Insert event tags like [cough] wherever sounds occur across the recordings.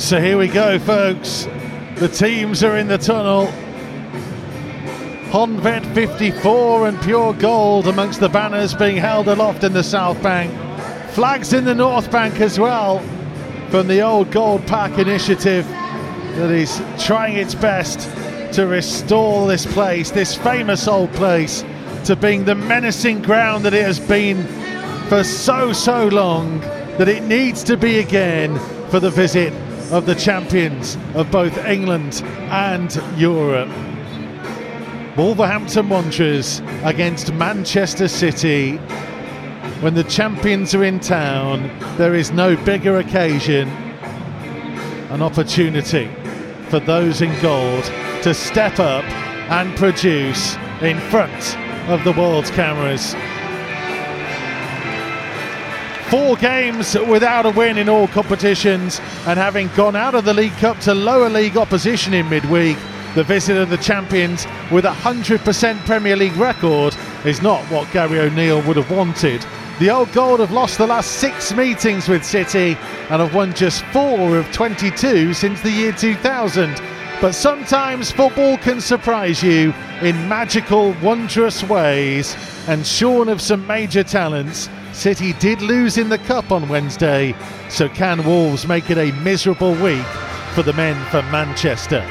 So here we go, folks. The teams are in the tunnel. Honved 54 and Pure Gold amongst the banners being held aloft in the South Bank. Flags in the North Bank as well from the old Gold Pack initiative that is trying its best to restore this place, this famous old place, to being the menacing ground that it has been for so, so long, that it needs to be again for the visit of the champions of both England and Europe. Wolverhampton Wanderers against Manchester City. When the champions are in town, there is no bigger occasion, an opportunity for those in gold to step up and produce in front of the world's cameras. Four games without a win in all competitions, and having gone out of the League Cup to lower league opposition in midweek, the visit of the champions with a 100% Premier League record is not what Gary O'Neill would have wanted. The Old Gold have lost the last six meetings with City and have won just four of 22 since the year 2000. But sometimes football can surprise you in magical, wondrous ways. And shorn of some major talents, City did lose in the Cup on Wednesday. So can Wolves make it a miserable week for the men from Manchester?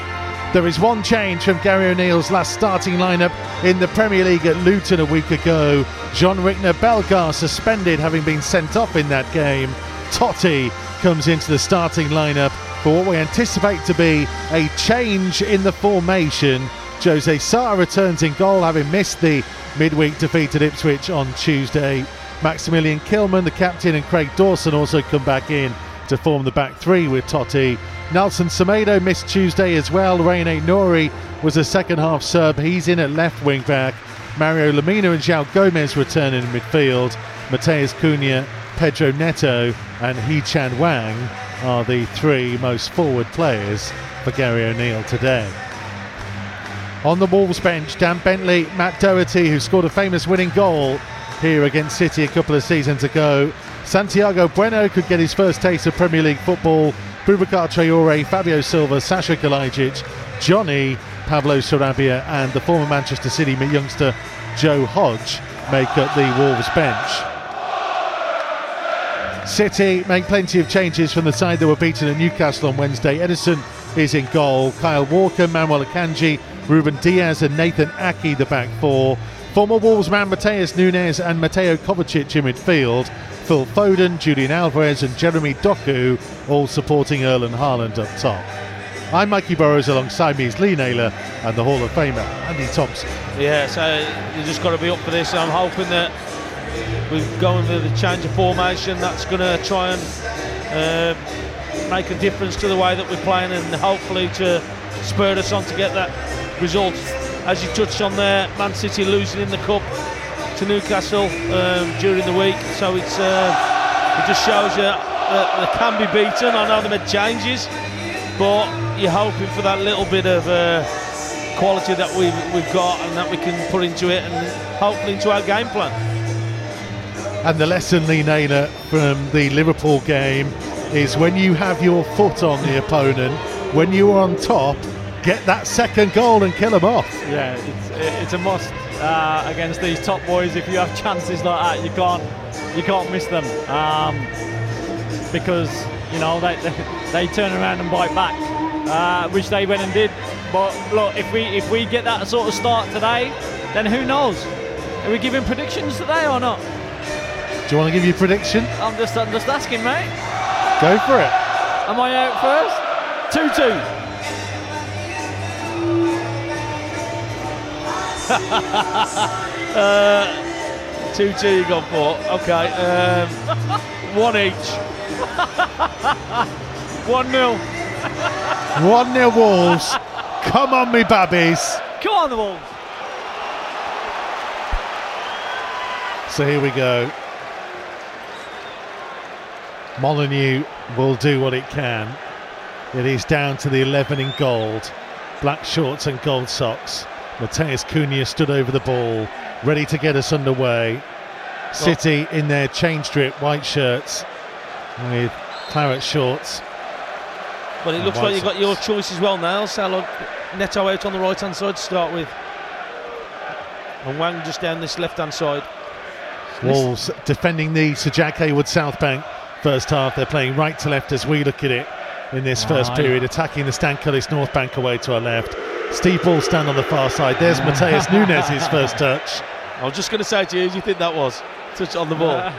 There is one change from Gary O'Neill's last starting lineup in the Premier League at Luton a week ago. Jean-Ricner Bellegarde suspended, having been sent off in that game. Toti comes into the starting lineup for what we anticipate to be a change in the formation. Jose Sa returns in goal, having missed the midweek defeat at Ipswich on Tuesday. Maximilian Kilman, the captain, and Craig Dawson also come back in to form the back three with Toti. Nelson Semedo missed Tuesday as well. Rayan Nori was a second half sub. He's in at left wing back. Mario Lemina and João Gomes return in midfield. Matheus Cunha, Pedro Neto, and Hee Chan Hwang are the three most forward players for Gary O'Neill today. On the Wolves bench, Dan Bentley, Matt Doherty, who scored a famous winning goal here against City a couple of seasons ago. Santiago Bueno could get his first taste of Premier League football. Boubacar Traore, Fabio Silva, Sasha Kalajdzic, Jonny, Pablo Sarabia, and the former Manchester City youngster Joe Hodge make up the Wolves bench. City make plenty of changes from the side that were beaten at Newcastle on Wednesday. Ederson is in goal. Kyle Walker, Manuel Akanji, Ruben Dias, and Nathan Ake the back four. Former Wolves man Matheus Nunes and Mateo Kovacic in midfield. Phil Foden, Julian Alvarez, and Jeremy Doku all supporting Erling Haaland up top. I'm Mikey Burrows alongside me is Lee Naylor and the Hall of Famer Andy Thompson. Yeah, so you just got to be up for this. I'm hoping that we're going with the change of formation. That's going to try and uh, make a difference to the way that we're playing and hopefully to spur us on to get that result. As you touched on there, Man City losing in the Cup to Newcastle um, during the week. So it's uh, it just shows you that they can be beaten. I know they made changes, but you're hoping for that little bit of uh, quality that we've, we've got and that we can put into it and hopefully into our game plan. And the lesson, Lee Naylor, from the Liverpool game is when you have your foot on the opponent, when you are on top, get that second goal and kill them off. Yeah, it's, it's a must uh, against these top boys. If you have chances like that, you can't you can't miss them um, because you know they, they, [laughs] they turn around and bite back, uh, which they went and did. But look, if we if we get that sort of start today, then who knows? Are we giving predictions today or not? Do you want to give your prediction? I'm just I'm just asking, mate. Go for it. Am I out first? Two two. Uh, two two you got for. Okay. Um, one each. [laughs] one nil. One nil Wolves. Come on, me babbies. Come on, the Wolves. So here we go. Molineux will do what it can. It is down to the 11 in gold. Black shorts and gold socks. Matheus Cunha stood over the ball, ready to get us underway. City in their chain strip white shirts with claret shorts. But it looks like you've got your choice as well now. Salah Neto out on the right hand side to start with. And Hwang just down this left hand side. Wolves defending the Sir Jack Hayward South Bank first half. They're playing right to left as we look at it in this ah, first Aye. period, attacking the Stan Cullis North Bank away to our left. Steve Bull stand on the far side. There's Matheus Nunes' first touch. I was just going to say to you, who do you think that was? Touch on the ball. [laughs]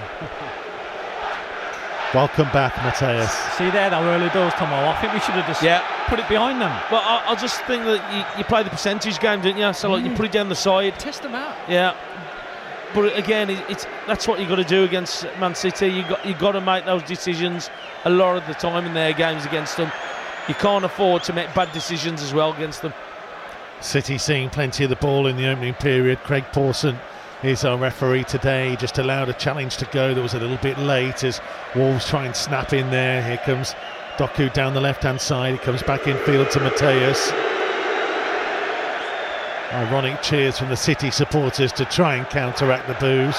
Welcome back, Matheus. See there, that early doors, Tomo. I think we should have just Yeah. put it behind them. Well, I, I just think that you, you play the percentage game, don't you? So like you mm. put it down the side. Test them out. Yeah. But again, it, it's that's what you've got to do against Man City. You got you got to make those decisions a lot of the time in their games against them. You can't afford to make bad decisions as well against them. City seeing plenty of the ball in the opening period. Craig Pawson is our referee today. He just allowed a challenge to go that was a little bit late as Wolves try and snap in there. Here comes Doku down the left hand side. He comes back in field to Matheus. Ironic cheers from the City supporters to try and counteract the boos.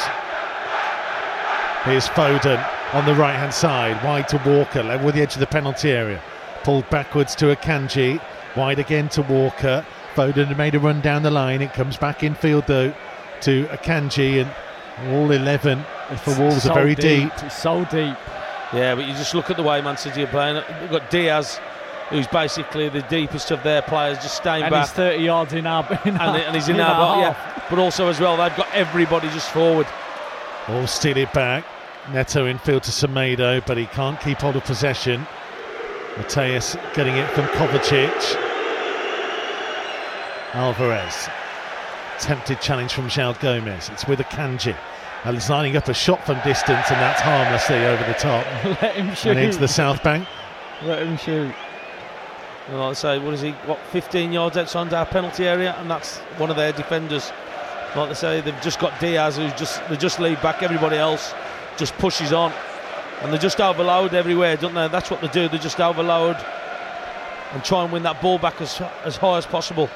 Here's Foden on the right hand side, wide to Walker, level with the edge of the penalty area. Pulled backwards to Akanji, wide again to Walker. Foden had made a run down the line. It comes back in field though to Akanji, and all 11 for Wolves so are very deep. It's so deep. Yeah, but you just look at the way Man City are playing. We've got Dias, who's basically the deepest of their players, just staying And back. he's 30 yards in our. In and, our and he's in our our box, half. yeah. But also as well, they've got everybody just forward. All steal it back. Neto in field to Semedo, but he can't keep hold of possession. Matheus getting it from Kovacic. Alvarez. Tempted challenge from João Gomes. It's with Akanji. And uh, he's lining up a shot from distance, and that's harmlessly over the top [laughs] Let him shoot. and into the south bank. Let him shoot. And like I say, what is he? What 15 yards outside our penalty area, and that's one of their defenders. Like they say, they've just got Dias, who's just they just leave back. Everybody else just pushes on, and they're just overload everywhere, don't they? That's what they do. They just overload and try and win that ball back as as high as possible.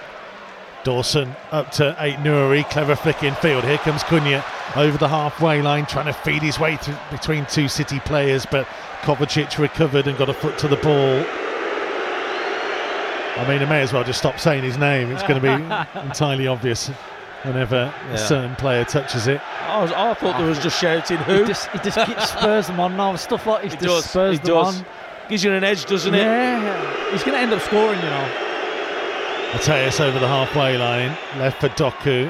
Dawson up to Ait Nuri, clever flick in field. Here comes Cunha over the halfway line, trying to feed his way through between two City players, but Kovacic recovered and got a foot to the ball. I mean, I may as well just stop saying his name. It's going to be [laughs] entirely obvious whenever Yeah. a certain player touches it. I, was, I thought there was just shouting who. He just, he just keeps spurs them on now. Stuff like this He just does. spurs He them does. on. Gives you an edge, doesn't it? Yeah, he's going to end up scoring, you know. Matheus over the halfway line, left for Doku.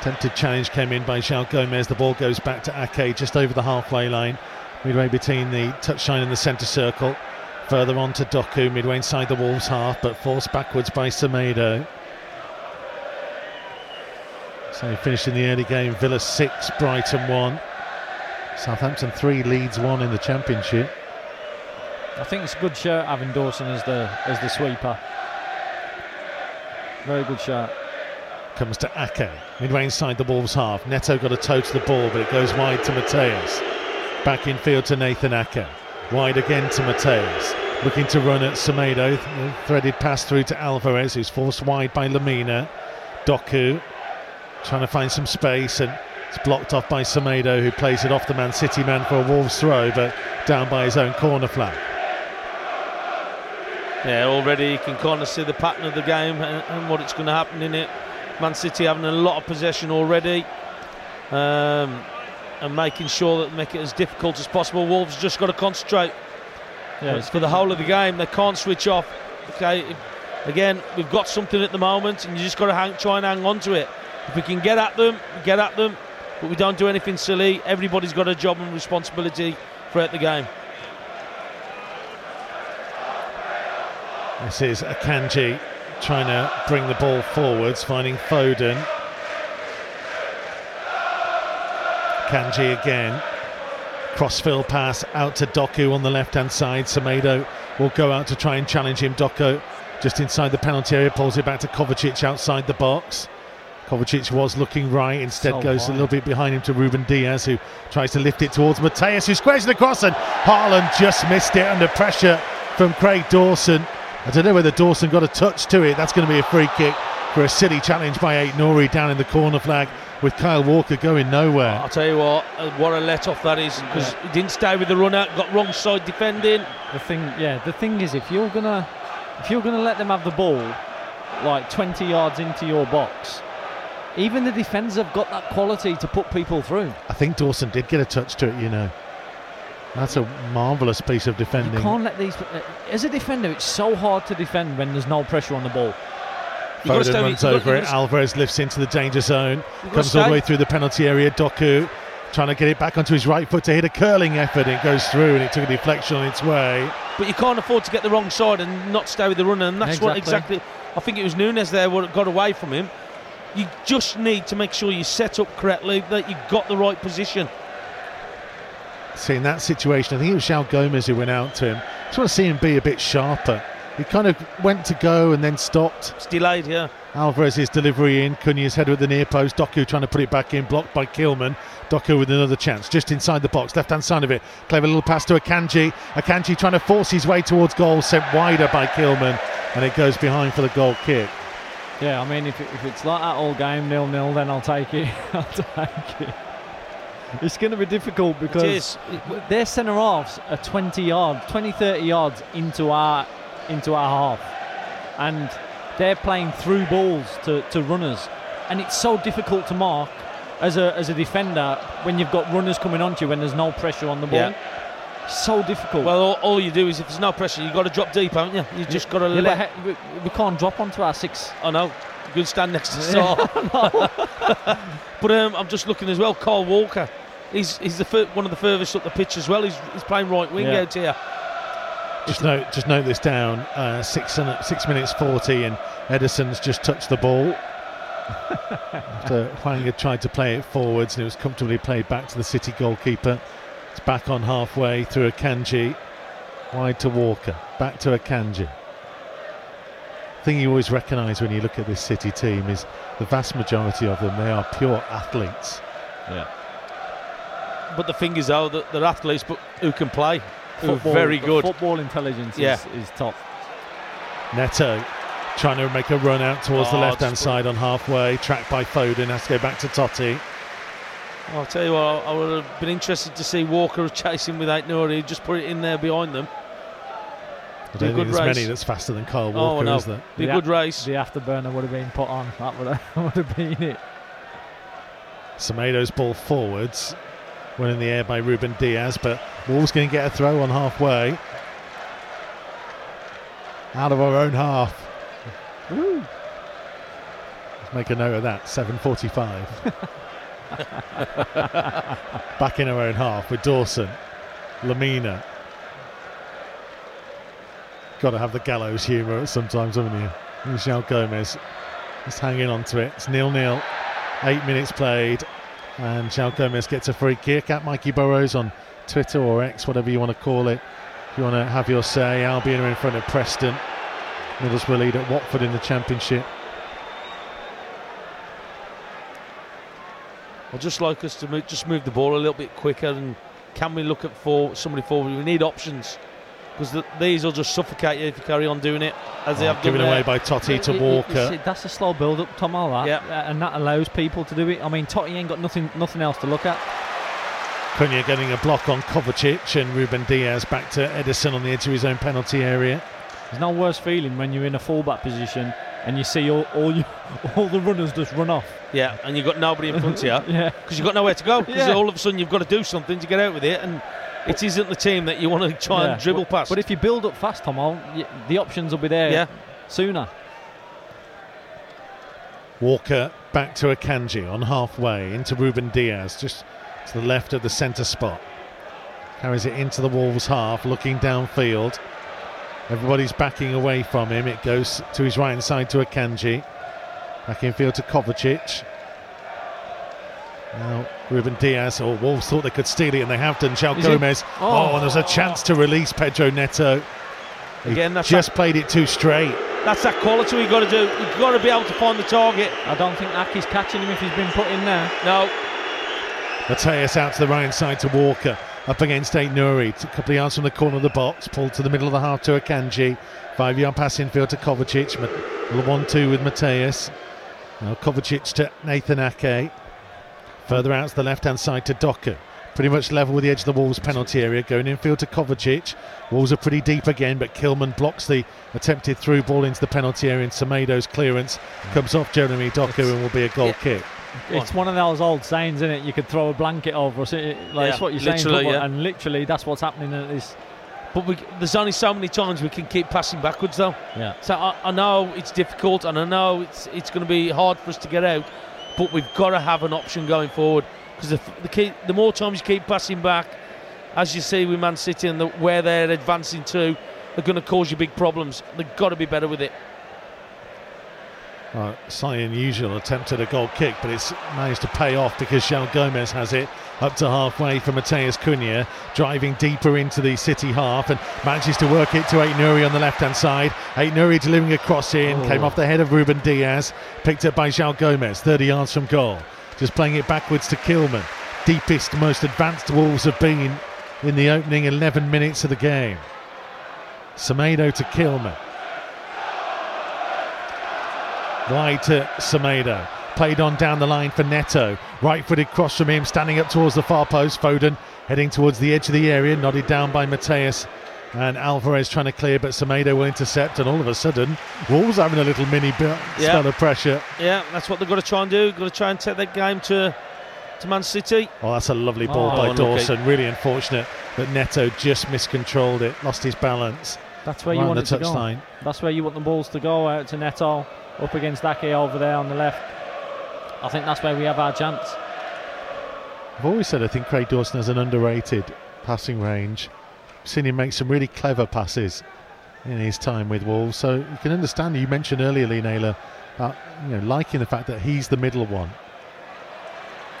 Tempted challenge came in by João Gomes. The ball goes back to Ake just over the halfway line, midway between the touchline and the centre circle. Further on to Doku, midway inside the Wolves half, but forced backwards by Semedo. So in the early game. Villa 6, Brighton 1. Southampton 3, Leeds 1 in the Championship. I think it's a good shirt having Dawson as the as the sweeper. Very good shot. comes to Ake, midway inside the Wolves half. Neto got a toe to the ball, but it goes wide to Matheus. Back in field to Nathan Ake. Wide again to Matheus. Looking to run at Semedo. Threaded pass through to Alvarez, who's forced wide by Lemina. Doku trying to find some space and it's blocked off by Semedo, who plays it off the Man City man for a Wolves throw, but down by his own corner flag. Yeah, already you can kind of see the pattern of the game and, and what it's going to happen in it. Man City having a lot of possession already, um, and making sure that make it as difficult as possible. Wolves just got to concentrate. Yeah, for the whole of the game. They can't switch off. Okay, again, we've got something at the moment, and you just got to hang, try and hang on to it. If we can get at them, get at them, but we don't do anything silly. Everybody's got a job and responsibility throughout the game. This is Akanji trying to bring the ball forwards, finding Foden. Kanji again. Crossfield pass out to Doku on the left hand side. Semedo will go out to try and challenge him. Doku just inside the penalty area pulls it back to Kovacic outside the box. Kovacic was looking right, instead So goes a little bit behind him to Ruben Dias, who tries to lift it towards Matheus, who squares it across, and Haaland just missed it under pressure from Craig Dawson. I don't know whether Dawson got a touch to it. That's going to be a free kick for a silly challenge by Ait Nuri down in the corner flag with Kyle Walker going nowhere. I'll tell you what, uh, what a let off that is because he didn't stay with the runner, got wrong side defending. The thing, yeah, the thing is, if you're gonna, if you're gonna let them have the ball, like 20 yards into your box, even the defenders have got that quality to put people through. I think Dawson did get a touch to it, you know. That's a marvellous piece of defending. You can't let these. uh, As a defender, it's so hard to defend when there's no pressure on the ball. You gotta Foden stay- runs you got- over you it. Alvarez lifts into the danger zone. Comes all the way through the penalty area. Doku trying to get it back onto his right foot to hit a curling effort. It goes through and it took a deflection on its way. But you can't afford to get the wrong side and not stay with the runner, and that's what Exactly. exactly. I think it was Nunes there what got away from him. You just need to make sure you set up correctly, that you've got the right position. See, in that situation, I think it was João Gomes who went out to him. Just want to see him be a bit sharper. He kind of went to go and then stopped. It's delayed, yeah. Alvarez's delivery in. Cunha's header at the near post. Doku trying to put it back in, blocked by Kilman. Doku with another chance, just inside the box, left hand side of it. Clever little pass to Akanji. Akanji trying to force his way towards goal, sent wider by Kilman, and it goes behind for the goal kick. Yeah, I mean, if, it- if it's like that all game, nil nil, then I'll take it. [laughs] I'll take it. It's going to be difficult because is. their centre halves are 20 yards, 20, 30 yards into our into our half, and they're playing through balls to, to runners, and it's so difficult to mark as a as a defender when you've got runners coming onto you when there's no pressure on the ball. Yeah. So difficult. Well, all, all you do is if there's no pressure, you've got to drop deep, haven't you? You just got to Yeah, let. he- we, we can't drop onto our six. I know. You can stand next to Saul. [laughs] but um, I'm just looking as well. Kyle Walker, he's he's the fir- one of the furthest up the pitch as well. He's, he's playing right wing Yeah. out here. Just note, just note this down. Uh, six and- six minutes forty, and Ederson's just touched the ball. [laughs] After Hwang had tried to play it forwards, and it was comfortably played back to the City goalkeeper. It's back on halfway through Akanji, wide to Walker, back to Akanji. Thing you always recognise when you look at this City team is the vast majority of them they are pure athletes. Yeah. But the thing is, though, that they're athletes, but who can play? Who are Football- very good. Football intelligence Yeah. is, is top. Neto trying to make a run out towards the Oh, left hand side on halfway, tracked by Foden, has to go back to Toti. I'll tell you what, I would have been interested to see Walker chasing with Nuri, just put it in there behind them. I don't think there's race. many that's faster than Kyle Oh, Walker, no. is there? Be a The good race. The afterburner would have been put on. That would have, [laughs] would have been it. Semedo's ball forwards, went in the air by Ruben Dias, but Wolves going to get a throw on halfway. Out of our own half. Let's make a note of that. 7:45. [laughs] Back in our own half with Dawson, Lemina. Got to have the gallows humour sometimes, haven't you? Michel Gomez just hanging on to it. It's nil-nil. Eight minutes played, and João Gomes gets a free kick at Mikey Burrows on Twitter or X, whatever you want to call it. If you want to have your say, Albion are in front of Preston. Middlesbrough lead at Watford in the Championship. I'd just like us to move, just move the ball a little bit quicker and can we look at for somebody forward? We need options because the, these will just suffocate you if you carry on doing it as they Oh, have given away by Toti to It- it- you Walker. see, that's a slow build up, Tom. All that, Yeah. uh, and that allows people to do it. I mean, Toti ain't got nothing, nothing else to look at. Cunha getting a block on Kovacic and Ruben Dias back to Ederson on the edge of his own penalty area. There's no worse feeling when you're in a fullback position and you see all, all you, [laughs] all the runners just run off. Yeah, and you've got nobody in front of you [laughs] Yeah, because you've got nowhere to go. Because Yeah. all of a sudden you've got to do something to get out with it, and it isn't the team that you want to try Yeah. and dribble but, past. But if you build up fast, Tom, I'll- y- the options will be there yeah, sooner. Walker back to Akanji on halfway into Ruben Dias, just to the left of the centre spot. Carries it into the Wolves half, looking downfield. Everybody's backing away from him. It goes to his right hand side to Akanji. Back in field to Kovacic. Now Ruben Dias, or Wolves thought they could steal it, and they have done. João Is it? Gomes. Oh. Oh. and there's a chance to release Pedro Neto. He Again, that's just played it too straight. that's that quality we've got to do. You've got to be able to find the target. I don't think Ake's catching him if he's been put in there. No, Matheus out to the right hand side to Walker. Up against Ait Nuri. A couple of yards from the corner of the box. Pulled to the middle of the half to Akanji. Five yard pass infield to Kovacic. Ma- 1 2 with Matheus. Now Kovacic to Nathan Ake. Further out to the left hand side to Doku. Pretty much level with the edge of the Wolves penalty area. Going infield to Kovacic. Wolves are pretty deep again, but Kilman blocks the attempted through ball into the penalty area. And Semedo's clearance comes off Jeremy Doku and will be a goal Yeah. kick. It's one of those old sayings, isn't it? You could throw a blanket over us. Like, Yeah, it's what you're saying, literally, football, yeah. and literally that's what's happening at this. But we, there's only so many times we can keep passing backwards, though. Yeah. So I, I know it's difficult, and I know it's it's going to be hard for us to get out. But we've got to have an option going forward because the, the, the more times you keep passing back, as you see with Man City and the, where they're advancing to, they're going to cause you big problems. They've got to be better with it. Uh, slightly unusual attempt at a goal kick, but it's managed to pay off because João Gomes has it up to halfway for Matheus Cunha, driving deeper into the City half and manages to work it to Ait Nuri on the left hand side. Ait Nuri delivering a cross in, came off the head of Ruben Dias, picked up by João Gomes, 30 yards from goal. Just playing it backwards to Kilman. Deepest, most advanced Wolves have been in the opening 11 minutes of the game. Semedo to Kilman. Wide to Semedo. Played on down the line for Neto. Right footed cross from him, standing up towards the far post. Foden heading towards the edge of the area, nodded down by Matheus. And Alvarez trying to clear, but Semedo will intercept. And all of a sudden, Wolves having a little mini bit, Yeah. spell of pressure. Yeah, that's what they've got to try and do. Got to try and take that game to to Man City. Oh, that's a lovely ball Oh, by unlucky. Dawson. Really unfortunate that Neto just miscontrolled it, lost his balance. That's where right you want the it to go. touchline. That's where you want the balls to go out to Neto, up against Ake over there on the left. I think that's where we have our chance. I've always said I think Craig Dawson has an underrated passing range. I've seen him make some really clever passes in his time with Wolves, so you can understand. You mentioned earlier, Lee Naylor, about you know liking the fact that he's the middle one.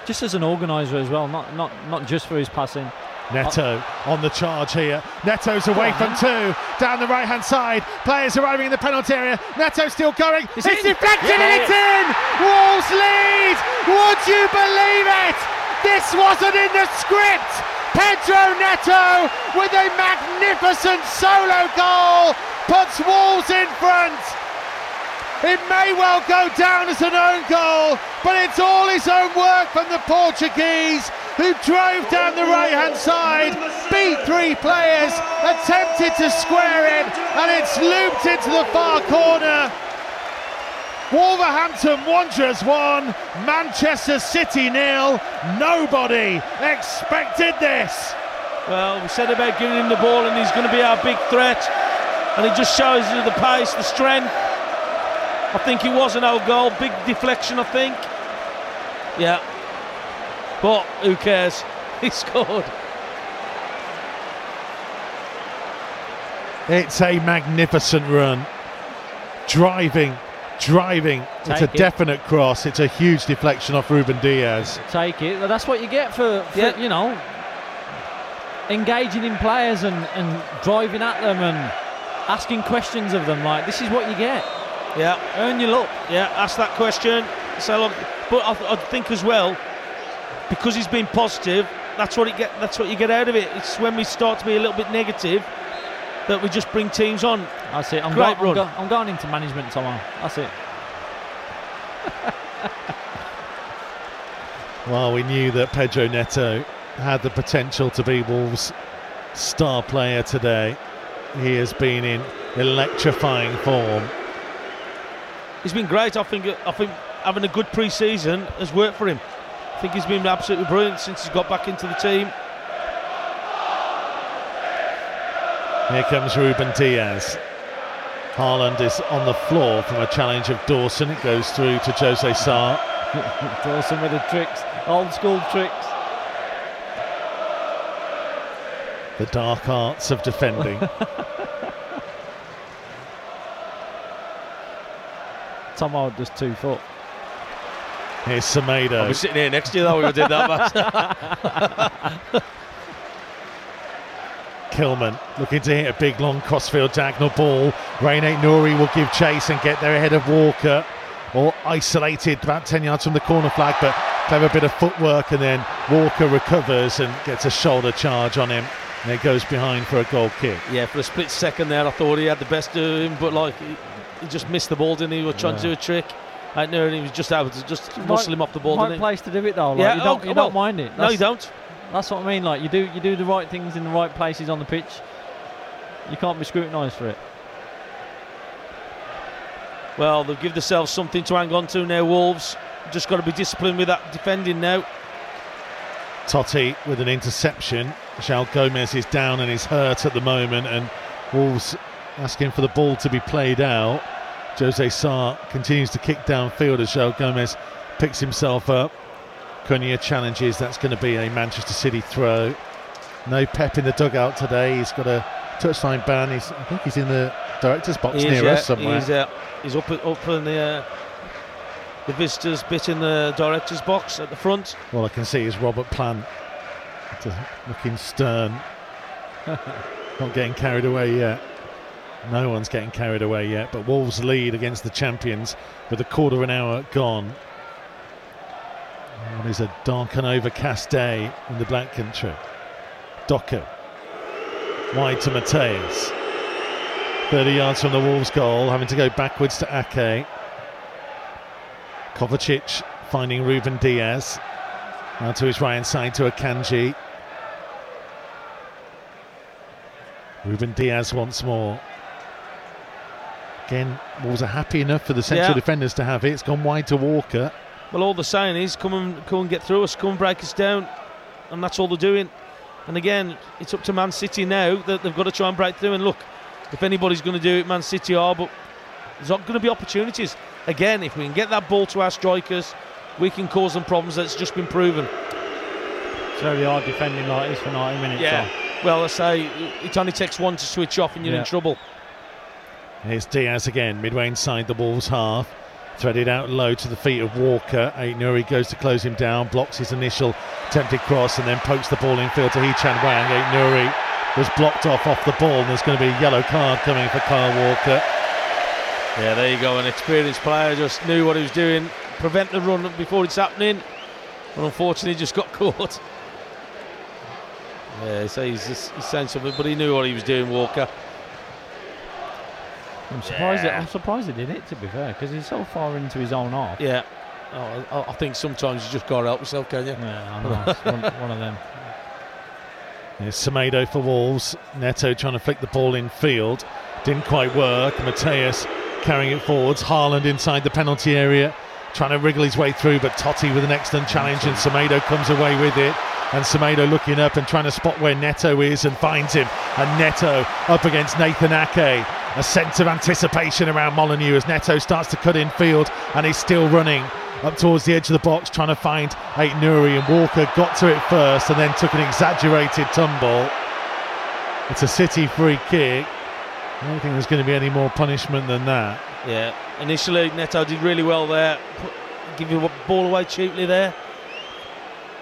Just as an organiser as well, not not not just for his passing. Neto on the charge here. Neto's away from two, down the right hand side. Players arriving in the penalty area. Neto still going. It's, in. deflected Yeah. and it's in. Wolves lead. Would you believe it? This wasn't in the script. Pedro Neto with a magnificent solo goal puts Wolves in front. It may well go down as an own goal, but it's all his own work from the Portuguese who drove down the right hand side, beat three players, attempted to square it, and it's looped into the far corner. Wolverhampton Wanderers 1, Manchester City nil. Nobody expected this. Well, we said about giving him the ball, and he's going to be our big threat. And it just shows you the pace, the strength. I think it was an old goal, big deflection, I think. Yeah. But who cares? [laughs] He scored. It's a magnificent run. Driving, driving. it's a it. definite cross. It's a huge deflection off Ruben Dias. Take it. That's what you get for, for Yeah. you know engaging in players and, and driving at them and asking questions of them. Like this is what you get. Yeah. Earn your look. Yeah, ask that question. So, look, but I, I think as well, because he's been positive, that's what it get. That's what you get out of it. It's when we start to be a little bit negative that we just bring teams on. That's it. I'm, Great go- I'm, run. go- I'm going into management tomorrow. That's it. [laughs] Well, we knew that Pedro Neto had the potential to be Wolves' star player today. He has been in electrifying form. He's been great. I think. I think having a good pre-season has worked for him. I think he's been absolutely brilliant since he's got back into the team. Here comes Ruben Dias. Haaland is on the floor from a challenge of Dawson. It goes through to Jose Sa. [laughs] Dawson with the tricks, old school tricks. The dark arts of defending. [laughs] Tomo just two foot. Here's I Semedo. was sitting here next to you though. We did that. Matt. [laughs] Kilman looking to hit a big long crossfield diagonal ball. Rayan Ait Nuri will give chase and get there ahead of Walker. Or isolated about 10 yards from the corner flag, but clever bit of footwork and then Walker recovers and gets a shoulder charge on him. And it goes behind for a goal kick. yeah, for a split second there, I thought he had the best of him, but like he, he just missed the ball, didn't he? He was trying to do a trick. Right there, and he was just able to just muscle him off the ball, right didn't he? place to do it though. Like, Yeah, you don't, oh, you well, don't mind it. No, you That's- don't. That's what I mean. Like you do, you do the right things in the right places on the pitch. You can't be scrutinised for it. Well, they'll give themselves something to hang on to now, Wolves. Just got to be disciplined with that defending now. Toti with an interception. João Gomes is down and is hurt at the moment, and Wolves asking for the ball to be played out. Jose Sa continues to kick downfield as João Gomes picks himself up. Cunha challenges. That's going to be a Manchester City throw. No Pep in the dugout today. He's got a touchline ban. He's, I think he's in the director's box He near is, yeah, us somewhere. He's, uh, he's up, up in the, uh, the visitors' bit in the director's box at the front. All I can see is Robert Plant looking stern. [laughs] Not getting carried away yet. No one's getting carried away yet. But Wolves lead against the champions with a quarter of an hour gone. It is a dark and overcast day in the Black Country. Doku. Wide to Matheus. 30 yards from the Wolves goal, having to go backwards to Ake. Kovacic finding Ruben Dias. Now to his right hand side to Akanji. Ruben Dias once more. Again, Wolves are happy enough for the central Yeah. defenders to have it. It's gone wide to Walker. Well, all they're saying is come and come and get through us, come and break us down, and that's all they're doing. And again, it's up to Man City now that they've got to try and break through. And look, if anybody's going to do it, Man City are, but there's not going to be opportunities. Again, if we can get that ball to our strikers, we can cause them problems. That's just been proven. It's very hard defending like this for 90 minutes. Yeah. though. Well, I say it only takes one to switch off, and you're Yeah. in trouble. Here's Dias again, midway inside the Wolves half. Threaded out low to the feet of Walker. Nuri goes to close him down, blocks his initial attempted cross, and then pokes the ball infield to Hee-Chan Hwang. Nuri was blocked off off the ball, and there's going to be a yellow card coming for Kyle Walker. Yeah, there you go. An experienced player just knew what he was doing, prevent the run before it's happening, but unfortunately just got [laughs] caught. Yeah, so he's, just, he's saying something, but he knew what he was doing, Walker. I'm surprised. Yeah. I'm surprised he did it. To be fair, because he's so far into his own half. Yeah. Oh, I, I think sometimes you just got to help yourself, can you? Yeah, I know. It's one, [laughs] one of them. Here's Semedo for Wolves. Neto trying to flick the ball in field. Didn't quite work. Matheus carrying it forwards. Haaland inside the penalty area. Trying to wriggle his way through, but Toti with an excellent challenge, and Semedo comes away with it. And Semedo looking up and trying to spot where Neto is and finds him. And Neto up against Nathan Ake. A sense of anticipation around Molineux as Neto starts to cut in field and he's still running up towards the edge of the box trying to find Ait Nuri and Walker got to it first and then took an exaggerated tumble. It's a City free kick. I don't think there's going to be any more punishment than that. Yeah. Initially, Neto did really well there. Put, give a ball away cheaply there.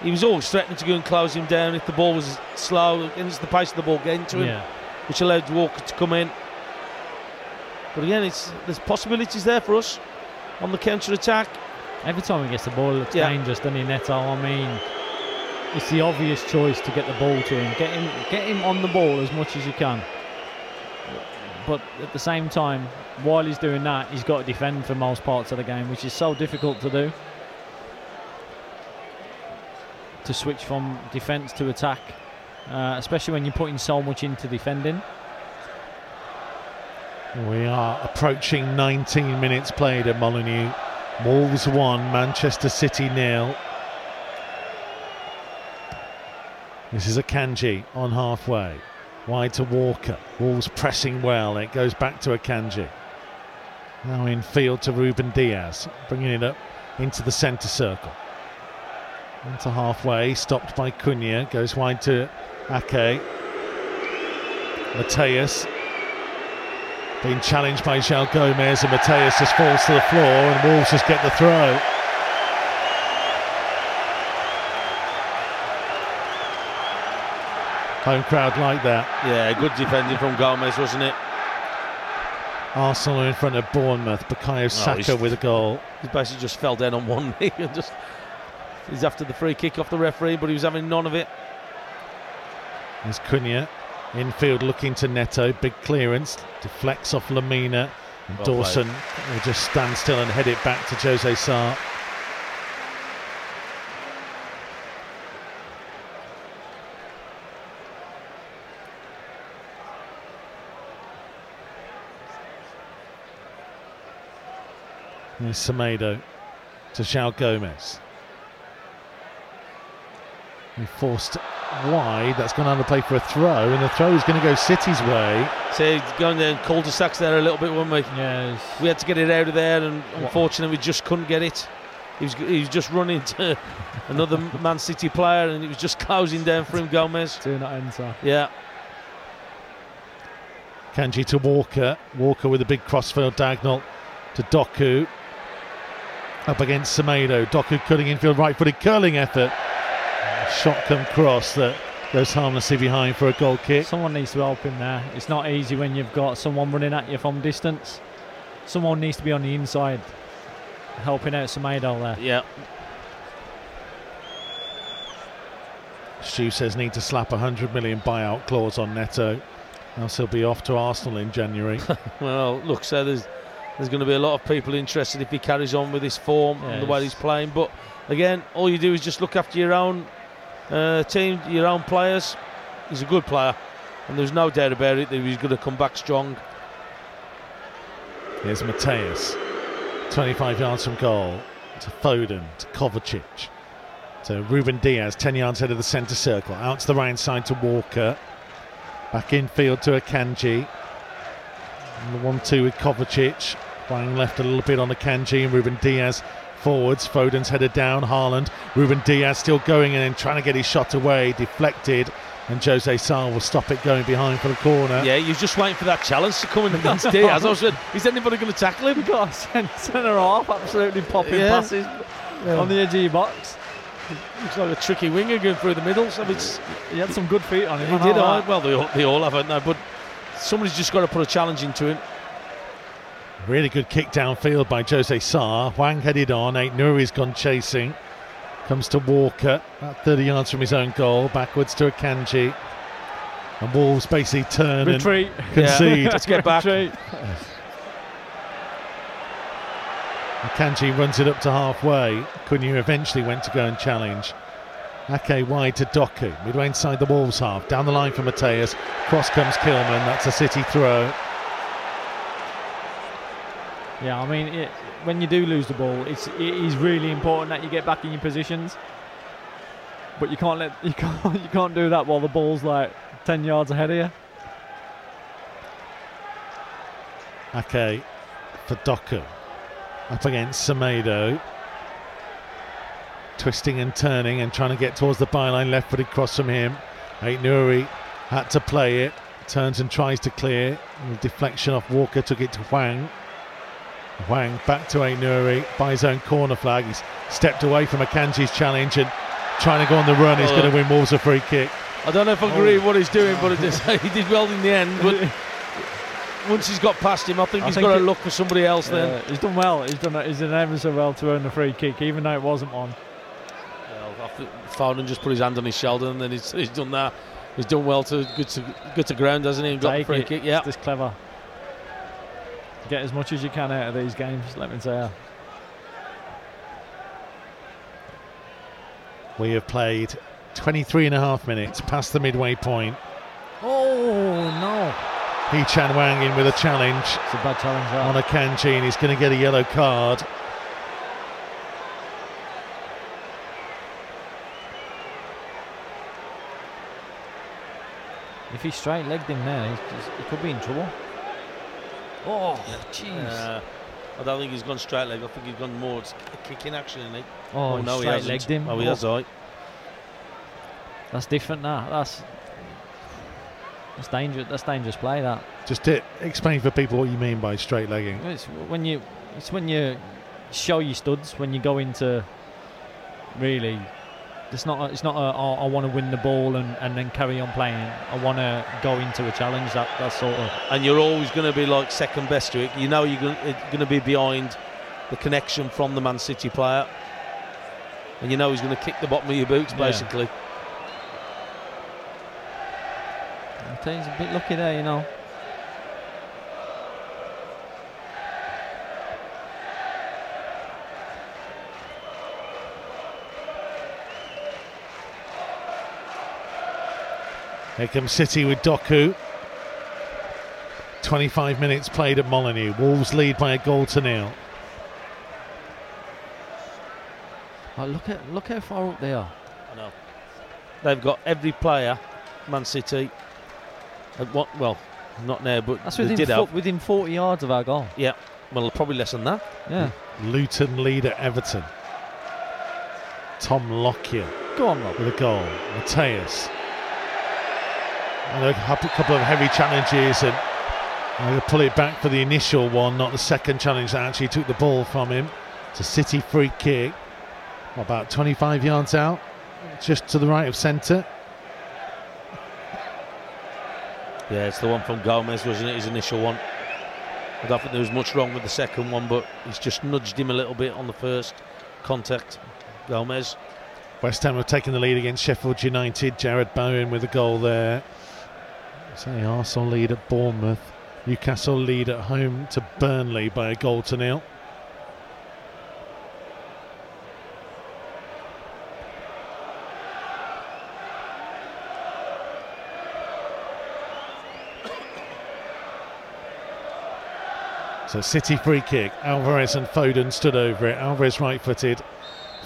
He was always threatening to go and close him down if the ball was slow against the pace of the ball getting to him, Yeah. which allowed Walker to come in. But again, it's there's possibilities there for us on the counter attack. Every time he gets the ball, it looks Yeah. dangerous, doesn't he, Neto? I mean, it's the obvious choice to get the ball to him. Get him, get him on the ball as much as you can. But at the same time, while he's doing that, he's got to defend for most parts of the game, which is so difficult to do. To switch from defence to attack, uh, especially when you're putting so much into defending. We are approaching 19 minutes played at Molineux. Wolves 1, Manchester City nil. This is Akanji on halfway. Wide to Walker. Wolves pressing well. It goes back to Akanji. Now in field to Ruben Dias. Bringing it up into the centre circle. Into halfway. Stopped by Cunha. Goes wide to Ake. Matheus being challenged by João Gomes and Matheus just falls to the floor and Wolves just get the throw. Home crowd like that. Yeah, good defending from Gomes, wasn't it? Arsenal in front of Bournemouth. Bukayo oh, Saka he's- with a goal. He basically just fell down on one [laughs] knee and just. He's after the free kick off the referee, but he was having none of it. There's Cunha. Infield looking to Neto. Big clearance. Deflects off Lemina. And Well Dawson will just stand still and head it back to Jose Sa. Semedo to João Gomes. He forced wide. That's gone under play for a throw, and the throw is going to go City's way. So going down uh, cul-de-sacs there a little bit, weren't we? Yeah, We had to get it out of there, and unfortunately, we just couldn't get it. He was, he was just running to [laughs] another Man City player, and it was just closing down for him, Gomes. [laughs] do not enter. Yeah, Kanji to Walker. Walker with a big crossfield diagonal to Doku. Up against Semedo. Doku cutting infield right footed curling effort. Shot come cross that goes harmlessly behind for a goal kick. Someone needs to help him there. It's not easy when you've got someone running at you from distance. Someone needs to be on the inside, helping out Semedo there. yeah. Stu says need to slap a 100 million buyout clause on Neto. Else he'll be off to Arsenal in January. [laughs] [laughs] Well, look, so there's there's going to be a lot of people interested if he carries on with his form and the way he's playing. But again, all you do is just look after your own uh, team, your own players. He's a good player, and there's no doubt about it that he's going to come back strong. Here's Matheus. 25 yards from goal to Foden, to Kovacic, to Ruben Dias, 10 yards ahead of the centre circle. Out to the right side to Walker. Back infield to Akanji. And the 1 2 with Kovacic. Playing left a little bit on Akanji and Ruben Dias forwards. Foden's headed down. Haaland. Ruben Dias still going in and trying to get his shot away. Deflected. And Jose Sa will stop it going behind for the corner. Yeah, you're just waiting for that challenge to come in against Dias. [laughs] I was saying, is anybody going to tackle him? You've got a cent- centre half absolutely popping Yeah. passes on the edge of your box. Looks like a tricky winger going through the middle. So it's, He had some good feet on him. he did know all that. right. Well, they all, they all have, haven't they? But somebody's just got to put a challenge into him. Really good kick downfield by Jose Sa. Hwang headed on. Ait Nuri's gone chasing. Comes to Walker, about 30 yards from his own goal. Backwards to Akanji. And Wolves basically turn Retreat. and [laughs] concede. Yeah. Let's get back. Retreat. Akanji runs it up to halfway. Cunha eventually went to go and challenge. Ake wide to Doku. Midway inside the Wolves half. Down the line for Matheus. Cross comes Kilman. That's a City throw. Yeah, I mean, it, when you do lose the ball, it's it is really important that you get back in your positions. But you can't let [laughs] you can't you can't do that while the ball's like ten yards ahead of you. Okay, for Doku. Up against Semedo. Twisting and turning and trying to get towards the byline. Left footed cross from him. Ait Nuri had to play it. Turns and tries to clear. The deflection off Walker took it to Hwang. Hwang back to Ait Nuri by his own corner flag. He's stepped away from Akanji's challenge and trying to go on the run. He's Oh. going to win Wolves a free kick. I don't know if I agree with what he's doing, but it is, [laughs] he did well in the end. But [laughs] once he's got past him, I think I he's think got to look for somebody else then. Uh, he's done well. He's done he's done ever so well to earn the free kick, even though it wasn't one. Well, I think Foden just put his hand on his shoulder and then he's, he's done that. He's done well to get to get to ground, hasn't he? And got the free it. kick. Yeah. It's just clever. Get as much as you can out of these games. Let me tell you. We have played 23 and a half minutes past the midway point. Oh no! Hee Chan Hwang in with a challenge It's a bad challenge. That. on Akanji and he's going to get a yellow card. If he straight legged him there, he could be in trouble. Oh, jeez. Uh, I don't think he's gone straight leg. I think he's gone more it's a kicking action, isn't he? oh, no, he hasn't. legged him. Oh, he Oh, has, all right. That's different. That that's that's dangerous. That's dangerous play. That Just to explain for people what you mean by straight legging. it's when you it's when you show your studs when you go into really. It's not. A, it's not. A, oh, I want to win the ball and, and then carry on playing. I want to go into a challenge. That that sort of. And you're always going to be like second best to it. You know you're going to be behind the connection from the Man City player. And you know he's going to kick the bottom of your boots, Yeah. basically. You, he's a bit lucky there. You know. Here comes City with Doku. 25 minutes played at Molineux. Wolves lead by a goal to nil. Oh, look at look how far up they are. I know. They've got every player, Man City. At what? Well, not now, but That's they within did fo- have. within 40 yards of our goal. Yeah. Well, probably less than that. Yeah. Luton lead at Everton. Tom Lockyer Go on, Rob. with a goal. Matheus. And a couple of heavy challenges and uh, I'm pull it back for the initial one, not the second challenge that actually took the ball from him. It's a City free kick. About 25 yards out, just to the right of centre. Yeah, it's the one from Gomes, wasn't it? His initial one. I don't think there was much wrong with the second one, but he's just nudged him a little bit on the first contact. Gomes. West Ham have taken the lead against Sheffield United. Jarrod Bowen with a goal there. Say Arsenal lead at Bournemouth. Newcastle lead at home to Burnley by a goal to nil. [coughs] So City free kick. Alvarez and Foden stood over it. Alvarez right footed.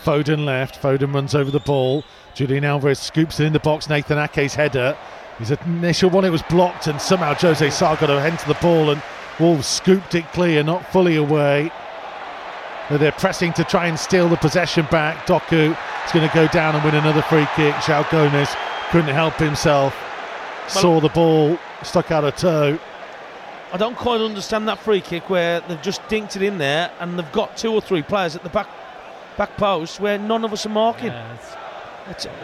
Foden left. Foden runs over the ball. Julian Alvarez scoops it in the box. Nathan Ake's header. His initial one, it was blocked, and somehow Jose Sa got a hand to the ball, and Wolves scooped it clear, not fully away. But they're pressing to try and steal the possession back. Doku is going to go down and win another free kick. João Gomes couldn't help himself. Saw the ball, stuck out a toe. I don't quite understand that free kick where they've just dinked it in there and they've got two or three players at the back back post where none of us are marking. Yeah, it's- It's-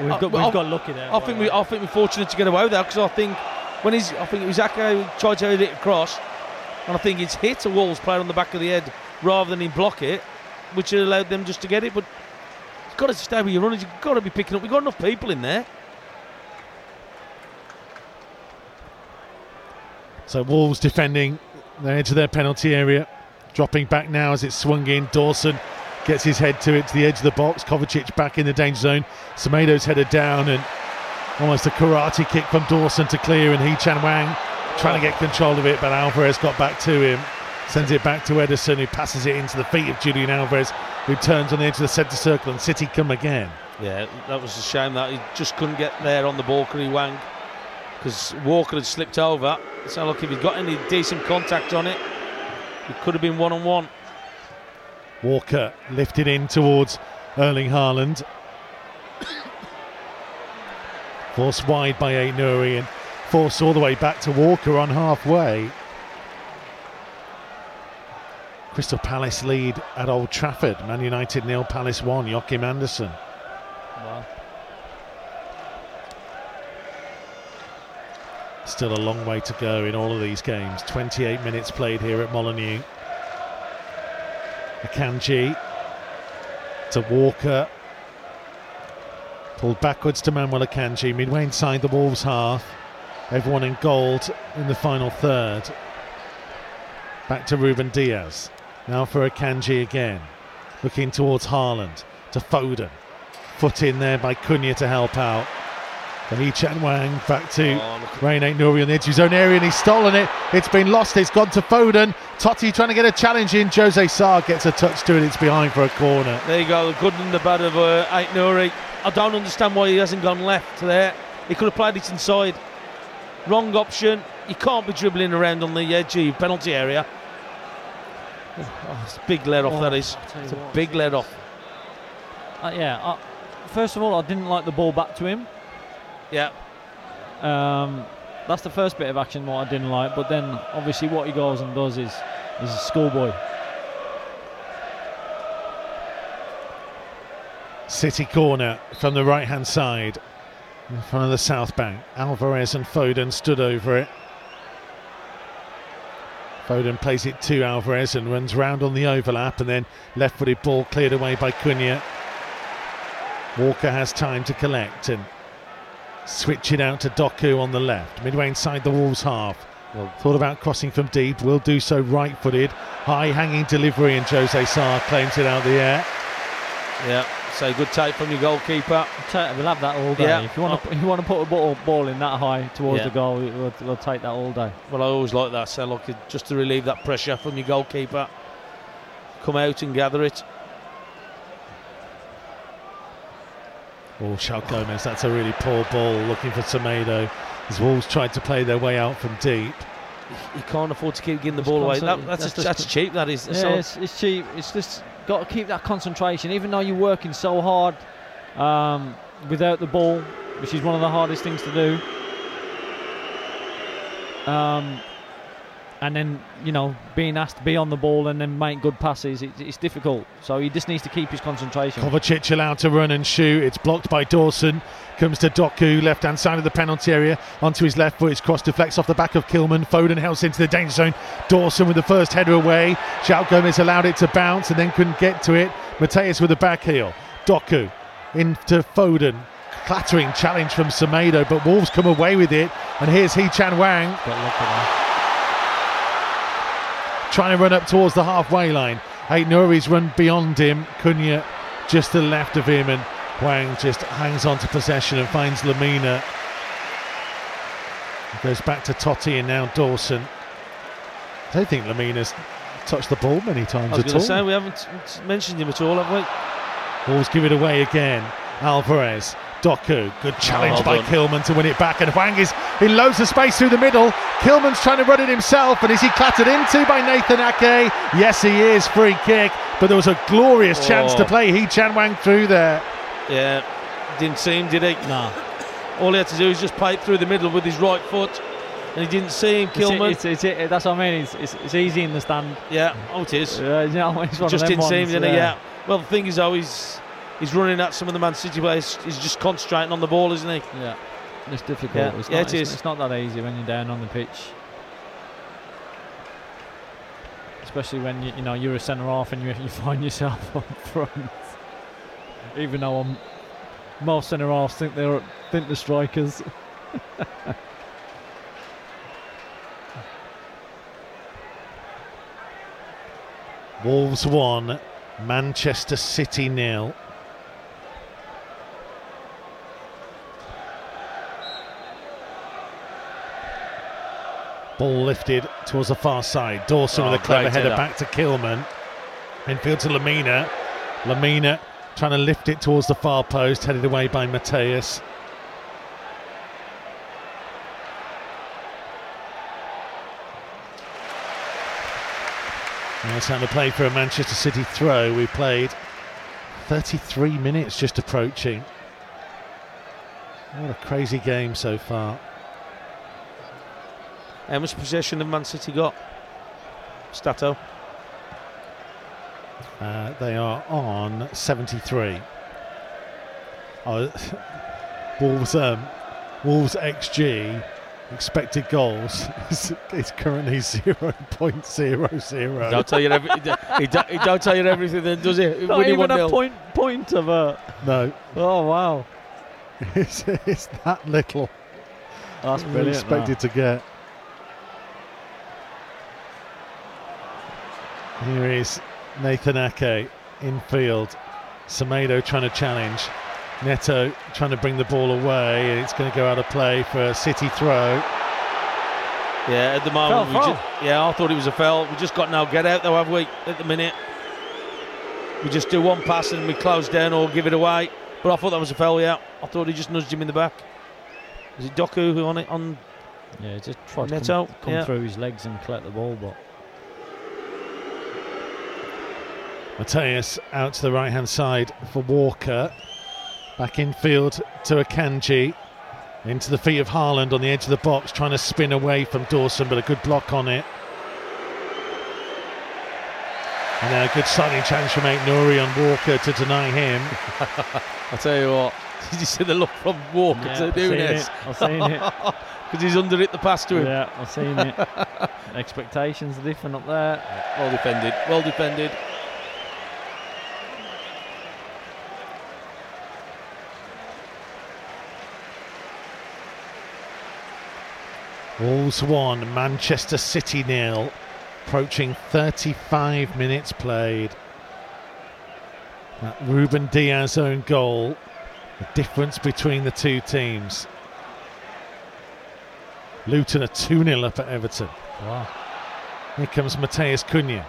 we've I- got I- we've got lucky there. I think we I think we're fortunate to get away with that because I think when he's I think it was Ake who tried to hit it across and I think it's hit a Wolves player on the back of the head rather than him block it, which allowed them just to get it. But you've got to stay with your runners. You've got to be picking up. We've got enough people in there. So Wolves defending the edge of their penalty area. Dropping back now as it's swung in. Dawson gets his head to it to the edge of the box. Kovacic back in the danger zone. Semedo's headed down and almost a karate kick from Dawson to clear and Hee Chan Hwang trying to get control of it, but Alvarez got back to him. Sends it back to Ederson, who passes it into the feet of Julian Alvarez, who turns on the edge of the centre circle, and City come again. Yeah, that was a shame that he just couldn't get there on the ball, he, Hwang? Because Walker had slipped over. So look, if he'd got any decent contact on it, it could have been one on one. Walker lifted in towards Erling Haaland. Forced wide by Ait Nuri and forced all the way back to Walker on halfway. Crystal Palace lead at Old Trafford. Man United nil, Palace one. Joachim Andersen. Wow. Still a long way to go in all of these games. 28 minutes played here at Molineux. Akanji to Walker. Pulled backwards to Manuel Akanji, midway inside the Wolves half. Everyone in gold in the final third. Back to Ruben Dias. Now for Akanji again. Looking towards Haaland. To Foden. Foot in there by Cunha to help out. Then Hee Chan Hwang back to Oh. Rayan Ait Nuri on the edge of his own area and he's stolen it. It's been lost. It's gone to Foden. Toti trying to get a challenge in. Jose Sa gets a touch to it. It's behind for a corner. There you go, the good and the bad of uh, Ait Nuri. I don't understand why he hasn't gone left there. He could have played it inside. Wrong option. You can't be dribbling around on the edge of your penalty area. Oh, it's a big let off, Oh, that is. I tell It's a what. big let off. Uh, yeah. Uh, first of all, I didn't like the ball back to him. Yeah. Um, that's the first bit of action what I didn't like. But then obviously what he goes and does is is a schoolboy. City corner from the right hand side in front of the south bank. Alvarez and Foden stood over it. Foden plays it to Alvarez and runs round on the overlap and then left footed ball cleared away by Cunha. Walker has time to collect and switch it out to Doku on the left. Midway inside the Wolves half. Well- Thought about crossing from deep, will do so right footed. High hanging delivery and Jose Sa claims it out the air. Yeah. So good take from your goalkeeper. Ta- We'll have that all day. Yeah. If you want to, oh. you want to put a ball, ball in that high towards Yeah. the goal, we'll, we'll take that all day. Well, I always like that. So look, just to relieve that pressure from your goalkeeper, come out and gather it. Oh, João Gomes, that's a really poor ball looking for Tomato. As Wolves tried to play their way out from deep. You can't afford to keep giving the ball away. That, concentrate- that's that's that's, just- cheap. That is. Yeah, So- it's, it's cheap. It's just got to keep that concentration, even though you're working so hard um, without the ball, which is one of the hardest things to do. Um, and then you know being asked to be on the ball and then make good passes, it, it's difficult. So he just needs to keep his concentration. Kovacic allowed to run and shoot. It's blocked by Dawson. Comes to Doku, left hand side of the penalty area. Onto his left foot. His cross deflects off the back of Kilman. Foden helps into the danger zone. Dawson with the first header away. João Gomes allowed it to bounce and then couldn't get to it. Matheus with the back heel. Doku into Foden. Clattering challenge from Semedo, but Wolves come away with it. And here's Hee Chan Hwang Got lucky there. Trying to run up towards the halfway line. Ait Nuri's run beyond him. Cunha just to the left of him, and Hwang just hangs on to possession and finds Lemina. Goes back to Toti and now Dawson. I don't think Lemina's touched the ball many times I was at all. to say we haven't mentioned him at all, have we? Wolves give it away again. Alvarez, Doku, good challenge well by done. Kilman to win it back, and Hwang is in loads of space through the middle. Kilman's trying to run it himself, and is he clattered into by Nathan Ake? Yes, he is. Free kick, but there was a glorious chance to Oh. play Hee Chan Hwang through there. Yeah, didn't see him, did he? Nah. All he had to do was just pipe through the middle with his right foot, and he didn't see him. It's, Kilman. it's, it's, it- that's what I mean. It's, it's, it's easy in the stand. yeah, oh it is. Yeah, you know, just didn't see him, didn't he? Yeah. Well, the thing is, though, he's he's running at some of the Man City players. He's just concentrating on the ball, isn't he? Yeah, it's difficult. Yeah, It's yeah, not, it it's, is. it's not that easy when you're down on the pitch, especially when you, you know you're a centre half and you, you find yourself [laughs] up front. Even though I'm, most centre halves think they're think the strikers. [laughs] Wolves 1, Manchester City nil. Ball lifted towards the far side. Dawson Oh, with a clever header back to Kilman. Infield to Lemina. Lemina trying to lift it towards the far post, headed away by Matheus. Now it's time to play for a Manchester City throw. We played 33 minutes just approaching. What a crazy game so far. How much possession have Man City got? Stato. Uh, they are on 73. Oh, Wolves, um, Wolves XG expected goals [laughs] is, is currently 0.00. Don't tell you every, he, don't, he don't- tell you everything, then does he? Not Winning even a 1-0. point point of a. No, Oh wow, [laughs] it's, it's that little. that's we brilliant. expected to get. Here is Nathan Ake infield. Semedo trying to challenge. Neto trying to bring the ball away. and It's going to go out of play for a City throw. Yeah, at the moment, Foul, we ju- yeah, I thought it was a foul. We just got no get out though, have we? At the minute, we just do one pass and we close down or give it away. But I thought that was a foul. Yeah, I thought he just nudged him in the back. Is it Doku who on it on? Yeah, just tried to Neto, come, come yeah. through his legs and collect the ball, but Matheus out to the right hand side for Walker. Back infield to Akanji. Into the feet of Haaland on the edge of the box, trying to spin away from Dawson, but a good block on it. And then a good sliding chance from Ait Nuri on Walker to deny him. [laughs] I tell you what, [laughs] did you see the look from Walker yeah, to I've seen Nunes? it. I've seen it. [laughs] Because he's under it, the pass to him. Yeah, I've seen it. Expectations are different up there. Well defended, well defended. Wolves 1, Manchester City nil. Approaching 35 minutes played. That Ruben Dias own goal, the difference between the two teams. Luton are 2 0 up at Everton. Wow. Here comes Matheus Cunha.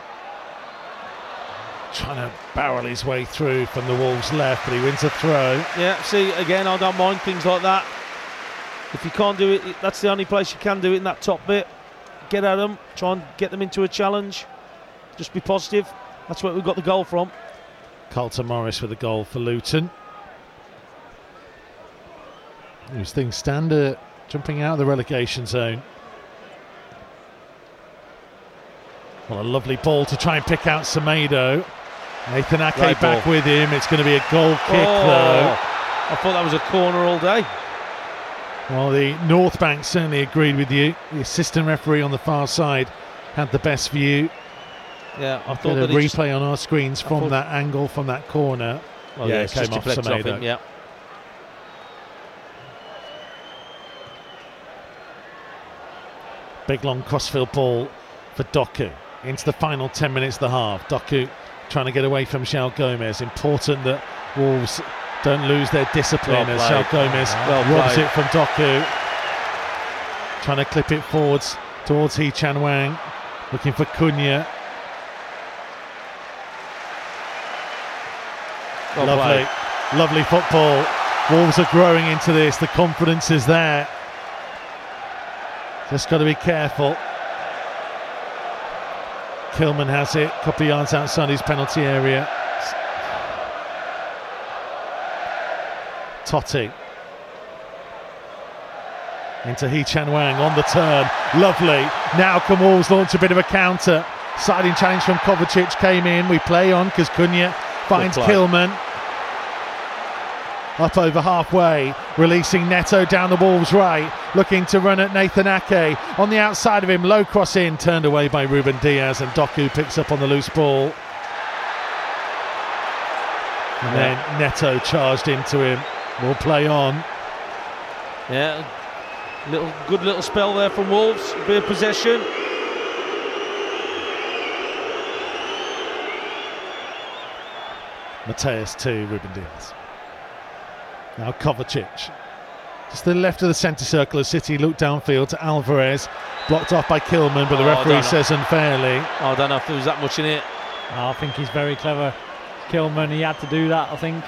Trying to barrel his way through from the Wolves left, but he wins a throw. Yeah, see, again, I don't mind things like that. If you can't do it, that's the only place you can do it in that top bit. Get at them, try and get them into a challenge. Just be positive. That's where we got the goal from. Carlton Morris with a goal for Luton. As things stand, uh, jumping out of the relegation zone. What a lovely ball to try and pick out Semedo. Nathan Ake Great back ball. with him. It's going to be a goal kick, Oh, I thought that was a corner all day. Though. Well, the North Bank certainly agreed with you. The assistant referee on the far side had the best view. Yeah, I thought Got a just, replay on our screens from thought- that angle, from that corner. well, yeah, yeah, it came just off deflected off him. Yeah, Big long crossfield ball for Doku into the final 10 minutes of the half. Doku trying to get away from João Gomes. Important that Wolves don't lose their discipline Well as played. Gomes Well robs played. it from Doku. Trying to clip it forwards towards Hee Chan Hwang. Looking for Cunha. well lovely, played. lovely football. Wolves are growing into this. The confidence is there. Just got to be careful. Kilman has it, a couple of yards outside his penalty area. Toti into Hee Chan Hwang on the turn. Lovely. Now Wolves launch a bit of a counter. Siding challenge from Kovacic came in. We play on because Cunha finds. Kilman. Up over halfway, releasing Neto down the Wolves' right, looking to run at Nathan Ake. On the outside of him, low cross in, turned away by Ruben Dias, and Doku picks up on the loose ball. And then Neto charged into him. We'll play on. Yeah, little good little spell there from Wolves. Bit of possession. Matheus to Ruben Dias. Now Kovacic. Just the left of the centre circle of City, look downfield to Alvarez. Blocked off by Kilman, but the Oh, referee says unfairly. Oh, I don't know if there was that much in it. I think he's very clever. Kilman, he had to do that, I think.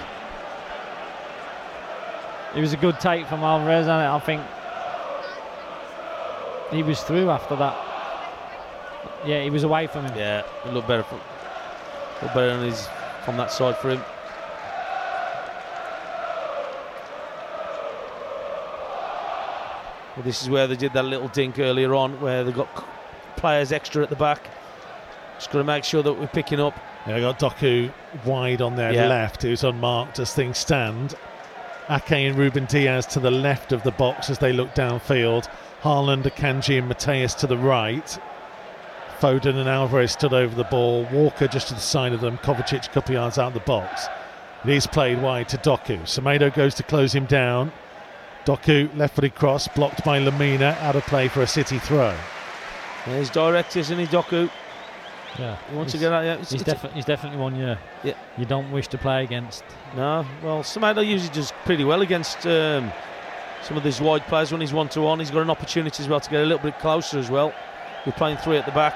It was a good take from Alvarez, and it I think he was through after that. Yeah, he was away from him. Yeah, it looked better. From, looked better on his, from that side for him. Well, this is where they did that little dink earlier on, where they got players extra at the back. Just got to make sure that we're picking up. Yeah, I got Doku wide on their Yeah. left. It was unmarked as things stand. Ake and Ruben Dias to the left of the box as they look downfield. Haaland, Akanji, and Matheus to the right. Foden and Alvarez stood over the ball. Walker just to the side of them. Kovacic a couple yards out of the box. It is played wide to Doku. Semedo goes to close him down. Doku left footed cross blocked by Lemina out of play for a City throw. There's direct, isn't he, Doku? Yeah, He wants to he's, get out. Yeah, it's, he's, it's- defi- he's definitely one you, Yeah. you don't wish to play against. No, well, Semedo usually does pretty well against um, some of these wide players when he's one to one. He's got an opportunity as well to get a little bit closer as well. We're playing three at the back.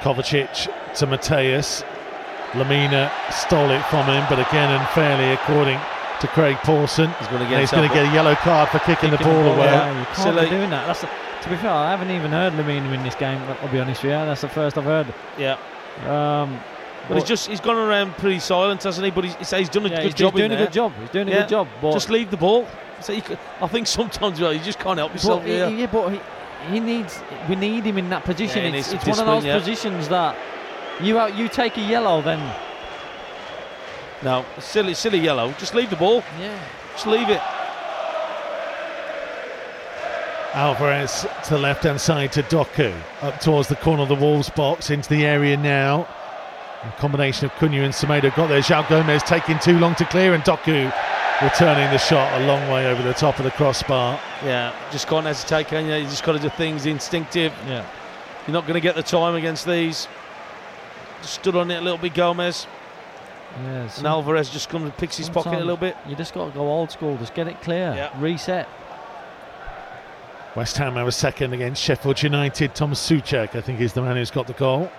Kovacic to Matheus. Lemina stole it from him, but again unfairly, according to Craig Pawson. He's going to get he's going to get a yellow card for kicking, the Kicking ball away. Yeah, you can't Silly. be doing that. That's the, to be fair, I haven't even heard Lemina in this game. I'll be honest with you. That's the first I've heard. Yeah, Um, but he's just he's gone around pretty silent, hasn't he? But he's, he's, he's done a yeah, good he's, job he's doing in a there. good job. He's doing a Yeah. good job. But Just leave the ball. So you could, I think sometimes well, you just can't help yourself. But, Yeah. yeah, but he, he needs. We need him in that position. It's it's one of those positions that you out, you take a yellow, then No, silly, silly yellow. Just leave the ball. yeah. Just leave it. Alvarez to the left hand side to Doku. Up towards the corner of the Wolves box into the area now. A combination of Cunha and Semedo got there. João Gomes taking too long to clear, and Doku returning the shot a long way over the top of the crossbar. Yeah, just can't hesitate, can you? You just got to do things instinctive. Yeah. You're not going to get the time against these. Just stood on it a little bit, Gomes. Yeah, And Alvarez just comes and picks his pocket a little bit. You just got to go old school. Just get it clear. Yeah. Reset. West Ham a second against Sheffield United. Tomas Soucek, I think, is the man who's got the goal.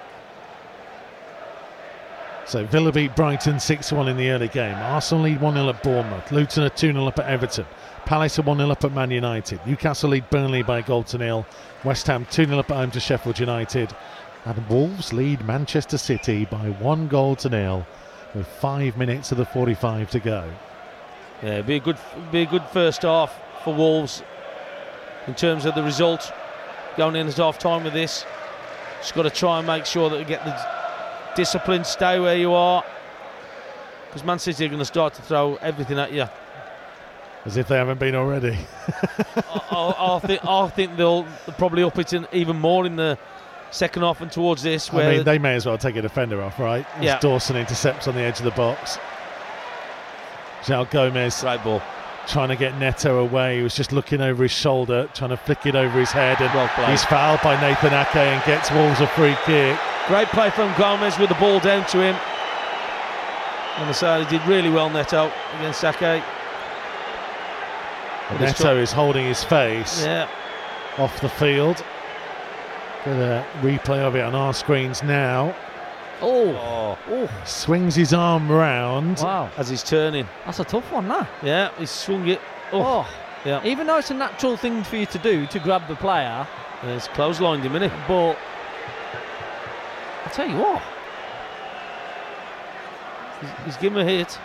So Villa beat Brighton 6 1 in the early game. Arsenal lead 1 0 at Bournemouth. Luton are 2 0 up at Everton. Palace are 1 0 up at Man United. Newcastle lead Burnley by a goal to nil. West Ham 2 0 up at home to Sheffield United. And Wolves lead Manchester City by one goal to nil with five minutes of the 45 to go. Yeah, be a good, be a good first half for Wolves in terms of the result. Going in at half time with this, just got to try and make sure that we get the discipline, stay where you are, because Man City are going to start to throw everything at you. As if they haven't been already. [laughs] I, I, I think I think they'll probably up it in even more in the second half and towards this. Where I mean, they may as well take a defender off, right? As Yeah. Dawson intercepts on the edge of the box. João Gomes right ball, trying to get Neto away. He was just looking over his shoulder, trying to flick it over his head, and Well he's fouled by Nathan Ake and gets Wolves a free kick. great play from Gomes with the ball down to him. On the side, he did really well, Neto against it's Neto is holding his face Yeah, off the field. Get a replay of it on our screens now. Oh, oh, oh, Swings his arm round. wow. as he's turning. That's a tough one, that. Yeah, he swung it. Oh, Oh, yeah. even though it's a natural thing for you to do to grab the player, And it's clotheslined him, innit? but I tell you what, He's, he's given a hit.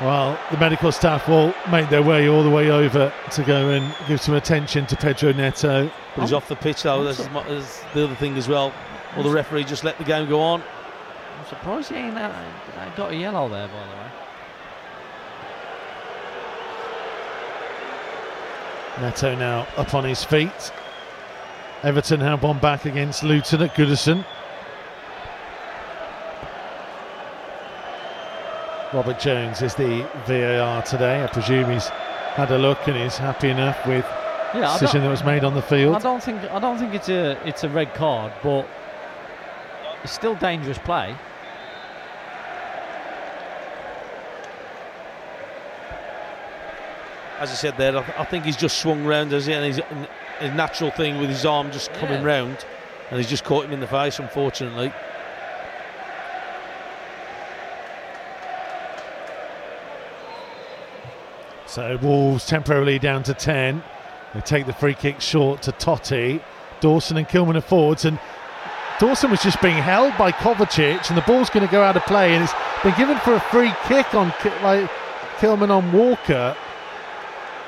Well, the medical staff will make their way all the way over to go and give some attention to Pedro Neto. But he's oh. off the pitch, though. That's, mu- that's the other thing as well. Well, the referee just let the game go on. I'm surprised he ain't uh, uh, got a yellow there, by the way. Neto now up on his feet. Everton have one back against Luton at Goodison. Robert Jones is the VAR today. I presume he's had a look and is happy enough with Yeah, the decision that was made on the I field. don't think I don't think it's a it's a red card, but it's still dangerous play. As I said there, I, th- I think he's just swung round as and his, his natural thing with his arm just coming Yeah. round, and he's just caught him in the face, unfortunately. So Wolves temporarily down to 10. They take the free kick short to Toti. Dawson and Kilman are forwards, and Dawson was just being held by Kovacic, and the ball's going to go out of play, and it's been given for a free kick on like Kilman on Walker.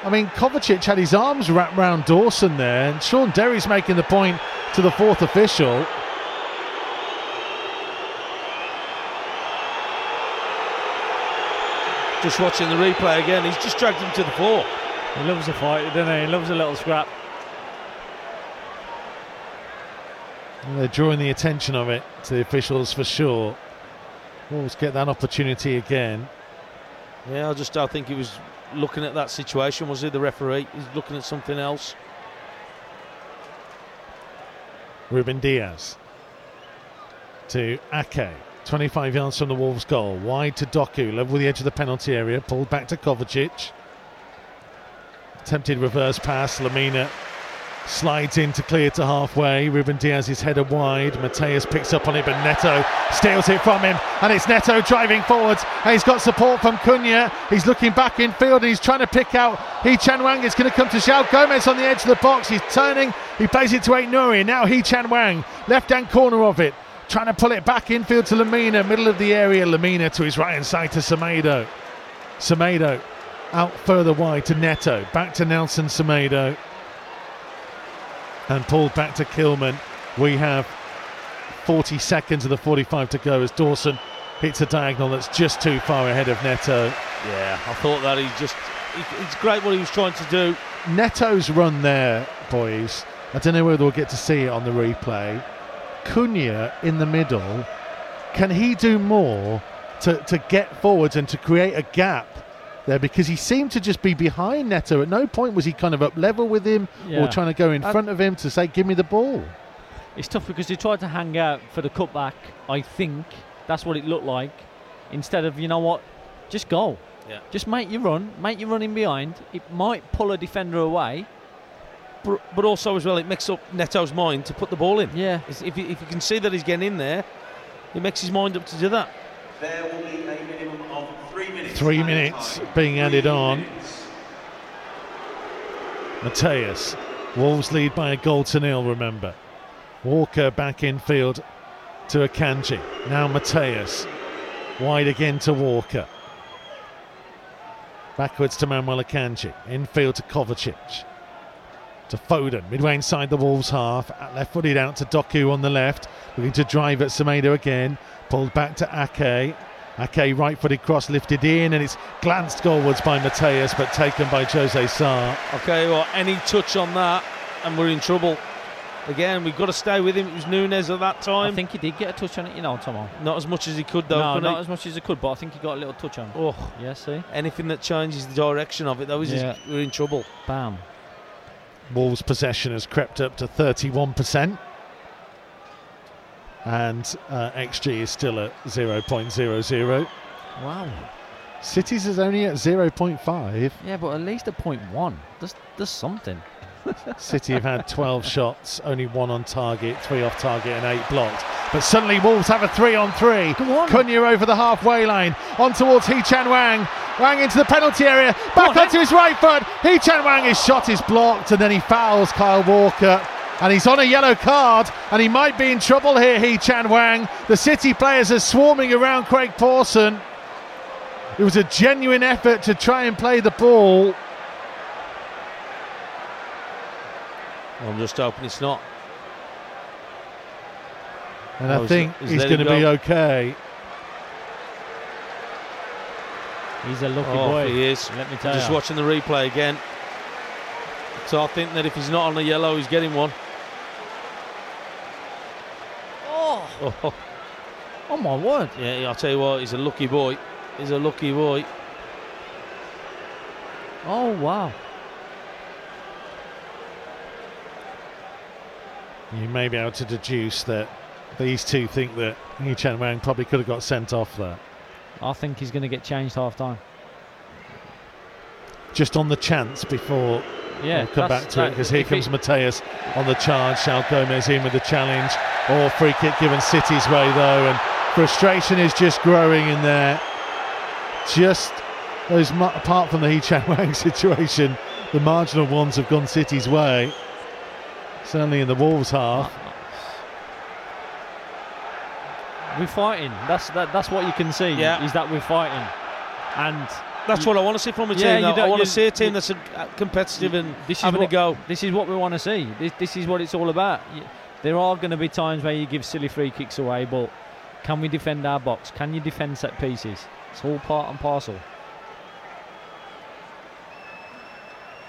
I mean, Kovacic had his arms wrapped around Dawson there, and Sean Derry's making the point to the fourth official. Just watching the replay again, he's just dragged him to the floor. He loves a fight, doesn't he? He loves a little scrap. And They're drawing the attention of it to the officials for sure. Oh, Wolves get that opportunity again. Yeah, I just I think he was looking at that situation. Was he the referee? He's looking at something else. Ruben Dias to Ake. 25 yards from the Wolves goal. Wide to Doku. Level with the edge of the penalty area. Pulled back to Kovacic. Attempted reverse pass. Lemina slides in to clear to halfway. Ruben Dias is headed wide. Mateus picks up on it, but Neto steals it from him. And it's Neto driving forwards. And he's got support from Cunha. He's looking back in field and he's trying to pick out Hee Chan Hwang. It's going to come to João Gomes on the edge of the box. He's turning. He plays it to Nuri. Now Hee Chan Hwang, left hand corner of it. Trying to pull it back infield to Lemina, middle of the area. Lemina to his right hand side to Semedo. Semedo out further wide to Neto. Back to Nelson Semedo. And pulled back to Kilman. We have 40 seconds of the 45 to go as Dawson hits a diagonal that's just too far ahead of Neto. Yeah, I thought that he just. It's great what he was trying to do. Neto's run there, boys. I don't know whether we'll get to see it on the replay. Cunha in the middle. Can he do more to, to get forwards and to create a gap there? Because he seemed to just be behind Neto. At no point was he kind of up level with him or trying to go in I- front of him to say, "Give me the ball." It's tough because he tried to hang out for the cutback. I think that's what it looked like. instead of you know what, just go. Yeah. Just make your run, make your run in behind. It might pull a defender away. But, but also as well, it makes up Neto's mind to put the ball in. Yeah. If you, if you can see that he's getting in there, it makes his mind up to do that. There will be a minimum of three minutes. Three minutes being added on. Matheus. Wolves lead by a goal to nil, remember. Walker back in field to Akanji. Now Matheus. Wide again to Walker. Backwards to Manuel Akanji. Infield to Kovacic. To Foden. Midway inside the Wolves half. Left footed out to Doku on the left. Looking to drive at Semedo again. Pulled back to Ake. Ake right footed cross lifted in and it's glanced goalwards by Matheus but taken by Jose Sa. Okay, well, any touch on that, and we're in trouble. Again, we've got to stay with him. It was Nunes at that time. I think he did get a touch on it, you know, Tomo. Not as much as he could, though. no, couldn't not he? as much as he could, but I think he got a little touch on. it. Oh, Yeah, see, anything that changes the direction of it, though, is Yeah. we're in trouble. bam. Wolves' possession has crept up to 31%. And uh, XG is still at 0.00. Wow. Cities is only at 0.5. Yeah, but at least a point one. There's, there's something. [laughs] City have had 12 shots, only one on target, three off target, and eight blocked. But suddenly Wolves have a three on three. On. Cunha over the halfway line, on towards Hee Chan Hwang. Hwang into the penalty area, back on, onto his right foot. Hee Chan Hwang, his shot is blocked, and then he fouls Kyle Walker. And he's on a yellow card, and he might be in trouble here, Hee Chan Hwang. The City players are swarming around Craig Pawson. It was a genuine effort to try and play the ball. I'm just hoping it's not. And Oh, I think he's he's going it to be okay. He's a lucky Oh, boy. he is. Let me tell Just you. watching the replay again. So I think that if he's not on a yellow, he's getting one. Oh, Oh, oh my word. yeah, I'll tell you what, he's a lucky boy. He's a lucky boy. Oh wow. You may be able to deduce that these two think that Hee Chan Hwang probably could have got sent off there. I think he's going to get changed half time. Just on the chance before Yeah, we'll come back to it because here comes it- Matheus on the charge. João Gomes in with the challenge. Or free kick given City's way though. And frustration is just growing in there. Just those, mu- apart from the Hee Chan Hwang [laughs] situation, the marginal ones have gone City's way. Certainly in the Wolves half. We're fighting. That's that, That's what you can see. Yeah. Is that we're fighting, and That's what I want to see from a team. Yeah, you. I don't- want to see a team that's uh, competitive and this is having what, a go. This is what we want to see. This, this is what it's all about. There are going to be times where you give silly free kicks away, but can we defend our box? Can you defend set pieces? It's all part and parcel.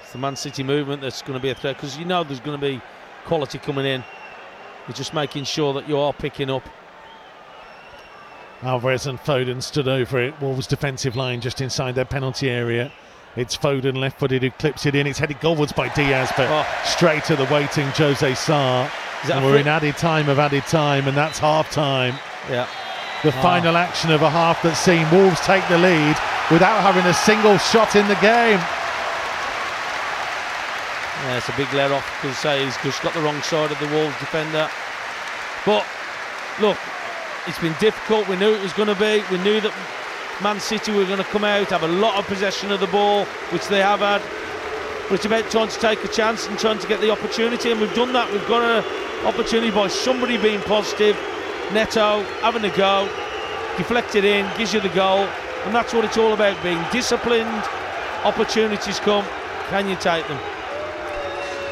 It's the Man City movement that's going to be a threat because you know there's going to be quality coming in. You're just making sure that you are picking up. Alvarez and Foden stood over it. Wolves' defensive line just inside their penalty area. It's Foden left footed who clips it in. It's headed goalwards by Dias, but Oh. straight to the waiting Jose Sa. And we're free- in added time of added time, and that's half time. Yeah. The Ah. final action of a half that's seen Wolves take the lead without having a single shot in the game. Yeah, it's a big let off because say he's just got the wrong side of the Wolves defender. But look, it's been difficult. We knew it was going to be. We knew that Man City were going to come out, have a lot of possession of the ball, which they have had. But it's about trying to take a chance and trying to get the opportunity, and we've done that. We've got an opportunity by somebody being positive. Neto having a go, deflected in, gives you the goal, and that's what it's all about: being disciplined. Opportunities come, can you take them?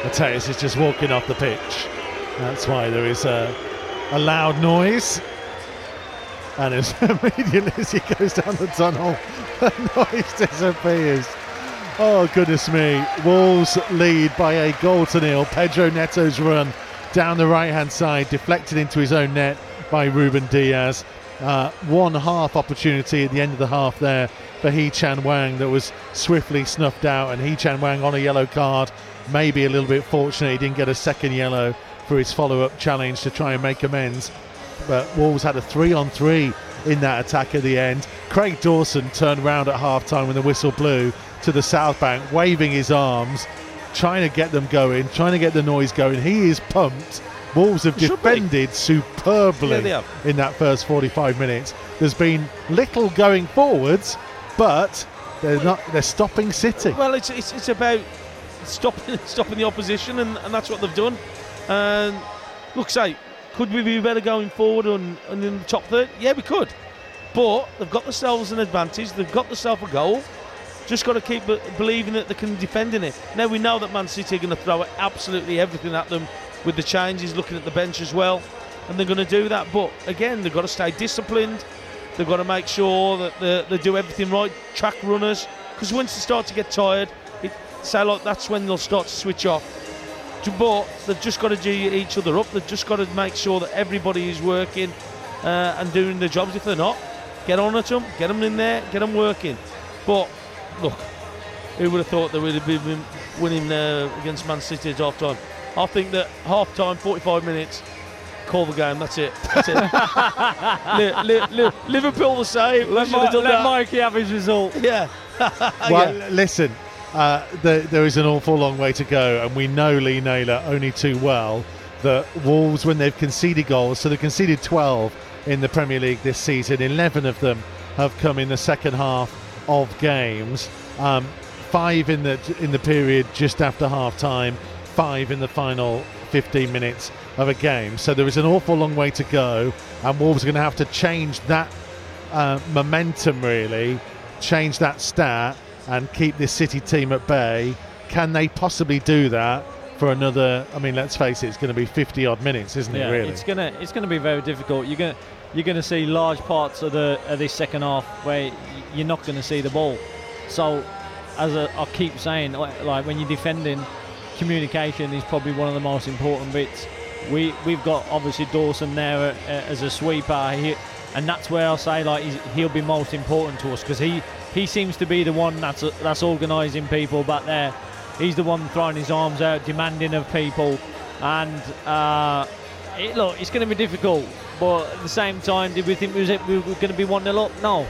Matheus is just walking off the pitch. That's why there is a, a loud noise. And as [laughs] immediately as he goes down the tunnel, [laughs] the noise disappears. Oh, goodness me. Wolves lead by a goal to nil. Pedro Neto's run down the right hand side, deflected into his own net by Ruben Dias. Uh, one half opportunity at the end of the half there for Hee Chan Hwang that was swiftly snuffed out, and Hee Chan Hwang on a yellow card. Maybe a little bit fortunate he didn't get a second yellow for his follow up challenge to try and make amends. But Wolves had a three on three in that attack at the end. Craig Dawson turned round at half time when the whistle blew to the South Bank, waving his arms, trying to get them going, trying to get the noise going. He is pumped. Wolves have defended superbly Yeah, in that first 45 minutes. There's been little going forwards, but they're not. They're stopping City. Well, it's, it's, it's about stopping [laughs] stopping the opposition, and, and that's what they've done. And looks say, could we be better going forward and, and in the top third? Yeah, we could. But they've got themselves an advantage. They've got themselves a goal. Just got to keep believing that they can defend in it. Now we know that Man City are going to throw absolutely everything at them with the changes, looking at the bench as well, and they're going to do that. But again, they've got to stay disciplined. They've got to make sure that they, they do everything right. Track runners, because once they start to get tired, it, say like that's when they'll start to switch off. But they've just got to do each other up. They've just got to make sure that everybody is working uh, and doing their jobs. If they're not, get on at them, get them in there, get them working. But look, who would have thought they would have been winning uh, against Man City at half time? I think that half time, 45 minutes, call the game. That's it. That's it. [laughs] Li- li- li- Liverpool the same. Let, should have Mi- done let. Mikey have his result. Yeah. [laughs] Well, Yeah. listen, uh, there, there is an awful long way to go, and we know Lee Naylor only too well that Wolves, when they've conceded goals, so they've conceded 12 in the Premier League this season, 11 of them have come in the second half of games. Um, five in the in the period just after half time, five in the final 15 minutes of a game. So there is an awful long way to go, and Wolves are going to have to change that uh, momentum really, change that stat, and keep this City team at bay. Can they possibly do that for another? I mean, let's face it, it's going to be 50 odd minutes, isn't Yeah, it? Really? it's gonna it's gonna be very difficult. You're gonna you're gonna see large parts of the of this second half where you're not gonna see the ball. So, as I keep saying, like, like when you're defending, communication is probably one of the most important bits. We we've got obviously Dawson there uh, as a sweeper, he, and that's where I'll say like he's, he'll be most important to us because he he seems to be the one that's that's organising people back there. He's the one throwing his arms out, demanding of people, and uh, it, look, it's going to be difficult. But at the same time, did we think we, was, we were going to be one 0 up? No.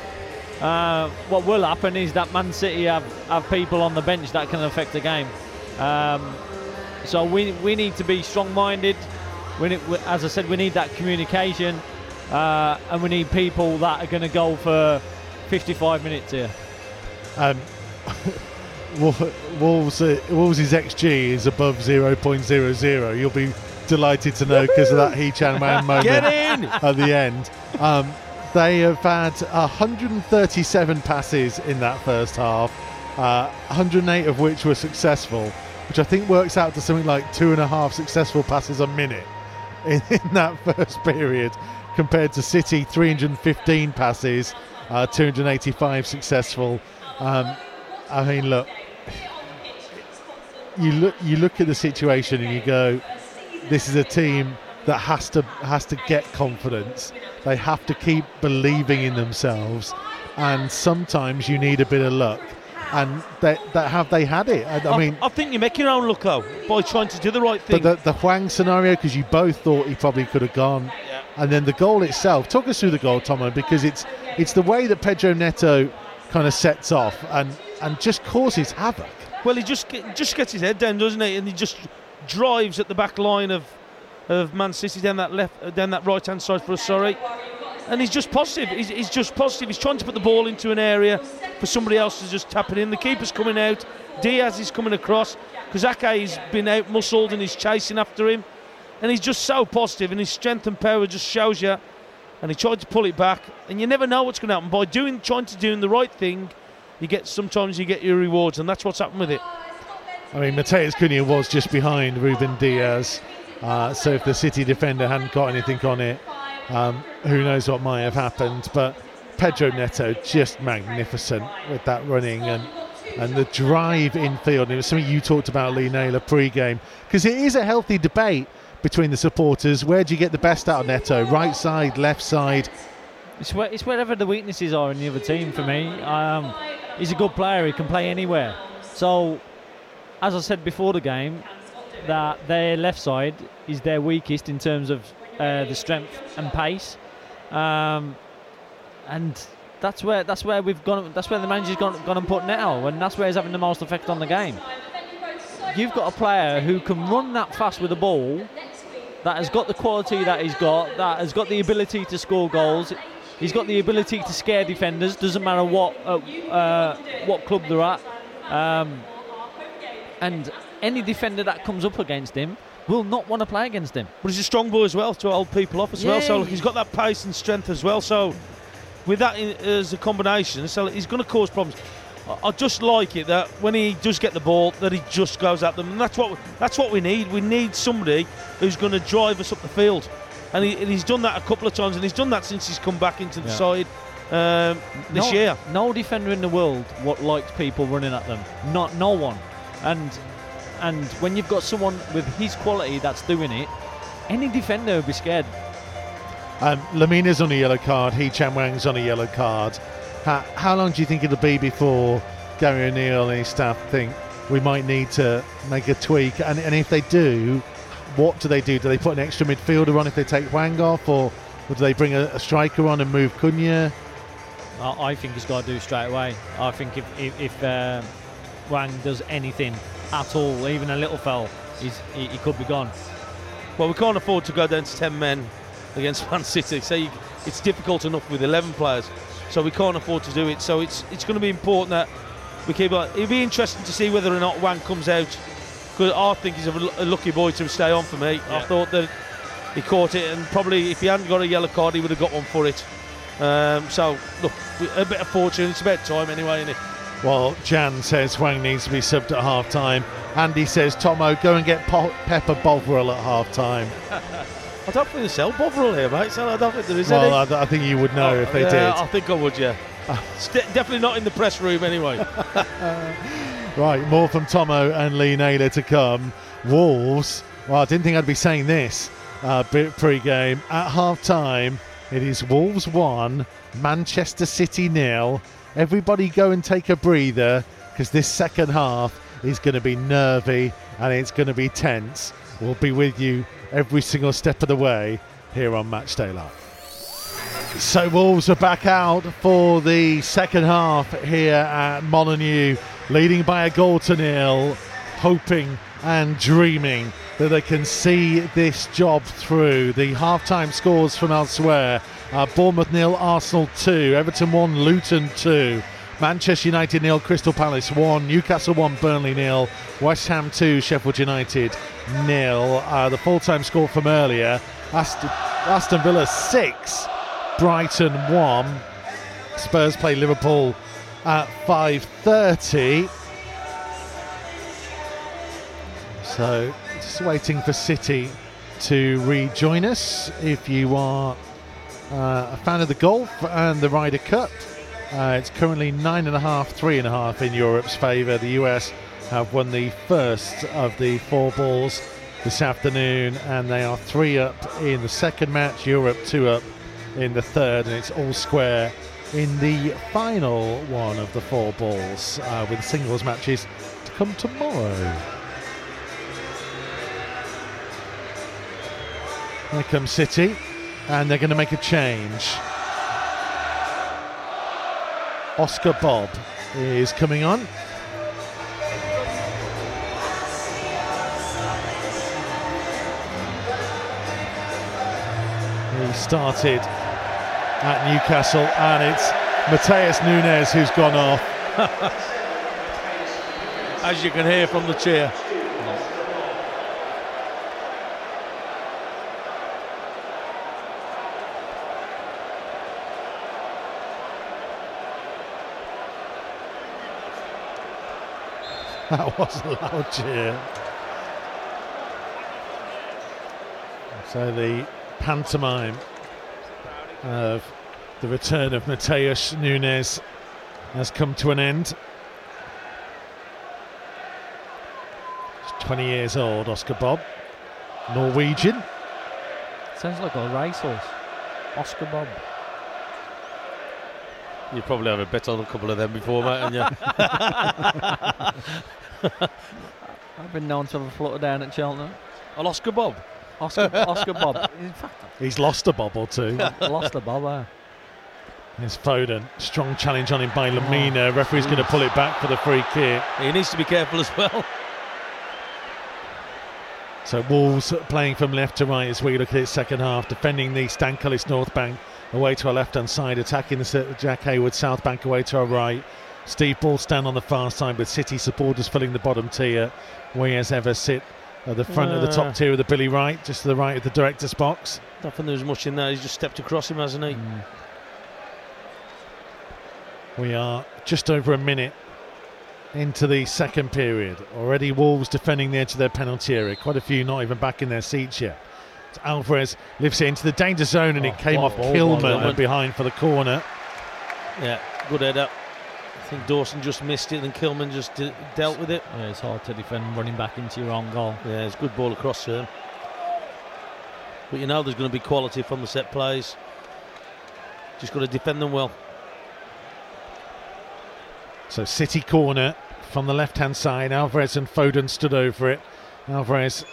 Uh, what will happen is that Man City have, have people on the bench that can affect the game. Um, so we we need to be strong-minded. We, need, as I said, we need that communication, uh, and we need people that are going to go for 55 minutes here. Um, [laughs] Wolves, uh, Wolves' XG is above 0.00. You'll be delighted to know because of that He Chan Man [laughs] moment at the end. Um, they have had 137 passes in that first half, uh, 108 of which were successful, which I think works out to something like two and a half successful passes a minute in, [laughs] in that first period, compared to City 315 passes, uh, 285 successful. Um, I mean, look, you look you look at the situation and you go, this is a team that has to has to get confidence. They have to keep believing in themselves, and sometimes you need a bit of luck. And that that have they had it? I, I mean, I think you make your own luck though by trying to do the right thing. but the, the Hwang scenario, because you both thought he probably could have gone. And then the goal itself. Talk us through the goal, Tomo, because it's it's the way that Pedro Neto kind of sets off and and just causes havoc. Well, he just just gets his head down, doesn't he? And he just drives at the back line of of Man City down that left, uh, down that right hand side for us. Sorry, and he's just positive. He's, he's just positive. He's trying to put the ball into an area for somebody else to just tap it in. The keeper's coming out. Dias is coming across. Kazake's been out muscled and he's chasing after him, and he's just so. And his strength and power just shows you. And he tried to pull it back, and you never know what's going to happen by doing, trying to doing the right thing. You get sometimes you get your rewards, and that's what's happened with it. I mean, Matheus Cunha was just behind Ruben Dias, uh, so if the City defender hadn't got anything on it, um, who knows what might have happened. But Pedro Neto just magnificent with that running and and the drive in field. It was something you talked about, Lee Naylor, pre-game, because it is a healthy debate between the supporters. Where do you get the best out of Neto? Right side, left side? It's, where, it's wherever the weaknesses are in the other team for me. Um, he's a good player. He can play anywhere. So, as I said before the game, that their left side is their weakest in terms of uh, the strength and pace. Um, and that's where that's where we've gone. That's where the manager's gone, gone and put Neto, and that's where he's having the most effect on the game. You've got a player who can run that fast with the ball, that has got the quality that he's got, that has got the ability to score goals. He's got the ability to scare defenders. Doesn't matter what uh, uh, what club they're at, um, and any defender that comes up against him will not want to play against him. But he's a strong boy as well to hold people off as well. So he's got that pace and strength as well. So with that in, as a combination, so he's going to cause problems. I, I just like it that when he does get the ball, that he just goes at them, and that's what that's what we need. We need somebody who's going to drive us up the field, and, he, and he's done that a couple of times, and he's done that since he's come back into the Yeah. side um, this no, year. No defender in the world what likes people running at them. Not no one. And and when you've got someone with his quality that's doing it, any defender would be scared. Um, Lemina's on a yellow card. Hee Chan Hwang's on a yellow card. How, how long do you think it'll be before Gary O'Neill and his staff think we might need to make a tweak? And, and if they do, what do they do? Do they put an extra midfielder on if they take Hwang off, or, or do they bring a, a striker on and move Cunha? I, I think he's got to do straight away. I think if if, if uh, Hwang does anything at all, even a little foul, he's, he, he could be gone. Well, we can't afford to go down to 10 men against [laughs] Man City. So you, it's difficult enough with 11 players. So we can't afford to do it. So it's it's going to be important that we keep on. It'll be interesting to see whether or not Hwang comes out. Because I think he's a lucky boy to stay on for me. I thought that he caught it, and probably if he hadn't got a yellow card, he would have got one for it. Um, so look, a bit of fortune. It's about time anyway, isn't it? Well, Jan says Hwang needs to be subbed at half time. Andy says, Tomo, go and get po- Pepper Bovril at half time. [laughs] I don't think they sell Bovril here, mate. So I don't think there is Well, any. I, I think you would know if they yeah, did. I think I would, yeah. Definitely not in the press room anyway. [laughs] Right, more from Tomo and Lee Naylor to come. Wolves, well, I didn't think I'd be saying this uh, pre-game. At half-time, it is Wolves 1, Manchester City nil. Everybody go and take a breather because this second half is going to be nervy and it's going to be tense. We'll be with you every single step of the way here on Matchday Live. So Wolves are back out for the second half here at Molineux, leading by a goal to nil, hoping and dreaming that they can see this job through. The half-time scores from elsewhere: uh, Bournemouth nil, Arsenal two, Everton one, Luton two. Manchester United nil, Crystal Palace one, Newcastle one, Burnley nil, West Ham two, Sheffield United nil. Uh, the full-time score from earlier: Aston, Aston Villa six, Brighton one. Spurs play Liverpool at 5:30. So just waiting for City to rejoin us. If you are uh, a fan of the golf and the Ryder Cup, uh, it's currently nine and a half, three and a half in Europe's favour. The US have won the first of the four balls this afternoon, and they are three up in the second match. Europe two up in the third, and it's all square in the final one of the four balls, uh, with singles matches to come tomorrow. Here comes City, and they're going to make a change. Oscar Bobb is coming on. He started at Newcastle, and it's Matheus Nunes who's gone off. [laughs] As you can hear from the cheer. That was a loud cheer. So the pantomime of the return of Matheus Nunes has come to an end. He's 20 years old, Oscar Bobb. Norwegian. Sounds like a racehorse. Oscar Bobb. You probably have a bet on a couple of them before, mate, and yeah. [laughs] [laughs] [laughs] I've been known to have a flutter down at Cheltenham. An Oscar Bobb. Oscar, Oscar Bobb. [laughs] In fact, He's lost a bob or two. I [laughs] lost a Bob. Uh. There's Foden. Strong challenge on him by Lemina. Referee's going to pull it back for the free kick. He needs to be careful as well. So Wolves playing from left to right as we look at it second half, defending the Stan Cullis North Bank away to our left hand side, attacking the Jack Hayward South Bank away to our right. Steve Bull stand on the far side with City supporters filling the bottom tier. We as ever sit at the front of the top Uh. tier of the Billy Wright, just to the right of the director's box. Don't think there was much in there. He's just stepped across him, hasn't he? We are just over a minute into the second period. Already Wolves defending the edge of their penalty area. Quite a few not even back in their seats yet. Alvarez lifts it into the danger zone and it Oh, came off Kilman behind for the corner. Yeah, good header. I think Dawson just missed it and Kilman just de- dealt with it. Yeah, it's hard to defend running back into your own goal. Yeah, it's a good ball across to him. But you know there's going to be quality from the set plays. Just got to defend them well. So City corner from the left hand side. Alvarez and Foden stood over it. Alvarez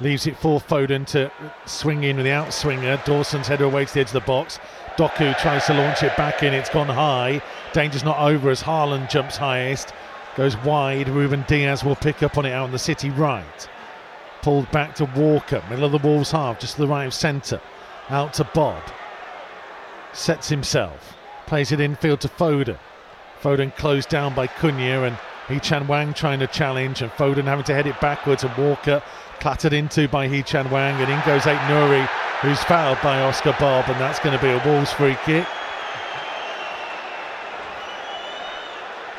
leaves it for Foden to swing in with the outswinger. Dawson's header away to the edge of the box. Doku tries to launch it back in. It's gone high. Danger's not over as Haaland jumps highest. Goes wide. Ruben Dias will pick up on it out on the City right. Pulled back to Walker. Middle of the Wolves half, just to the right of centre. Out to Bobb. Sets himself. Plays it infield to Foden. Foden closed down by Cunha and Hee Chan Hwang trying to challenge and Foden having to head it backwards and Walker clattered into by Hee Chan Hwang and in goes Ait Nuri who's fouled by Oscar Bobb and that's going to be a Wolves free kick.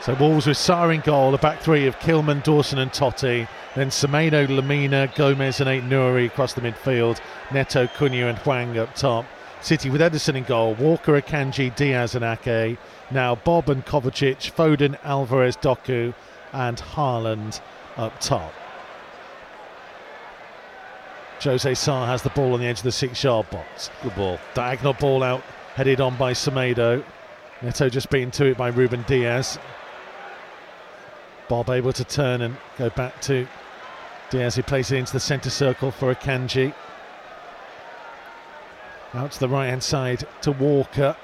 So Wolves with Sa in goal, the back three of Kilman, Dawson and Toti. Then Semedo, Lemina, Gomes and Ait Nuri across the midfield. Neto, Cunha and Hwang up top. City with Ederson in goal, Walker, Akanji, Dias and Ake. Now Bobb and Kovacic, Foden, Alvarez, Doku and Haaland up top. Jose Sa has the ball on the edge of the six-yard box. Good ball. Diagonal ball out, headed on by Semedo. Neto just beaten to it by Ruben Dias. Bobb able to turn and go back to Dias, who plays it into the centre circle for Akanji. Out to the right hand side to Walker.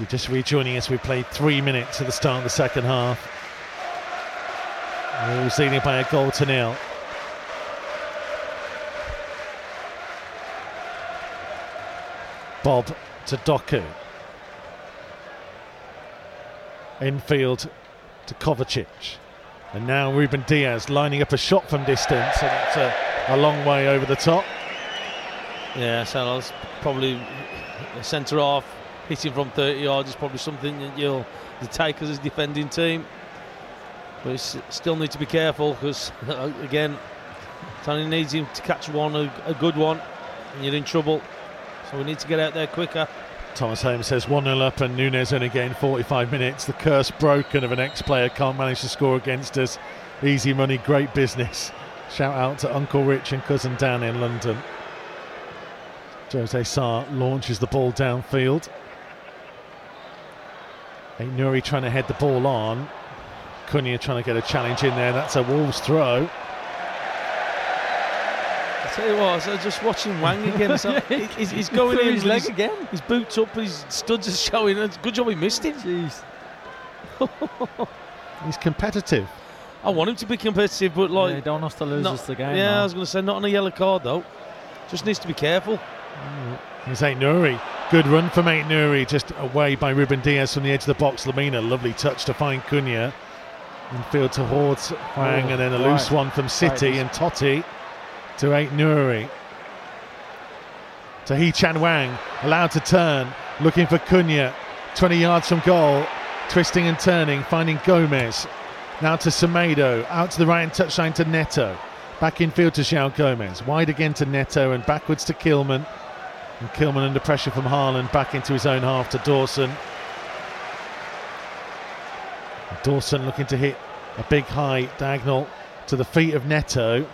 You're just rejoining us, we played three minutes at the start of the second half. Wolves leading by a goal to nil. Bobb to Doku. Infield to Kovacic. And now Ruben Dias lining up a shot from distance, and it's a, a long way over the top. Yeah, so that's probably centre half hitting from 30 yards is probably something that you'll you take as a defending team. But you still need to be careful because [laughs] again, Tony needs him to catch one, a, a good one, and you're in trouble. So we need to get out there quicker. Thomas Holmes says 1 0 up, and Nunes only gained 45 minutes. The curse broken of an ex player can't manage to score against us. Easy money, great business. Shout out to Uncle Rich and Cousin Dan in London. Jose Sa launches the ball downfield. Ait Nuri trying to head the ball on. Cunha trying to get a challenge in there. That's a Wolves throw. I tell you what, so just watching Hwang [laughs] again. So he's, he's going Threw in, his with leg his, again. his boots up, his studs are showing. It's good job he missed him. Jeez. [laughs] He's competitive. I want him to be competitive, but like yeah, don't want us to lose Not- us the game. Yeah, now. I was going to say not on a yellow card though. Just needs to be careful. Mm. Here's Ait Nuri. Good run from Ait Nuri, just away by Ruben Dias from the edge of the box. Lemina, lovely touch to find Cunha. Infield towards Hwang, Oh, and then a right. loose one from City Right. and Toti to Ait Nuri. To Hee Chan Hwang, allowed to turn, looking for Cunha. 20 yards from goal, twisting and turning, finding Gomes. Now to Semedo, out to the right and touchline to Neto. Back in field to João Gomes. Wide again to Neto and backwards to Kilman. And Kilman under pressure from Haaland back into his own half to Dawson. Dawson looking to hit a big high diagonal to the feet of Neto.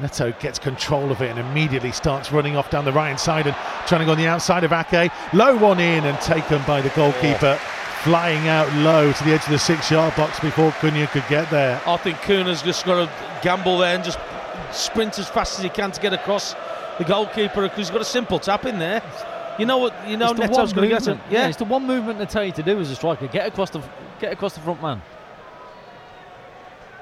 Neto gets control of it and immediately starts running off down the right hand side and trying to go on the outside of Ake. Low one in and taken by the goalkeeper. Flying out low to the edge of the six yard box before Cunha could get there. I think Cunha's just got to gamble there and just sprint as fast as he can to get across the goalkeeper because he's got a simple tap in there. You know what? You know It's Neto's going to get it. movement. Yeah. it's the one movement they tell you to do as a striker. Get across the get across the front man.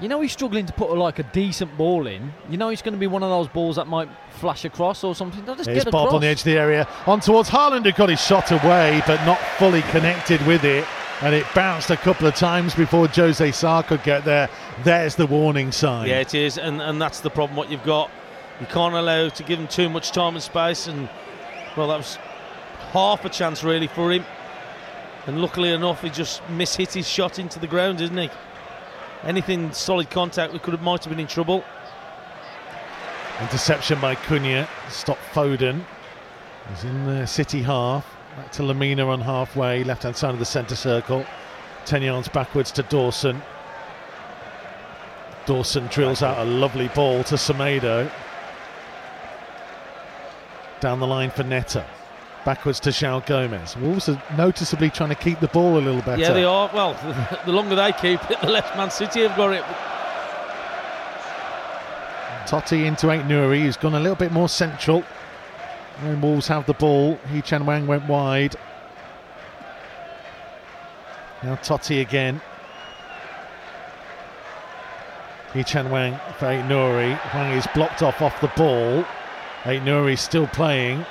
You know he's struggling to put a, like a decent ball in. You know he's going to be one of those balls that might flash across or something. No, just Here's get Bobb across. on the edge of the area, on towards Haaland, who got his shot away, but not fully connected with it. And it bounced a couple of times before Jose Sa could get there. There's the warning sign. Yeah, it is, and, and that's the problem. What you've got, you can't allow to give him too much time and space. And well, that was half a chance really for him. And luckily enough, he just mishit his shot into the ground, didn't he? Anything solid contact, we could have might have been in trouble. Interception by Cunha. Stop Foden. He's in the City half. Back to Lemina on halfway, left hand side of the centre circle. 10 yards backwards to Dawson. Dawson drills out a lovely ball to Semedo. Down the line for Neto. Backwards to João Gomes. Wolves are noticeably trying to keep the ball a little better. Yeah, they are. Well, [laughs] the longer they keep it, the less Man City have got it. Toti into Ait Nuri, who's gone a little bit more central. When Wolves have the ball, Hee Chan Hwang went wide. Now Toti again. Hee Chan Hwang for Ait Nuri. Hwang is blocked off off the ball. Ait Nuri still playing,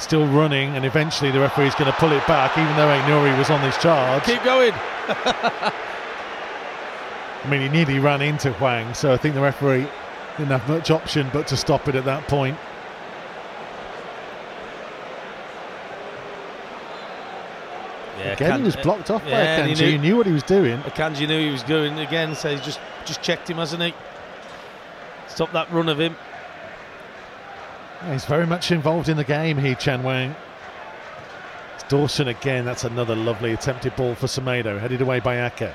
still running, and eventually the referee's going to pull it back, even though Ait Nuri was on this charge. Keep going. [laughs] I mean, he nearly ran into Hwang, so I think the referee didn't have much option but to stop it at that point. Yeah, Again, Kan- he was blocked off by yeah, he Akanji. He knew- knew what he was doing. Akanji knew he was doing again, so he just just checked him, hasn't he? Stop that run of him. Yeah, he's very much involved in the game, Hee Chan Hwang. It's Dawson again. That's another lovely attempted ball for Semedo, headed away by Ake.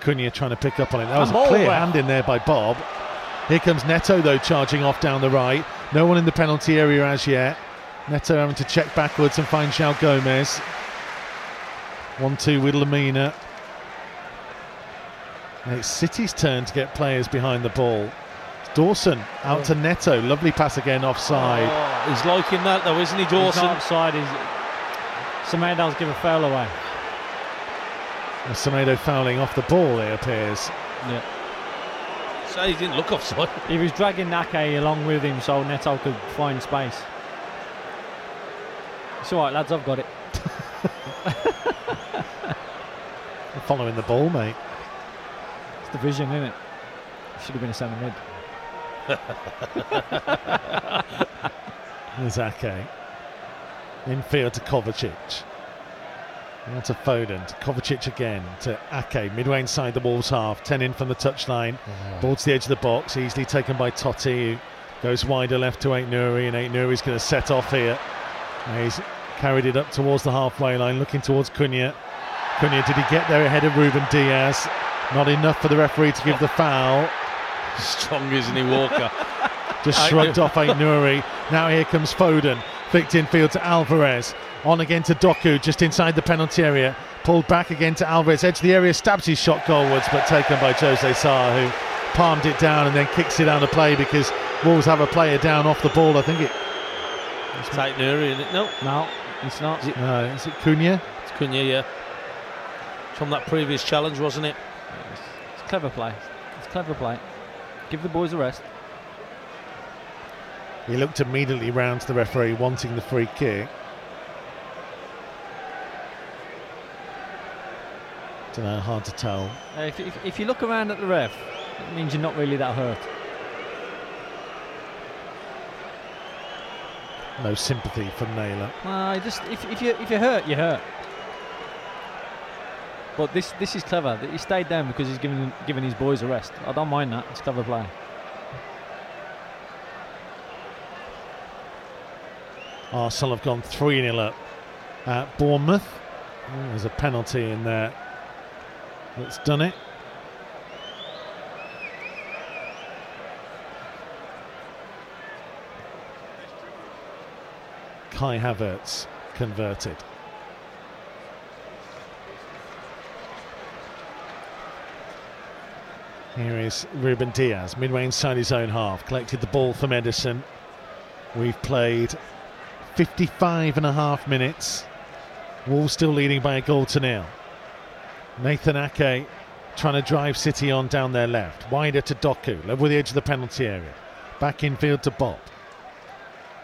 Cunha trying to pick up on it. That was Come a clear over. hand in there by Bobb. Here comes Neto though, charging off down the right. No one in the penalty area as yet. Neto having to check backwards and find João Gomes. One-two with Lemina. And it's City's turn to get players behind the ball. It's Dawson out to Neto. Lovely pass again offside. Oh, he's liking that though, isn't he, He's Dawson? not offside. He's Semedo's give a foul away. And Semedo fouling off the ball, it appears. Yeah. So he didn't look offside. He was dragging Nake along with him so Neto could find space. It's all right, lads. I've got it. Following the ball, mate. It's the vision, isn't it? Should have been a centre mid. [laughs] There's Ake. Infield to Kovacic. Now to Foden, to Kovacic again, to Ake, midway inside the Wolves half, 10 in from the touchline, ball to the edge of the box, easily taken by Toti, who goes wider left to Ait Nuri, and Ait Nuri's going to set off here. Now He's carried it up towards the halfway line, looking towards Cunha. Cunha, did he get there ahead of Ruben Dias? Not enough for the referee to give the foul. [laughs] Strong, isn't he, Walker? [laughs] Just shrugged off Ait Nuri. Now here comes Foden. Flicked infield to Alvarez. On again to Doku, just inside the penalty area. Pulled back again to Alvarez. Edge of the area, stabs his shot goalwards, but taken by Jose Sa, who palmed it down and then kicks it out of play because Wolves have a player down off the ball. I think it. it's tight Nuri, isn't it? No, No, it's not. Uh, is it Cunha? it's Cunha, yeah. From that previous challenge, wasn't it? It's clever play. It's clever play. Give the boys a rest. He looked immediately round to the referee, wanting the free kick. Don't know, hard to tell. Uh, if, if, if you look around at the ref, it means you're not really that hurt. No sympathy from Naylor. Uh, just if, if you if you're hurt, you're hurt. But this this is clever. He stayed down because he's giving giving his boys a rest. I don't mind that. It's clever play. Arsenal have gone 3 0 up at Bournemouth. Oh, there's a penalty in there that's done it. Kai Havertz converted. Here is Ruben Dias, midway inside his own half, collected the ball from Ederson. We've played 55 and a half minutes. Wolves still leading by a goal to nil. Nathan Ake trying to drive City on down their left. Wider to Doku, level with the edge of the penalty area. Back infield to Bob.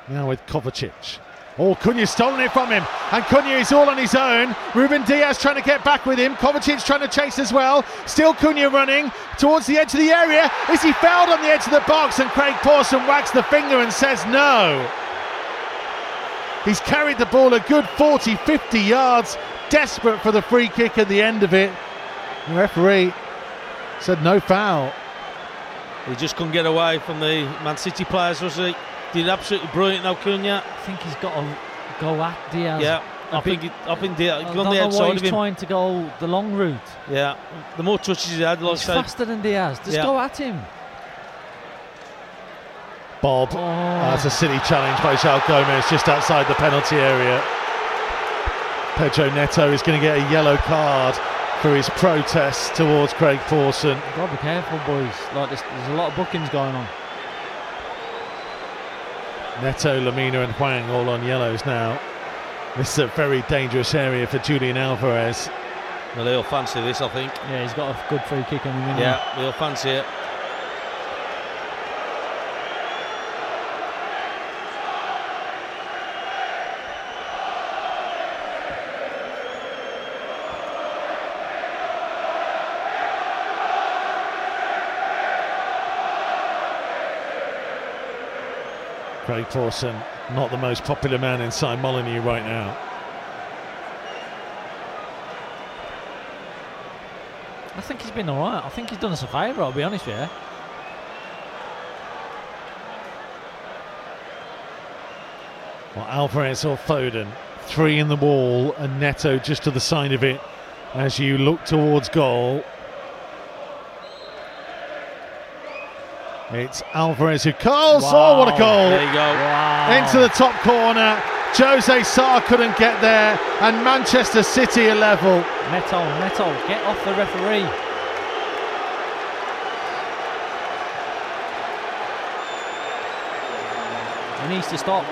Now with Kovacic. Oh, Cunha's stolen it from him. And Cunha is all on his own. Ruben Dias trying to get back with him. Kovacic trying to chase as well. Still Cunha running towards the edge of the area. Is he fouled on the edge of the box? And Craig Pawson wags the finger and says no. He's carried the ball a good 40, 50 yards. Desperate for the free kick at the end of it. The referee said no foul. He just couldn't get away from the Man City players, was he? Did absolutely brilliant now, Cunha. I think he's got to go at Dias. Yeah, I I think think- he, I think Dias, I on the outside he's of him. trying to go the long route. Yeah, the more touches he had, like He's faster than Dias. Just Yeah. go at him. Bobb. Oh. That's a silly challenge by João Gomes just outside the penalty area. Pedro Neto is going to get a yellow card for his protest towards Craig Pawson. Gotta be careful, boys. Like there's, there's a lot of bookings going on. Neto, Lemina, and Hwang all on yellows now. This is a very dangerous area for Julian Alvarez. well, he'll fancy this, I think. Yeah, he's got a good free kick on him. hasn't? Yeah, he'll fancy it. Craig Pawson, not the most popular man inside Molineux right now. I think he's been all right. I think he's done us a favour. I'll be honest with you. Well, Alvarez or Foden, three in the wall, and Neto just to the side of it as you look towards goal. It's Alvarez who calls. Oh, what a goal! There you go. Wow. Into the top corner. Jose Sa couldn't get there, and Manchester City are level. Neto, Neto, get off the referee. He needs to stop.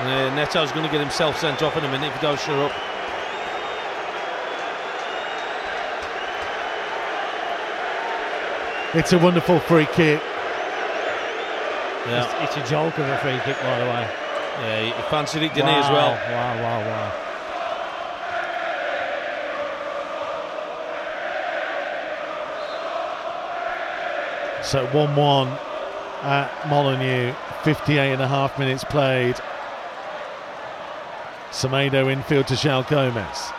Uh, Neto's going to get himself sent off in a minute if he don't show up. It's a wonderful free kick. Yeah, It's, it's a joke of a free kick, by the way. yeah he he fancied it, didn't he, as well? Wow, wow, wow. So 1 1 at Molineux, 58 and a half minutes played. Semedo infield to João Gomes.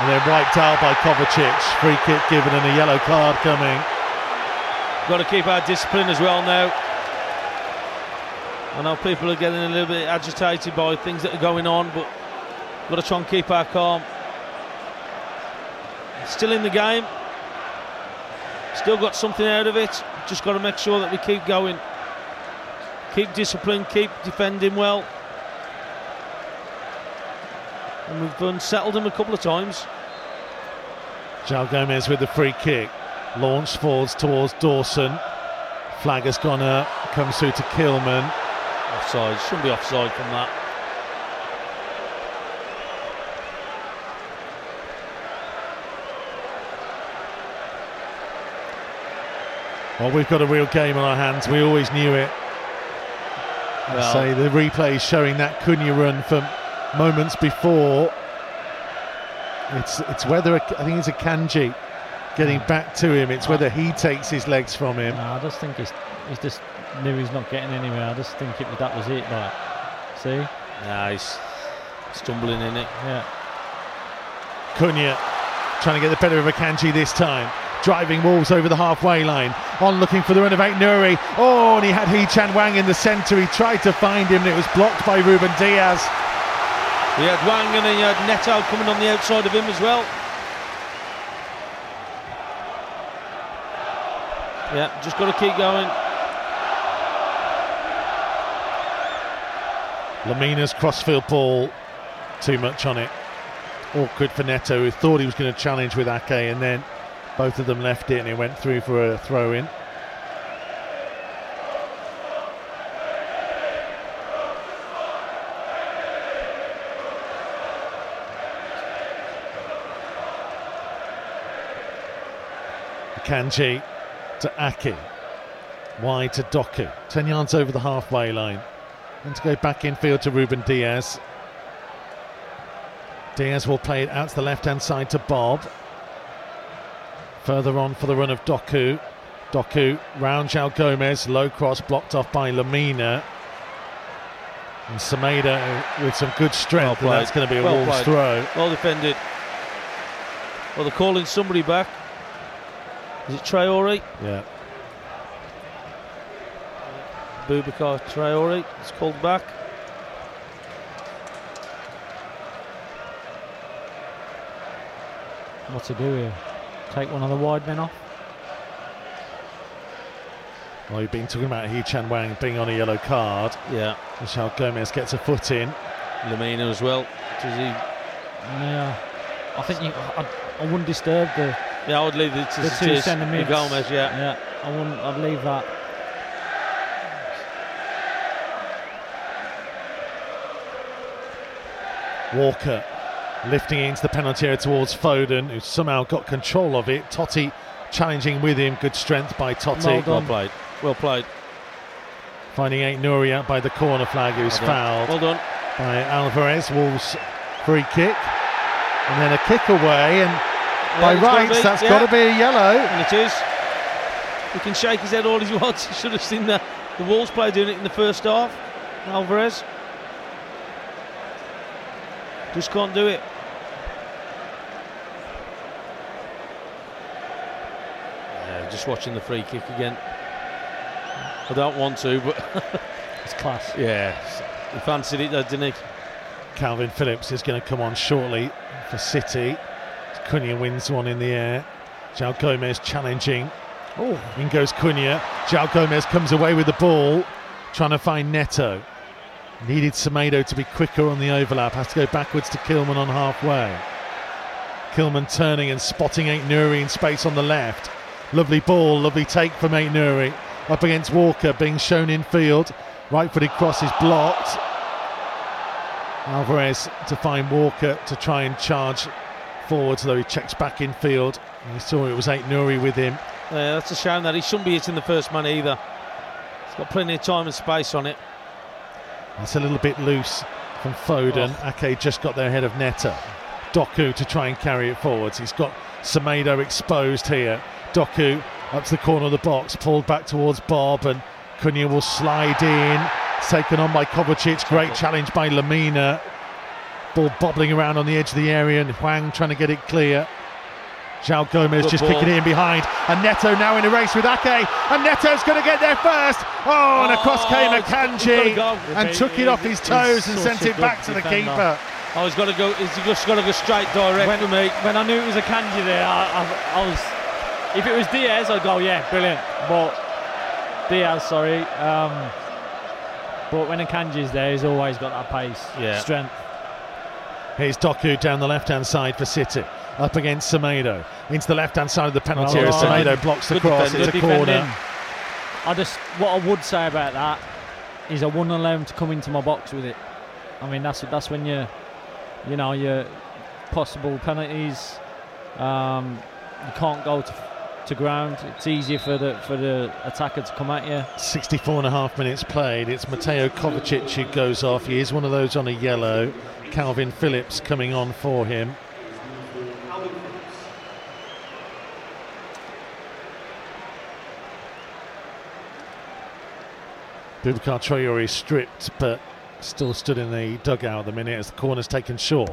And then wiped out by Kovacic. Free kick given and a yellow card coming. Got to keep our discipline as well now. I know people are getting a little bit agitated by things that are going on, but got to try and keep our calm. Still in the game. Still got something out of it. Just got to make sure that we keep going. Keep discipline, keep defending well. And we've unsettled them a couple of times. João Gomes with the free kick. Launched forwards towards Dawson. Flag has gone uh, up. Comes through to Kilman. Offside. Shouldn't be offside from that. Well, we've got a real game on our hands. We always knew it. I Well- say the replay is showing that Cunha run from moments before. It's it's whether I think it's Akanji getting ah. back to him. It's whether he takes his legs from him. No, I just think he's, he's just knew he's not getting anywhere. I just think it, that was it. Like, see? Nice. Stumbling in it. Yeah. Cunha trying to get the better of Akanji this time. Driving Wolves over the halfway line. On looking for the run of Nuri. Oh, and he had Hee Chan Hwang in the centre. He tried to find him and it was blocked by Ruben Dias. He had Hwang and he had Neto coming on the outside of him as well. Yeah, just got to keep going. Lemina's crossfield ball, too much on it. Awkward for Neto, who thought he was going to challenge with Ake, and then both of them left it and it went through for a throw in. Kanji to Ake. Wide to Doku. 10 yards over the halfway line. And to go back infield to Ruben Dias. Dias will play it out to the left hand side to Bobb. Further on for the run of Doku. Doku round João Gomes. Low cross blocked off by Lemina. And Semedo with some good strength. Well that's going to be a Well Wolves throw. Well defended. Well, they're calling somebody back. Is it Traore? Yeah. Boubacar Traore is called back. What to do here? Take one of the wide men off? Well, you've been talking about Hee Chan Hwang being on a yellow card. Yeah. Michelle Gomes gets a foot in. Lemina as well. Does he? Yeah. I think you, I, I wouldn't disturb the, Yeah, I would leave it to the two Sanchez, centre mids. Gomes. Yeah. Yeah, I wouldn't. I'd leave that. Walker lifting it into the penalty area towards Foden, who somehow got control of it. Toti challenging with him. Good strength by Toti. Well Well played. Well played. Finding Ait Nuri out by the corner flag, who's Well fouled Well done. by Alvarez. Wolves free kick. And then a kick away, and by it's gotta rights, be, that's yeah. got to be a yellow. And it is. He can shake his head all he [laughs] wants. He should have seen the, the Wolves player doing it in the first half. Alvarez. Just can't do it. Yeah, just watching the free kick again. I don't want to, but [laughs] It's class. yeah, he fancied it, though, didn't he? Kalvin Phillips is going to come on shortly for City. Cunha wins one in the air. João Gomes challenging. Oh, in goes Cunha. João Gomes comes away with the ball, trying to find Neto. Needed Semedo to be quicker on the overlap. Has to go backwards to Kilman on halfway. Kilman turning and spotting Ait Nuri in space on the left. Lovely ball, lovely take from Ait Nuri. Up against Walker, being shown in field. Right footed cross is blocked. Alvarez to find Walker to try and charge forwards, though he checks back in field. And he saw it was Ait Nuri with him. Yeah, that's a shame that he shouldn't be hitting the first man either. He's got plenty of time and space on it. That's a little bit loose from Foden. Oh. Ake just got there ahead of Neto. Doku to try and carry it forwards. He's got Semedo exposed here. Doku up to the corner of the box, pulled back towards Bobb, and Cunha will slide in. Taken on by Kovacic. Great challenge by Lemina. Ball bobbling around on the edge of the area, and Hwang trying to get it clear. João Gomes Good just ball. kicking it in behind, and Neto now in a race with Ake, and Neto's going to get there first. Oh, and across Oh, came it's got- it's Akanji go. and took it off his toes and sent it back to the keeper. Oh, he's got to go. He's just got to go straight direct When, for me. when I knew it was Akanji there, I, I, I was. If it was Dias, I'd go, yeah, brilliant. But Dias, sorry. Um, but when Akanji's there, he's always got that pace, Yeah. strength. Here's Doku down the left-hand side for City, up against Semedo into the left-hand side of the penalty Well area. done. Semedo blocks the Good cross. defender. It's a Good corner. defending. I just what I would say about that is I wouldn't allow him to come into my box with it. I mean that's that's when you you know your possible penalties. Um, you can't go to to ground. It's easier for the for the attacker to come at you. 64 and a half minutes played. It's Mateo Kovacic who goes off. He is one of those on a yellow. Kalvin Phillips coming on for him. Boubacar Traore is stripped, but still stood in the dugout at the minute as the corner's taken short.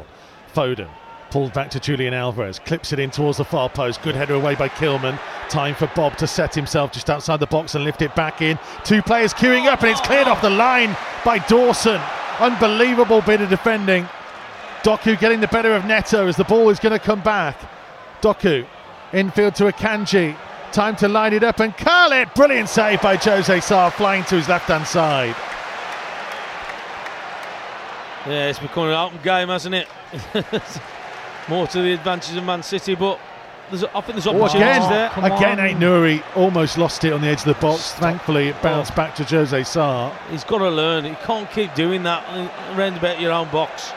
Foden pulled back to Julian Alvarez, clips it in towards the far post. Good header away by Kilman. Time for Bobb to set himself just outside the box and lift it back in. Two players queuing up, and it's cleared off the line by Dawson. Unbelievable bit of defending. Doku getting the better of Neto as the ball is going to come back. Doku infield to Akanji. Time to line it up and curl it. Brilliant save by Jose Sa, flying to his left hand side. Yeah, it's becoming an open game, hasn't it? [laughs] More to the advantage of Man City, but there's, I think there's Oh, opportunities again, there. Come again, on. Ait Nuri almost lost it on the edge of the box. Thankfully, it bounced back to Jose Sa. He's got to learn. He can't keep doing that around about your own box.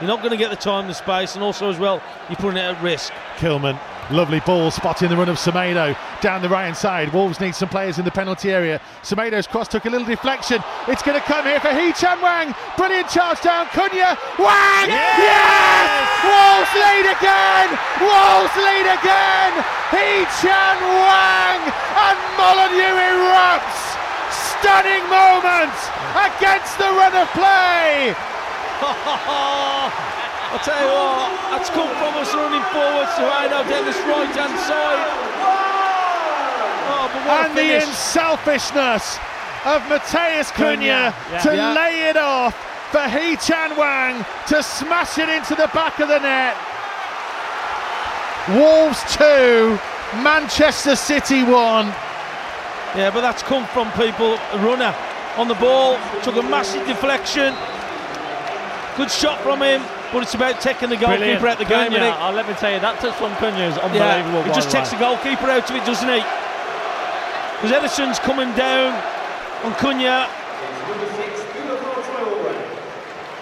You're not going to get the time, the space, and also as well, you're putting it at risk. Kilman Lovely ball spotting the run of Semedo down the right hand side. Wolves need some players in the penalty area. Semedo's cross took a little deflection. It's going to come here for Hee Chan Hwang. Brilliant charge down. Cunha. Hwang! Yes! Wolves lead again! Wolves lead again! Hee Chan Hwang! And Molineux erupts! Stunning moment against the run of play! [laughs] I'll tell you what, that's come from us running forwards to Rhino down this right hand side. Oh, but what a and the unselfishness of Matheus Cunha yeah. to Yeah. lay it off for Hee Chan Hwang to smash it into the back of the net. Wolves 2, Manchester City 1. Yeah, but that's come from people. A runner on the ball, took a massive deflection. Good shot from him, but it's about taking the Brilliant. goalkeeper out the game. Cunha, isn't it? I'll let me tell you, that touch from Cunha is unbelievable. Yeah, he just the takes way. the goalkeeper out of it, doesn't he? Because Ederson's coming down on Cunha.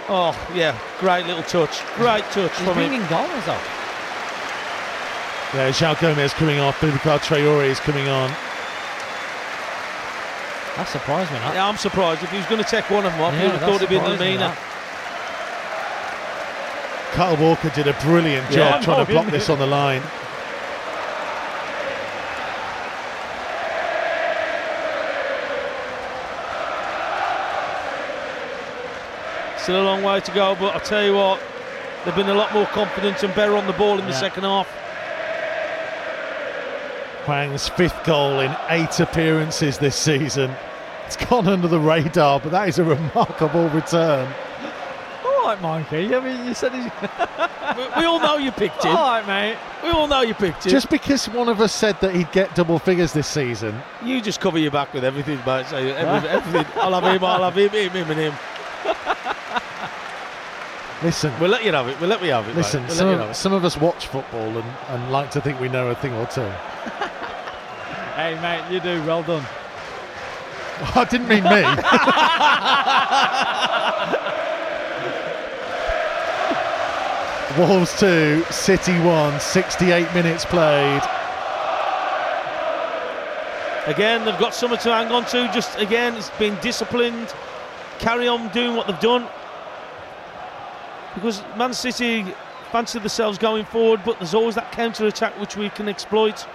Oh, yeah, great little touch. Great touch He's from him. bringing goals though. Yeah, João Gomes coming off, Boubacar Traore is coming on. That surprised me. That. Yeah, I'm surprised. If he was going to take one of them off, Yeah, he would have thought it'd been surprised me, Lemina. that. Kyle Walker did a brilliant job Yeah. trying to block this on the line. Still a long way to go, but I tell you what, they've been a lot more confident and better on the ball in the Yeah. second half. Hwang's fifth goal in eight appearances this season. It's gone under the radar, but that is a remarkable return. All right, Mikey. I mean, you said he's. [laughs] we, we all know you picked him. All right, mate. We all know you picked him. Just because one of us said that he'd get double figures this season, you just cover your back with everything, mate. Say every, [laughs] everything. I'll have him. I'll have him. Him, him, and him. listen, We'll let you have it. We'll let me have it. listen. mate. We'll Some let you of, have it. some of us watch football and, and like to think we know a thing or two. [laughs] Hey, mate, you do. Well done. Oh, I didn't mean me. Wolves 2, City 1, 68 minutes played. Again, they've got something to hang on to. Just again, it's been disciplined. Carry on doing what they've done. Because Man City fancy themselves going forward, but there's always that counter attack which we can exploit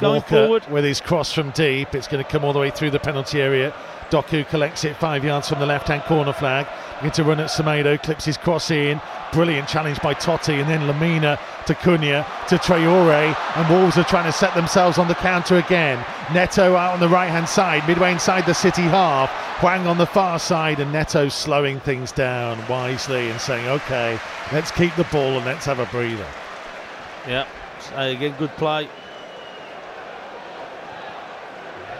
going Walker forward. with his cross from deep. It's going to come all the way through the penalty area. Doku collects it five yards from the left-hand corner flag. Going to run at Semedo, clips his cross in. Brilliant challenge by Toti, and then Lemina to Cunha to Traore, and Wolves are trying to set themselves on the counter again. Neto out on the right-hand side, midway inside the City half. Hwang on the far side, and Neto slowing things down wisely and saying, "Okay, let's keep the ball and let's have a breather." Yeah, uh, again, good play.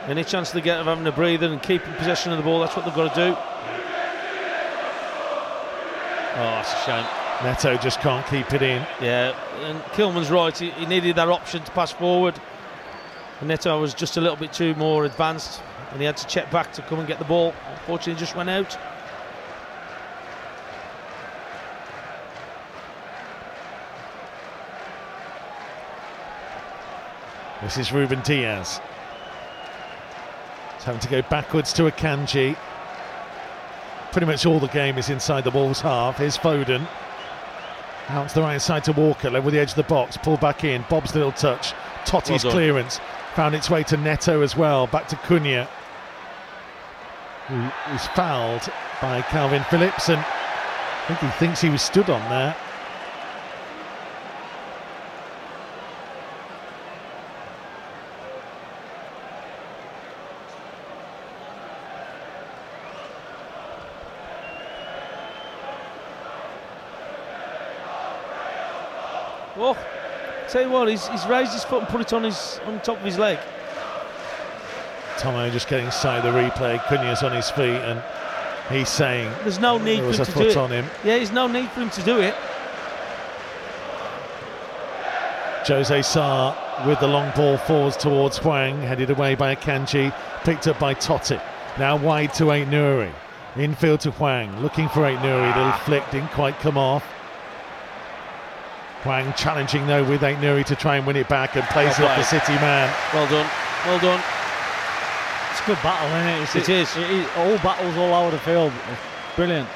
Any chance they get of having a breather and keeping possession of the ball, that's what they've got to do. Oh, that's a shame. Neto just can't keep it in. Yeah, and Kilman's right. He, he needed that option to pass forward. And Neto was just a little bit too more advanced, and he had to check back to come and get the ball. Unfortunately, he just went out. This is Ruben Dias. He's having to go backwards to Akanji. Pretty much all the game is inside the Wolves half. Here's Foden. Out to the right side to Walker, level with the edge of the box, pull back in. Bobb's little touch. Toti's Well clearance. Found its way to Neto as well. Back to Cunha. Who was fouled by Kalvin Phillips and I think he thinks he was stood on there. Oh, tell you what, he's, he's raised his foot and put it on his on top of his leg. Tomo just getting sight of the replay. Cunha's on his feet and he's saying There's no need there for him to do it. on him. Yeah, there's no need for him to do it. Jose Sa with the long ball forwards towards Hwang, headed away by Akanji, picked up by Toti. Now wide to Ait Nuri. Infield to Hwang, looking for Ait Nuri. Little flick didn't quite come off. Hwang challenging though with Ait Nuri to try and win it back and plays it Well off the. City man. Well done. Well done. It's a good battle, isn't it? It's, It is. It is all battles all over the field. Brilliant.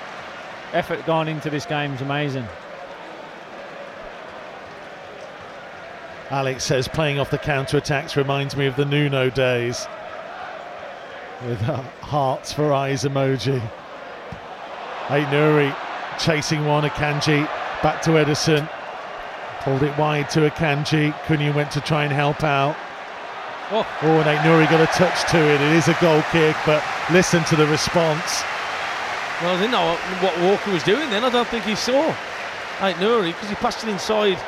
Effort going into this game is amazing. Alex says playing off the counter attacks reminds me of the Nuno days. With uh, hearts for eyes emoji. Ait Nuri chasing one, Akanji back to Ederson. Pulled it wide to Akanji. Cunha went to try and help out. Oh. Oh, and Nuri got a touch to it. It is a goal kick, but listen to the response. Well, I didn't know what, what Walker was doing then. I don't think he saw. Ait Nuri, because he passed it inside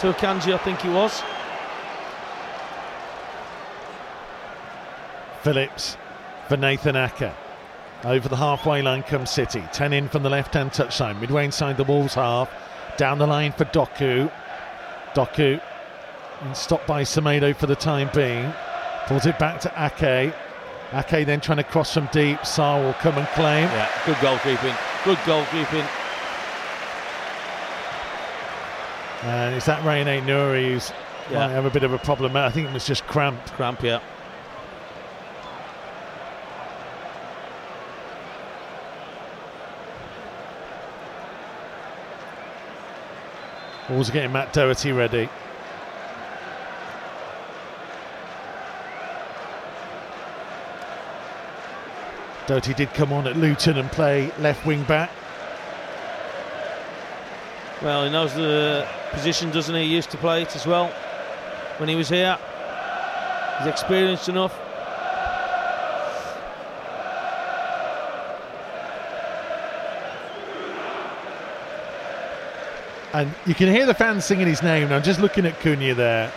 to Akanji, I think he was. Phillips for Nathan Ake. Over the halfway line comes City. 10 in from the left hand touchline. Midway inside the Wolves half. Down the line for Doku. Doku and stopped by Semedo for the time being. Pulls it back to Ake. Ake then trying to cross from deep. Sa will come and claim. Yeah, good goalkeeping. Good goalkeeping. And it's that Rayan Nuri who's Yeah. might have a bit of a problem? I think it was just cramped. Cramp, yeah. Are getting Matt Doherty ready. Doherty did come on at Luton and play left wing back. Well, he knows the position, doesn't he? He used to play it as well when he was here. He's experienced enough. And you can hear the fans singing his name. I'm just looking at Cunha there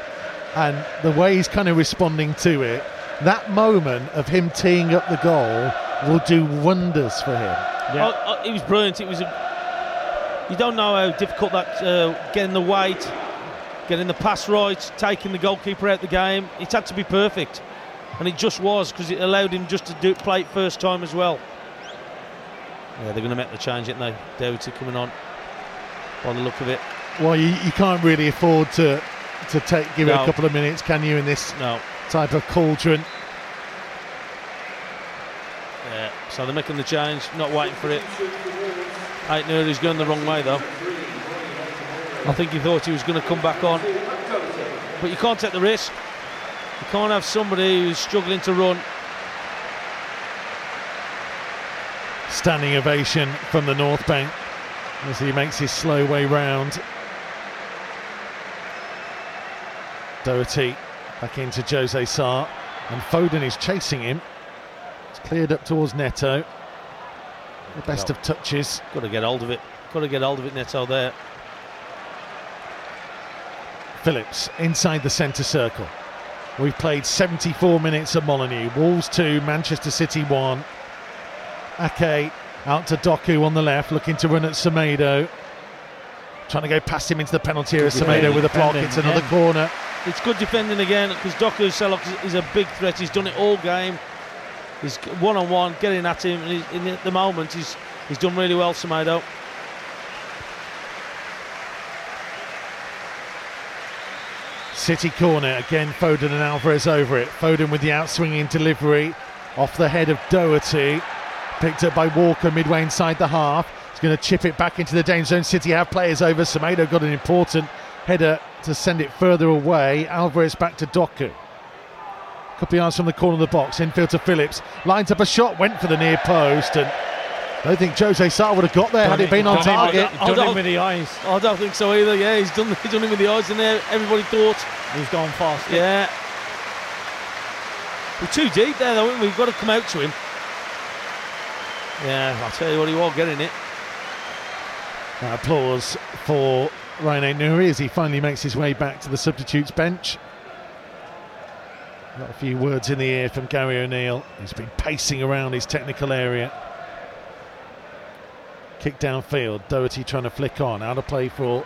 and the way he's kind of responding to it, that moment of him teeing up the goal will do wonders for him. Yeah. Oh, oh, it was brilliant. It was. A, you don't know how difficult that uh, getting the weight, getting the pass right, taking the goalkeeper out of the game. It had to be perfect, and it just was because it allowed him just to do play it first time as well. Yeah, they're going to make the change, aren't they? Doherty coming on. By the look of it, Well, you, you can't really afford to to take give it a couple of minutes, can you, in this no. type of cauldron? Yeah, so they're making the change, not waiting for it. Ait Nuri's going the wrong way though. I think he thought he was going to come back on. But you can't take the risk. You can't have somebody who's struggling to run. Standing ovation from the North Bank as he makes his slow way round. Doherty back into Jose Sa, and Foden is chasing him. It's cleared up towards Neto. The best of touches. Got to get hold of it. Got to get hold of it, Neto there. Phillips inside the centre circle. We've played 74 minutes at Molineux. Wolves 2, Manchester City 1. Ake out to Doku on the left, looking to run at Semedo. Trying to go past him into the penalty area. Semedo with a block. It's another yeah. corner. It's good defending again because Doku Selok is a big threat. He's done it all game. He's one on one, getting at him. And the- the moment, he's he's done really well, Semedo. City corner again. Foden and Alvarez over it. Foden with the outswinging delivery off the head of Doherty. Picked up by Walker midway inside the half. He's going to chip it back into the danger zone. City have players over. Semedo got an important header to send it further away. Alvarez back to Doku. Couple of yards from the corner of the box. Infield to Phillips. Lines up a shot. Went for the near post. And I don't think Jose Sa would have got there had it been on target. Done no. it with the eyes. I don't think so either. Yeah, he's done he's done it with the eyes in there. Everybody thought. He's gone fast. Yeah. We're too deep there, though. We've got to come out to him. Yeah, I'll tell you what, he was getting it. Uh, applause for Rayan Nuri as he finally makes his way back to the substitutes bench. Got a few words in the ear from Gary O'Neil. He's been pacing around his technical area. Kick downfield. Doherty trying to flick on. Out of play for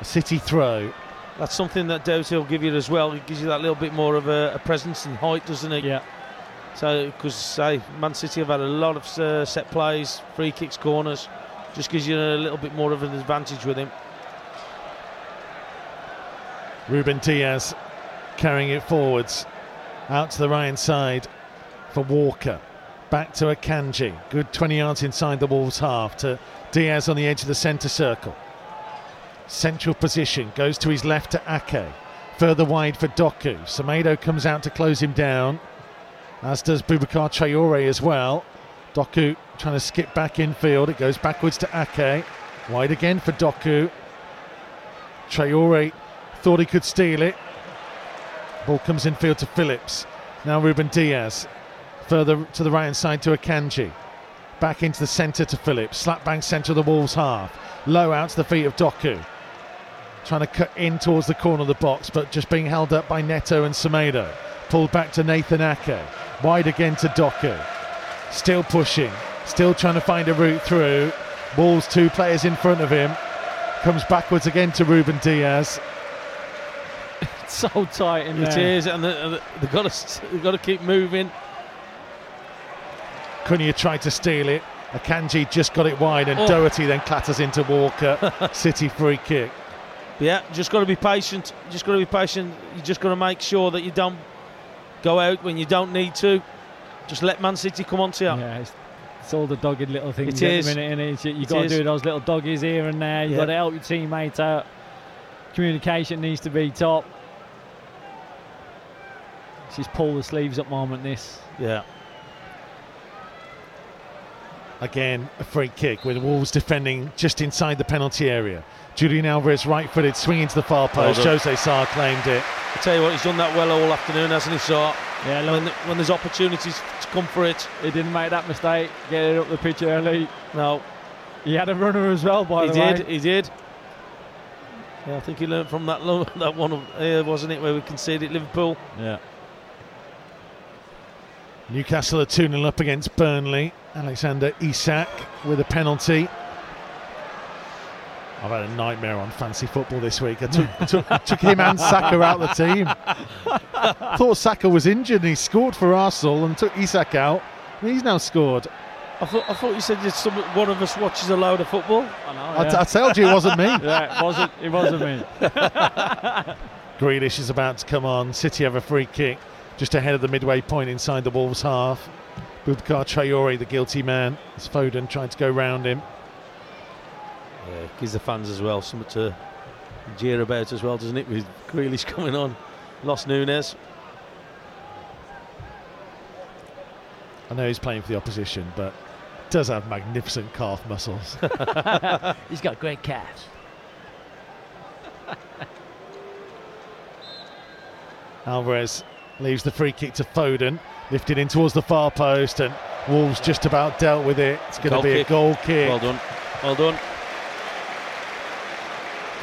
a City throw. That's something that Doherty will give you as well. It gives you that little bit more of a, a presence and height, doesn't it? Yeah. So, because say Man City have had a lot of uh, set plays, free kicks, corners, just gives you a little bit more of an advantage with him. Ruben Dias carrying it forwards. Out to the right hand side for Walker. Back to Akanji. Good 20 yards inside the Wolves half to Dias on the edge of the centre circle. Central position goes to his left to Ake. Further wide for Doku. Semedo comes out to close him down, as does Boubacar Traore as well. Doku trying to skip back infield. It goes backwards to Ake. Wide again for Doku. Traore thought he could steal it. Ball comes infield to Phillips. Now Ruben Dias. Further to the right hand side to Akanji. Back into the centre to Phillips. Slap bang centre of the Wolves half. Low out to the feet of Doku. Trying to cut in towards the corner of the box, but just being held up by Neto and Semedo. Pulled back to Nathan Ake. Wide again to Doku. Still pushing. Still trying to find a route through. Wolves two players in front of him. Comes backwards again to Ruben Dias. [laughs] It's so tight in is, and they- and they've got to they've got to keep moving. Cunha tried to steal it. Akanji just got it wide, and Oh. Doherty then clatters into Walker. [laughs] City free kick. Yeah, just got to be patient. Just got to be patient. You just got to make sure that you don't go out when you don't need to. Just let Man City come on to you. Yeah, it's, it's all the dogged little things It at is. the minute, innit? You, It got to do those little doggies here and there. You've Yeah. got to help your teammates out. Communication needs to be top. It's just pull the sleeves up moment, this. Yeah. Again, a free kick with Wolves defending just inside the penalty area. Julian Alvarez right footed, swinging to the far post. Well. Jose Sa claimed it. I tell you what, he's done that well all afternoon, hasn't he? So Yeah, when, look, when there's opportunities to come for it, he didn't make that mistake. Get it up the pitch early. no, He had a runner as well, by he the did. way. He did. he did. Yeah, I think he learned from that lo- [laughs] that one, uh, wasn't it, where we conceded Liverpool. Yeah. Newcastle are 2 0 up against Burnley. Alexander Isak with a penalty. I've had a nightmare on fancy football this week. I took, took, took him and Saka out of the team. Thought Saka was injured and he scored for Arsenal and took Isak out. And he's now scored. I thought, I thought you said that some, one of us watches a load of football. I know. Yeah. I told you it wasn't me. [laughs] yeah, it wasn't. It wasn't me. [laughs] Grealish is about to come on. City have a free kick just ahead of the midway point inside the Wolves half. Boubacar Traore, the guilty man, as Foden tried to go round him. Yeah, gives the fans as well something to jeer about as well, doesn't it? With Grealish [laughs] coming on, lost Nunes. I know he's playing for the opposition, but does have magnificent calf muscles. [laughs] [laughs] He's got great calves. Alvarez leaves the free kick to Foden, lifted in towards the far post, and Wolves just about dealt with it. It's going to Goal be a goal kick. Well done, well done.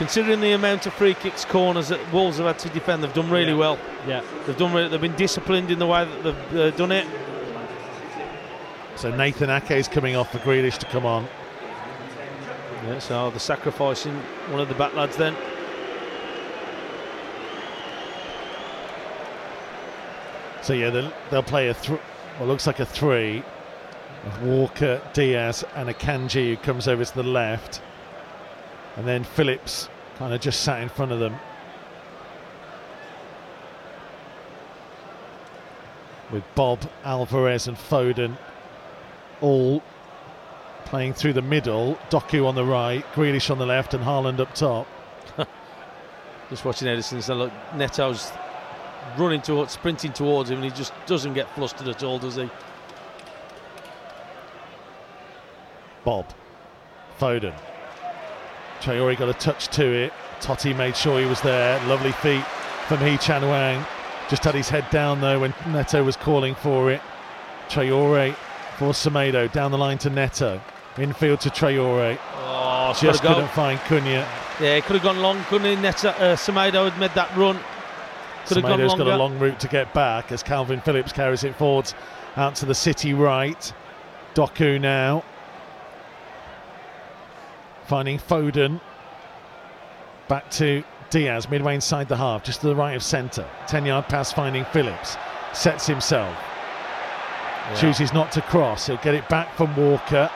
Considering the amount of free kicks, corners that Wolves have had to defend, they've done really Yeah. well. Yeah. They've done. Really, they've been disciplined in the way that they've uh, done it. So Nathan Ake is coming off for Grealish to come on. Yeah, so they're sacrificing one of the back lads then. So yeah, they'll, they'll play a th- what looks like a three of Walker, Dias, and Akanji who comes over to the left, and then Phillips kind of just sat in front of them. With Bobb, Alvarez, and Foden all playing through the middle. Doku on the right, Grealish on the left, and Haaland up top. [laughs] Just watching Ederson, so look, Neto's running towards, sprinting towards him, and he just doesn't get flustered at all, does he? Bobb, Foden. Traore got a touch to it. Toti made sure he was there. Lovely feet from Hee Chan Hwang. Just had his head down though when Neto was calling for it. Traore for Semedo down the line to Neto. Infield to Traore. Oh, Just couldn't find Cunha. Yeah, he could have gone long, couldn't he? Neto, uh, Semedo had made that run. Could have gone longer. got a long route to get back as Kalvin Phillips carries it forwards out to the city right. Doku now. Finding Foden. Back to Dias, midway inside the half, just to the right of centre. 10 yard pass finding Phillips. Sets himself. Yeah. Chooses not to cross. He'll get it back from Walker.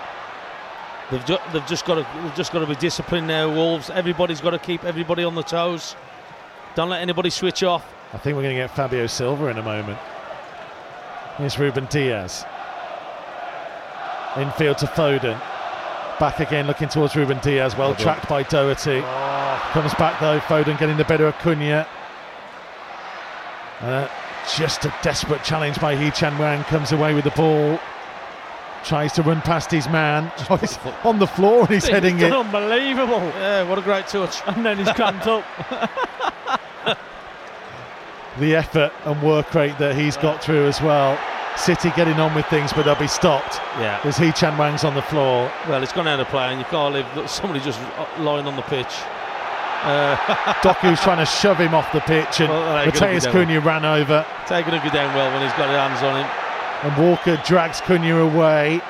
They've, ju- they've just got to they've just got to be disciplined now, Wolves. Everybody's got to keep everybody on the toes. Don't let anybody switch off. I think we're going to get Fabio Silva in a moment. Here's Ruben Dias. Infield to Foden. Back again, looking towards Ruben Dias. Well Well tracked by Doherty. Comes back though. Foden getting the better of Cunha. Uh, just a desperate challenge by Hee Chan Hwang. Comes away with the ball. Tries to run past his man. [laughs] Oh, he's on the floor and he's heading It's it. unbelievable. Yeah, what a great touch. And then he's cramped up. [laughs] the effort and work rate that he's got through as well. City getting on with things, but they'll be stopped Yeah. as Hee Chan Hwang's on the floor. Well, it's gone out of play, and you can't leave somebody just lying on the pitch. Uh, [laughs] Doku's trying to shove him off the pitch, and Well, Matheus Cunha ran over, taking a good down well when he's got his hands on him. and Walker drags Cunha away.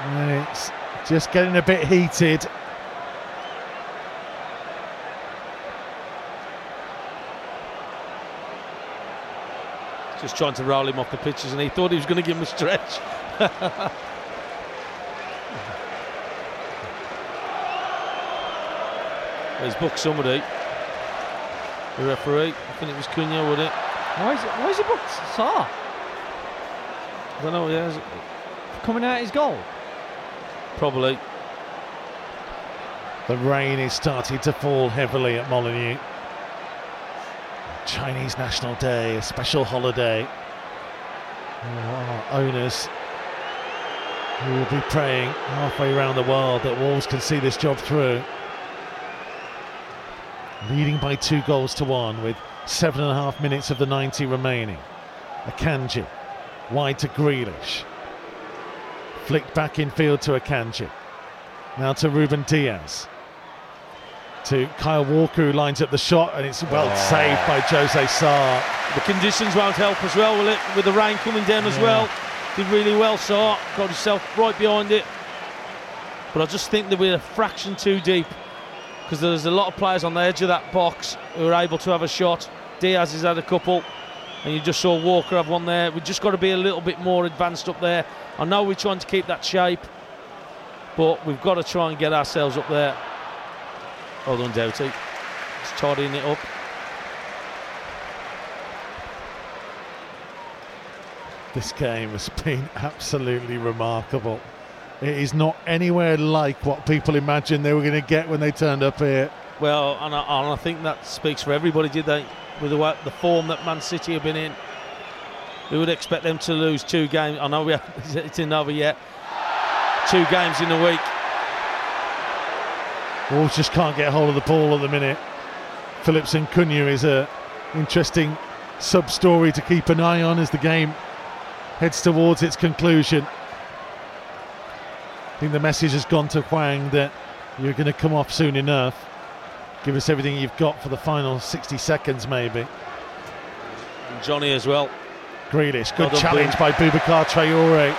And it's just getting a bit heated. Just trying to roll him off the pitches, and he thought he was going to give him a stretch. [laughs] Well, he's booked somebody. The referee. I think it was Cunha, would it? Why is it? Why is he booked Sa I don't know. Yeah, is it- coming out his goal? probably. The rain is starting to fall heavily at Molineux. Chinese National Day, a special holiday. Our owners who will be praying halfway around the world that Wolves can see this job through. Leading by two goals to one with seven and a half minutes of the 90 remaining. Akanji wide to Grealish. Flicked back in field to Akanji. Now to Ruben Dias. To Kyle Walker who lines up the shot and it's well saved by Jose Sa. The conditions won't help as well, will it? With the rain coming down as Yeah. well. Did really well, so got himself right behind it. But I just think that we're a fraction too deep because there's a lot of players on the edge of that box who are able to have a shot. Dias has had a couple, and you just saw Walker have one there. We've just got to be a little bit more advanced up there. I know we're trying to keep that shape, but we've got to try and get ourselves up there. Hold on, Doughty. He's tidying it up. This game has been absolutely remarkable. It is not anywhere like what people imagined they were going to get when they turned up here. Well, and I, and I think that speaks for everybody, did they? With the, the form that Man City have been in, we would expect them to lose two games. I know we have, [laughs] it's in over yet. Two games in a week. Wolves just can't get hold of the ball at the minute. Phillips and Cunha is a interesting sub story to keep an eye on as the game heads towards its conclusion. I think the message has gone to Hwang that you're going to come off soon enough. Give us everything you've got for the final 60 seconds, maybe. And Jonny as well. Grealish, good Well challenge by Boubacar Traore,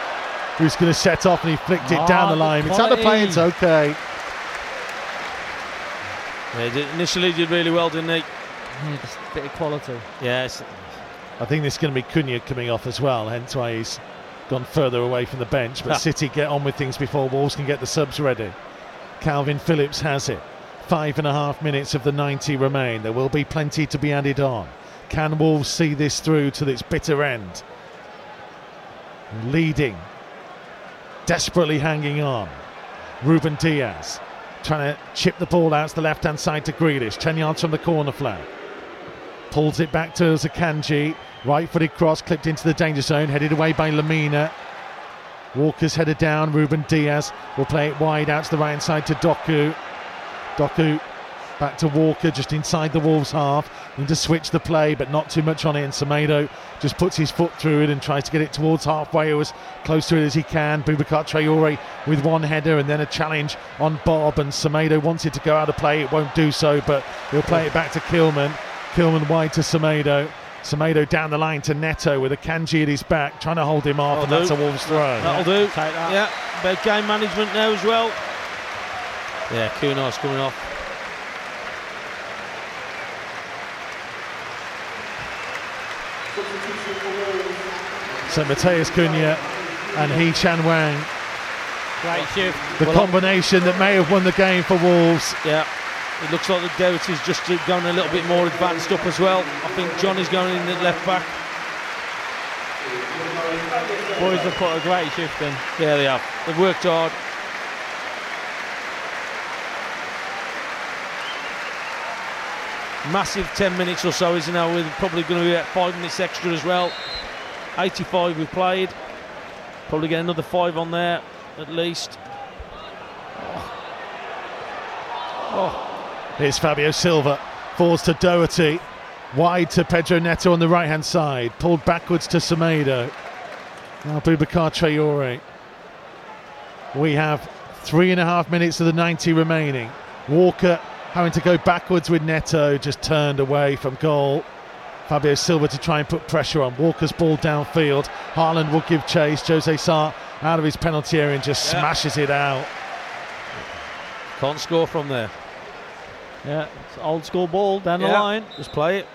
who's going to set off and he flicked it Ah, down the line. It's out of play, it's okay. Yeah, he did, initially did really well, didn't he? Yeah, just a bit of quality. Yes. I think this is going to be Cunha coming off as well, hence why he's gone further away from the bench. But. [laughs] City get on with things before Wolves can get the subs ready. Kalvin Phillips has it. Five and a half minutes of the 90 remain. There will be plenty to be added on. Can Wolves see this through to its bitter end? Leading, desperately hanging on. Ruben Dias trying to chip the ball out to the left hand side to Grealish, 10 yards from the corner flag. Pulls it back to Akanji. Right footed cross clipped into the danger zone, headed away by Lemina. Walker's headed down. Ruben Dias will play it wide out to the right hand side to Doku. Doku back to Walker just inside the Wolves half. Need to switch the play, but not too much on it. And Semedo just puts his foot through it and tries to get it towards halfway or as close to it as he can. Boubacar Traore with one header and then a challenge on Bobb. And Semedo wants it to go out of play. It won't do so, but he'll play it back to Kilman. Kilman wide to Semedo. Semedo down the line to Neto with Akanji at his back, trying to hold him off, and That'll that's a. Wolves throw. That'll do. Take that. Yeah, about game management now as well. Yeah, Cunha's coming off. So Matheus Cunha and Hee Chan Hwang, Great shift. the Well, combination that may have won the game for Wolves. Yeah. It looks like the Doherty's just going a little bit more advanced up as well. I think Jonny's going in at left back. Boys have put a great shift in. Yeah, they have. They've worked hard. Massive 10 minutes or so, isn't it? We're probably going to be at five minutes extra as well. 85 we've played. Probably get another five on there at least. Oh. oh. Here's Fabio Silva. Falls to Doherty. Wide to Pedro Neto on the right hand side. Pulled backwards to Semedo. Now Boubacar Traore. We have three and a half minutes of the 90 remaining. Walker having to go backwards with Neto, just turned away from goal. Fabio Silva to try and put pressure on. Walker's ball downfield. Haaland will give chase. Jose Sa out of his penalty area and just yeah. smashes it out. Can't score from there. Yeah, it's old school ball down yeah. the line. Just play it.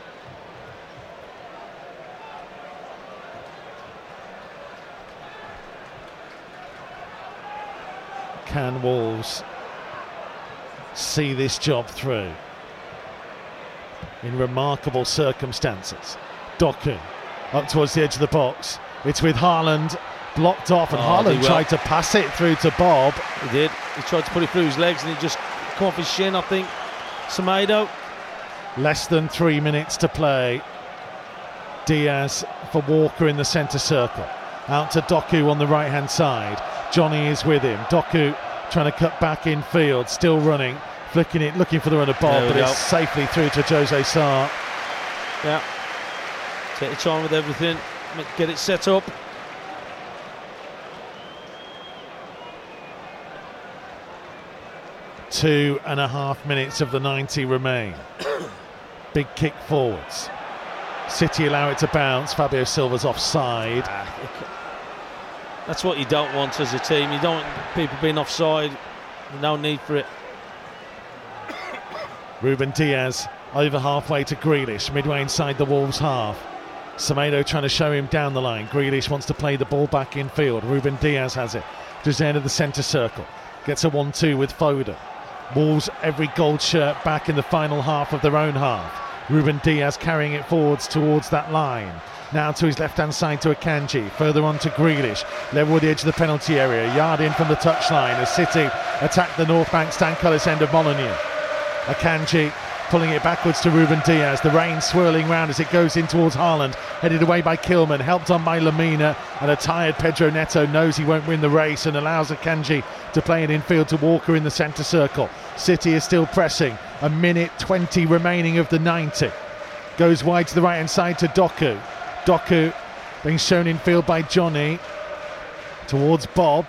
Can Wolves see this job through in remarkable circumstances? Doku up towards the edge of the box. It's with Haaland blocked off, and oh, Haaland well. tried to pass it through to Bobb. He did. He tried to put it through his legs, and it just come off his shin, I think. Semedo. Less than three minutes to play. Dias for Walker in the centre circle. Out to Doku on the right hand side. Jonny is with him. Doku trying to cut back in field, still running, flicking it, looking for the run of Bobb, but it's safely through to Jose Sa. Yeah. Take your time with everything, get it set up. Two and a half minutes of the 90 remain. [coughs] Big kick forwards. City allow it to bounce. Fabio Silva's offside. Ah, that's what you don't want as a team. You don't want people being offside. No need for it. Ruben Dias over halfway to Grealish, midway inside the Wolves half. Semedo trying to show him down the line. Grealish wants to play the ball back in field. Ruben Dias has it. End of the centre circle. Gets a 1 2 with Foden. Wolves every gold shirt back in the final half of their own half. Ruben Dias carrying it forwards towards that line. Now to his left hand side to Akanji. Further on to Grealish. Level with the edge of the penalty area. Yard in from the touchline as City attack the North Bank Stan Cullis end of Molineux. Akanji pulling it backwards to Ruben Dias. The rain swirling round as it goes in towards Haaland. Headed away by Kilman, helped on by Lemina. And a tired Pedro Neto knows he won't win the race and allows Akanji to play it infield to Walker in the centre circle. City is still pressing. A minute 20 remaining of the 90. Goes wide to the right hand side to Doku. Doku being shown in field by Jonny towards Bobb.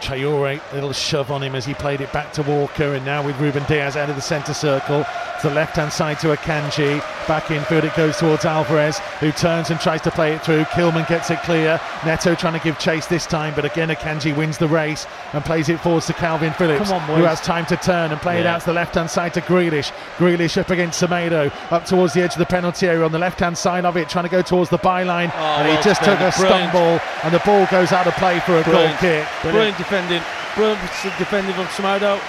Traore, little shove on him as he played it back to Walker, and now with Ruben Dias out of the centre circle to the left hand side to Akanji. Back in field it goes towards Alvarez, who turns and tries to play it through. Kilman gets it clear. Neto trying to give chase this time, but again Akanji wins the race and plays it forwards to Kalvin Phillips, on, who has time to turn and play yeah. it out to the left hand side to Grealish. Grealish up against Semedo, up towards the edge of the penalty area on the left hand side of it, trying to go towards the byline, oh, and well he just took a brilliant. stumble, and the ball goes out of play for a brilliant. goal kick. Brilliant, brilliant defending, brilliant defending from Semedo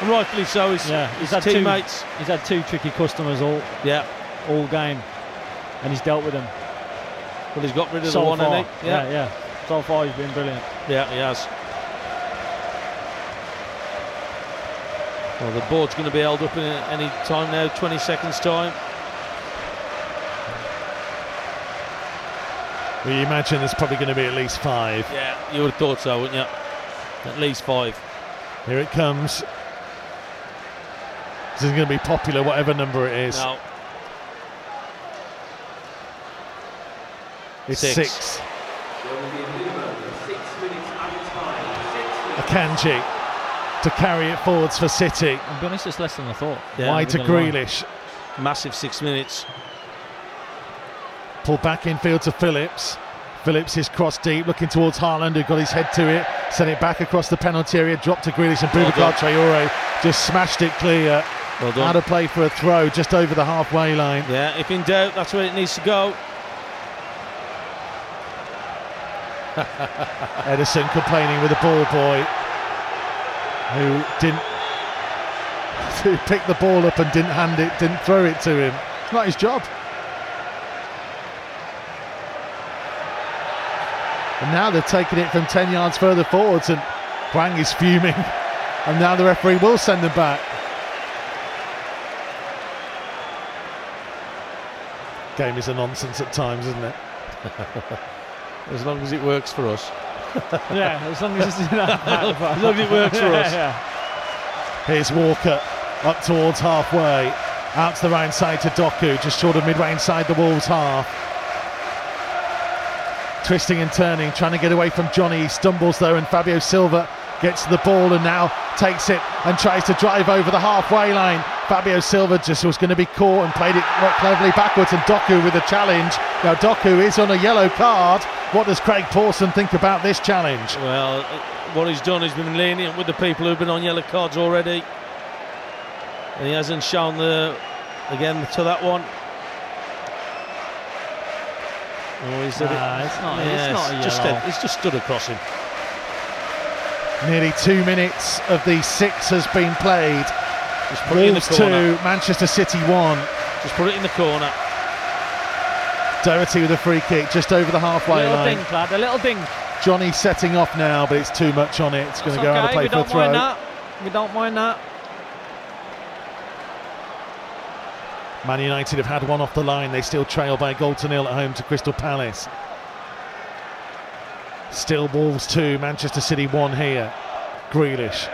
and rightfully so. His, yeah, he's his had teammates. Two, he's had two tricky customers all yeah all game, and he's dealt with them. Well, he's got rid of so the one, far. hasn't he? Yeah. yeah, yeah. So far, he's been brilliant. Yeah, he has. Well, the board's going to be held up in any time now, 20 seconds time. Well, you imagine there's probably going to be at least five. Yeah, you would have thought so, wouldn't you? At least five. Here it comes. This is going to be popular, whatever number it is. No. It's six. six. Akanji to carry it forwards for City. I'm be honest, it's less than I thought. Yeah, Wide to Grealish. Lie. Massive six minutes. Pull back in field to Phillips. Phillips is cross deep, looking towards Haaland, who got his head to it. Sent it back across the penalty area, dropped to Grealish, and Boubacar well Traore just smashed it clear. Well done. Out of play for a throw just over the halfway line. Yeah, if in doubt, that's where it needs to go. [laughs] Ederson complaining with the ball boy, who didn't [laughs] who picked the ball up and didn't hand it, didn't throw it to him. It's not his job. And now they've taken it from 10 yards further forwards, and Hwang is fuming. [laughs] And now the referee will send them back. Game is a nonsense at times, isn't it? [laughs] As long as it works for us. [laughs] yeah, as long as it's, [laughs] you know, As long as it works for us. Yeah, Here's Walker up towards halfway. Out to the right side to Doku, just short of midway inside the Wolves half. Twisting and turning, trying to get away from Jonny. He stumbles though, and Fabio Silva gets the ball and now takes it and tries to drive over the halfway line. Fabio Silva just was going to be caught and played it cleverly backwards, and Doku with a challenge. Now Doku is on a yellow card. What does Craig Pawson think about this challenge? Well, what he's done is been lenient with the people who've been on yellow cards already. And he hasn't shown the again to that one. Oh, he's Nah, it. it's not- it's Yeah, not a just yellow. he's just stood across him. Nearly two minutes of the six has been played. Just put it in the Wolves corner. two, Manchester City one. Just put it in the corner. Doherty with a free kick just over the a halfway little line. dink, lad, a little dink. Jonny setting off now, but it's too much on it. It's going to go out of play we for a don't mind throw. that. We don't mind that. Man United have had one off the line. They still trail by a goal to nil at home to Crystal Palace. Still Wolves 2, Manchester City 1 here. Grealish.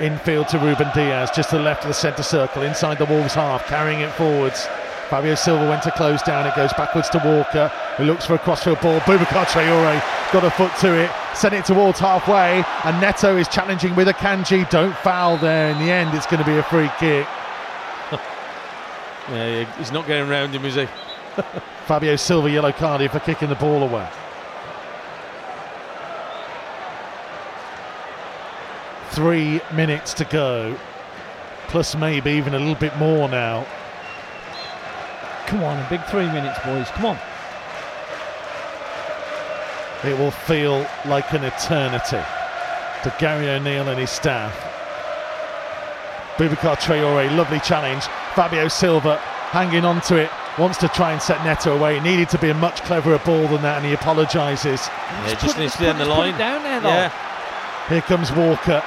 Infield to Ruben Dias, just to the left of the centre circle, inside the Wolves half, carrying it forwards. Fabio Silva went to close down. It goes backwards to Walker, who looks for a crossfield ball. Boubacar Traore got a foot to it, sent it towards halfway, and Neto is challenging with Akanji. Don't foul there. In the end, it's going to be a free kick. [laughs] Yeah, he's not getting round him, is he? [laughs] Fabio Silva yellow carded for kicking the ball away. Three minutes to go, plus maybe even a little bit more now. Come on, a big three minutes, boys. Come on. It will feel like an eternity to Gary O'Neil and his staff. Boubacar Traore, lovely challenge. Fabio Silva hanging on to it, wants to try and set Neto away. It needed to be a much cleverer ball than that, and he apologises. Yeah, just put- needs to just be on the just put it line. down there, though. Yeah, Here comes Walker,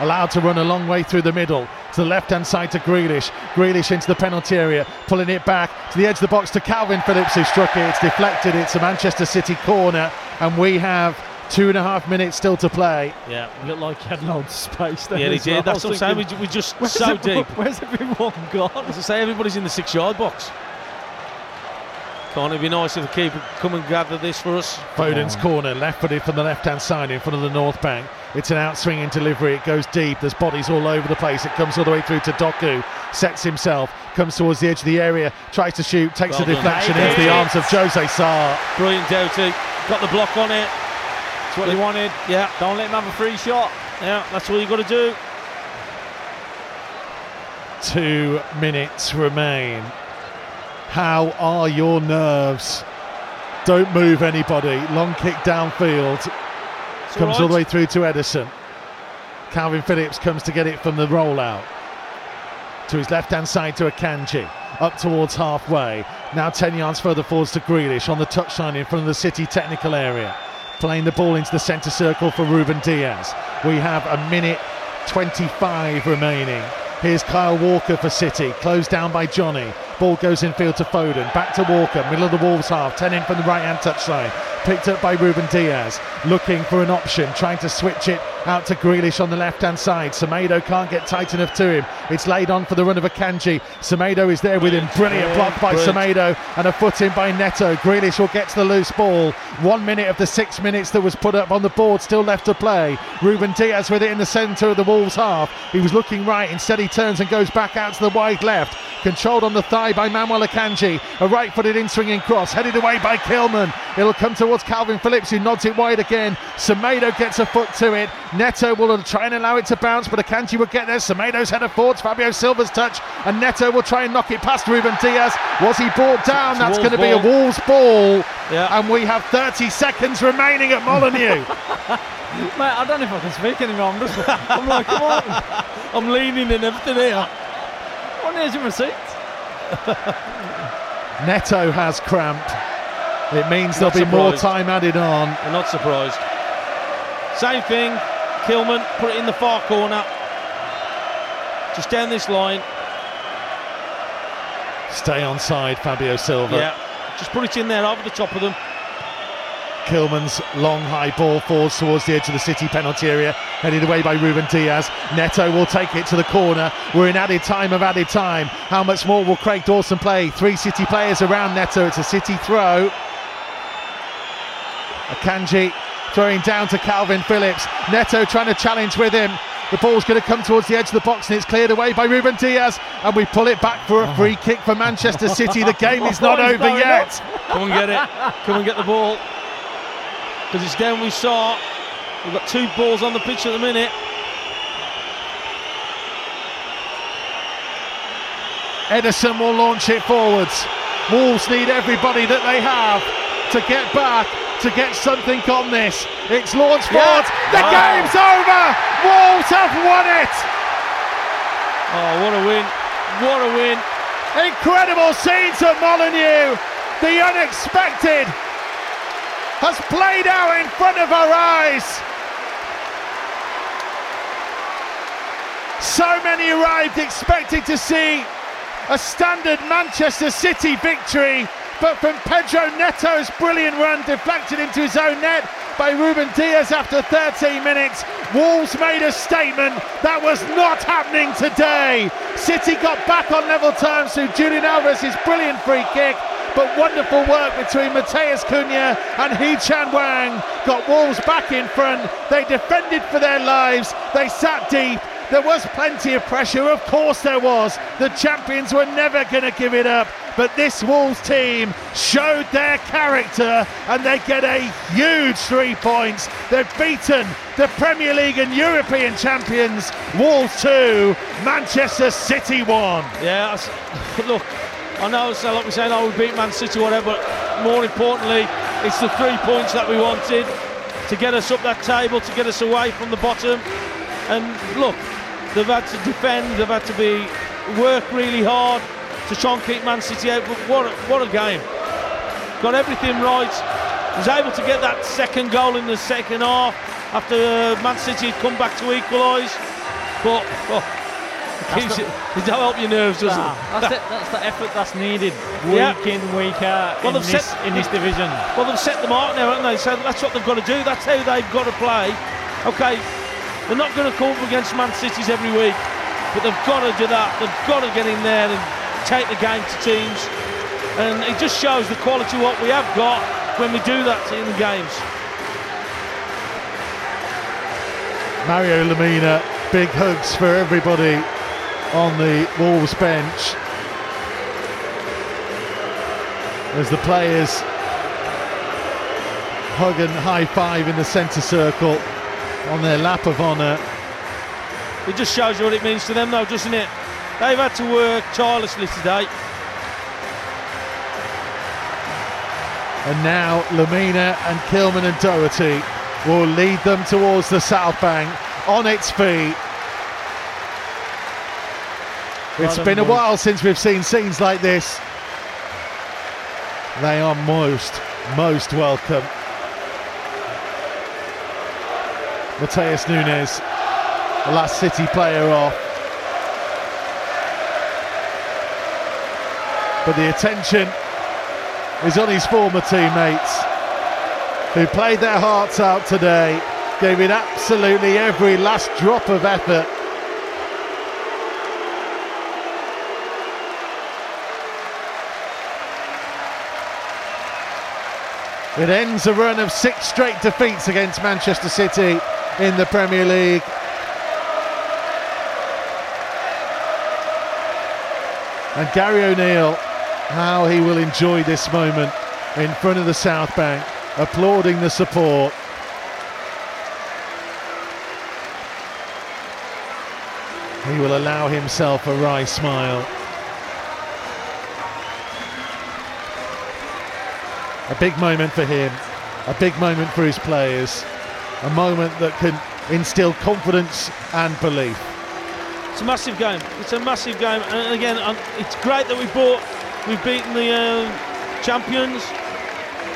allowed to run a long way through the middle to the left hand side to Grealish. Grealish into the penalty area, pulling it back to the edge of the box to Kalvin Phillips, who struck it. It's deflected. It's a Manchester City corner, and we have two and a half minutes still to play. yeah. Looked like he had loads of space there. Yeah, he as well. did. That's what I'm was saying. We, thinking, ju- we just where's so everyone- deep. Where's everyone gone? As I say, everybody's in the six-yard box. Can't it be nice if the keeper come and gather this for us? Foden's on. corner, left footed from the left hand side in front of the North Bank. It's an out swinging delivery. It goes deep. There's bodies all over the place. It comes all the way through to Doku. Sets himself, comes towards the edge of the area, tries to shoot, takes Well a deflection He into the arms of Jose Sa. Brilliant, Doughty. Got the block on it. That's what he wanted. Yeah, Don't let him have a free shot. yeah. That's all you got to do. Two minutes remain. How are your nerves? Don't move anybody. Long kick downfield. It's comes all all the way through to Ederson. Kalvin Phillips comes to get it from the rollout. To his left hand side to Akanji. Up towards halfway. Now 10 yards further forwards to Grealish on the touchline in front of the City technical area. Playing the ball into the centre circle for Ruben Dias. We have a minute 25 remaining. Here's Kyle Walker for City, closed down by Jonny. Ball goes infield to Foden, back to Walker, middle of the Wolves half, 10 in from the right hand touchline. Picked up by Ruben Dias, looking for an option, trying to switch it out to Grealish on the left hand side. Semedo can't get tight enough to him. It's laid on for the run of Akanji. Semedo is there with him. Brilliant block by Brilliant. Semedo and a foot in by Neto. Grealish will get to the loose ball. One minute of the six minutes that was put up on the board still left to play. Ruben Dias with it in the centre of the Wolves half. He was looking right, instead he turns and goes back out to the wide left. Controlled on the thigh by Manuel Akanji. A right footed in swinging cross, headed away by Kilman. It'll come towards Kalvin Phillips, who nods it wide again. Semedo gets a foot to it. Neto will try and allow it to bounce, but Akanji will get there. Semedo's header forwards, Fabio Silva's touch, and Neto will try and knock it past Ruben Dias. Was he brought down? It's That's going to be a ball. Wolves ball. Yeah. And we have 30 seconds remaining at Molineux. [laughs] Mate, I don't know if I can speak anymore. I'm just, I'm like, come on. I'm leaning and everything here. What news in receipt? Neto has cramp. It means there'll be more time added on. I'm not surprised. Same thing. Kilman put it in the far corner. Just down this line. Stay on side, Fabio Silva. Yeah. Just put it in there over the top of them. Kilman's long high ball falls towards the edge of the City penalty area, headed away by Ruben Dias. Neto will take it to the corner. We're in added time of added time. How much more will Craig Pawson play? Three City players around Neto. It's a City throw. Akanji throwing down to Kalvin Phillips. Neto trying to challenge with him. The ball's going to come towards the edge of the box and it's cleared away by Ruben Dias. And we pull it back for a oh. free kick for Manchester [laughs] City. The game is not Oh, over yet. Come and get it. Come and get the ball. Because it's down we saw. We've got two balls on the pitch at the minute. Ederson will launch it forwards. Wolves need everybody that they have to get back, to get something on this. It's launched forwards. The game's over. Wolves have won it. Oh, what a win. What a win. Incredible scenes at Molineux. The unexpected has played out in front of our eyes. So many arrived expecting to see a standard Manchester City victory, but from Pedro Neto's brilliant run deflected into his own net by Ruben Dias after 13 minutes, Wolves made a statement that was not happening today. City got back on level terms through Julian Alvarez's brilliant free kick. But wonderful work between Matheus Cunha and Hee Chan Hwang got Wolves back in front. They defended for their lives. They sat deep. There was plenty of pressure, of course there was. The champions were never going to give it up. But this Wolves team showed their character and they get a huge three points. They've beaten the Premier League and European champions. Wolves 2, Manchester City 1. Yeah, [laughs] look, I know it's like we're saying, oh, we beat Man City, whatever, but more importantly, it's the three points that we wanted to get us up that table, to get us away from the bottom. And look, they've had to defend, they've had to be work really hard to try and keep Man City out. But what a, what a game! Got everything right. Was able to get that second goal in the second half after uh, Man City had come back to equalise. But oh, it, the- it don't help your nerves, does Nah, it? that's, it, that's the effort that's needed [laughs] week Yeah. in, week out Well, in, this, set- in this division. Well, they've set the mark now, haven't they? So that's what they've got to do. That's how they've got to play. Okay, they're not going to come up against Man Cities every week, but they've got to do that. They've got to get in there and take the game to teams. And it just shows the quality of what we have got when we do that in the games. Mario Lemina, big hugs for everybody on the Wolves bench. As the players hug and high five in the centre circle on their lap of honour. It just shows you what it means to them, though, doesn't it? They've had to work tirelessly today. And now Lemina and Kilman and Doherty will lead them towards the South Bank on its feet. It's been a while since we've seen scenes like this. They are most, most welcome. Matheus Nunes, the last City player off. But the attention is on his former teammates who played their hearts out today, gave it absolutely every last drop of effort. It ends a run of six straight defeats against Manchester City in the Premier League. And Gary O'Neil, how he will enjoy this moment in front of the South Bank, applauding the support. He will allow himself a wry smile. A big moment for him, a big moment for his players, a moment that can instill confidence and belief. It's a massive game. It's a massive game, and again, um, it's great that we bought, we've beaten the um, champions,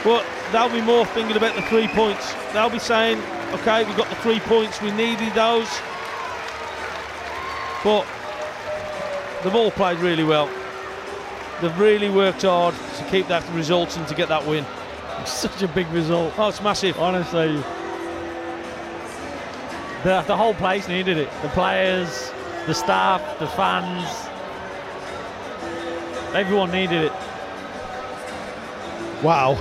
but they'll be more thinking about the three points. They'll be saying, "Okay, we got the three points. We needed those." But they've all played really well. They've really worked hard to keep that result and to get that win. It's [laughs] such a big result. Oh, it's massive. Honestly, the, the whole place needed it. The players, the staff, the fans, everyone needed it. Wow.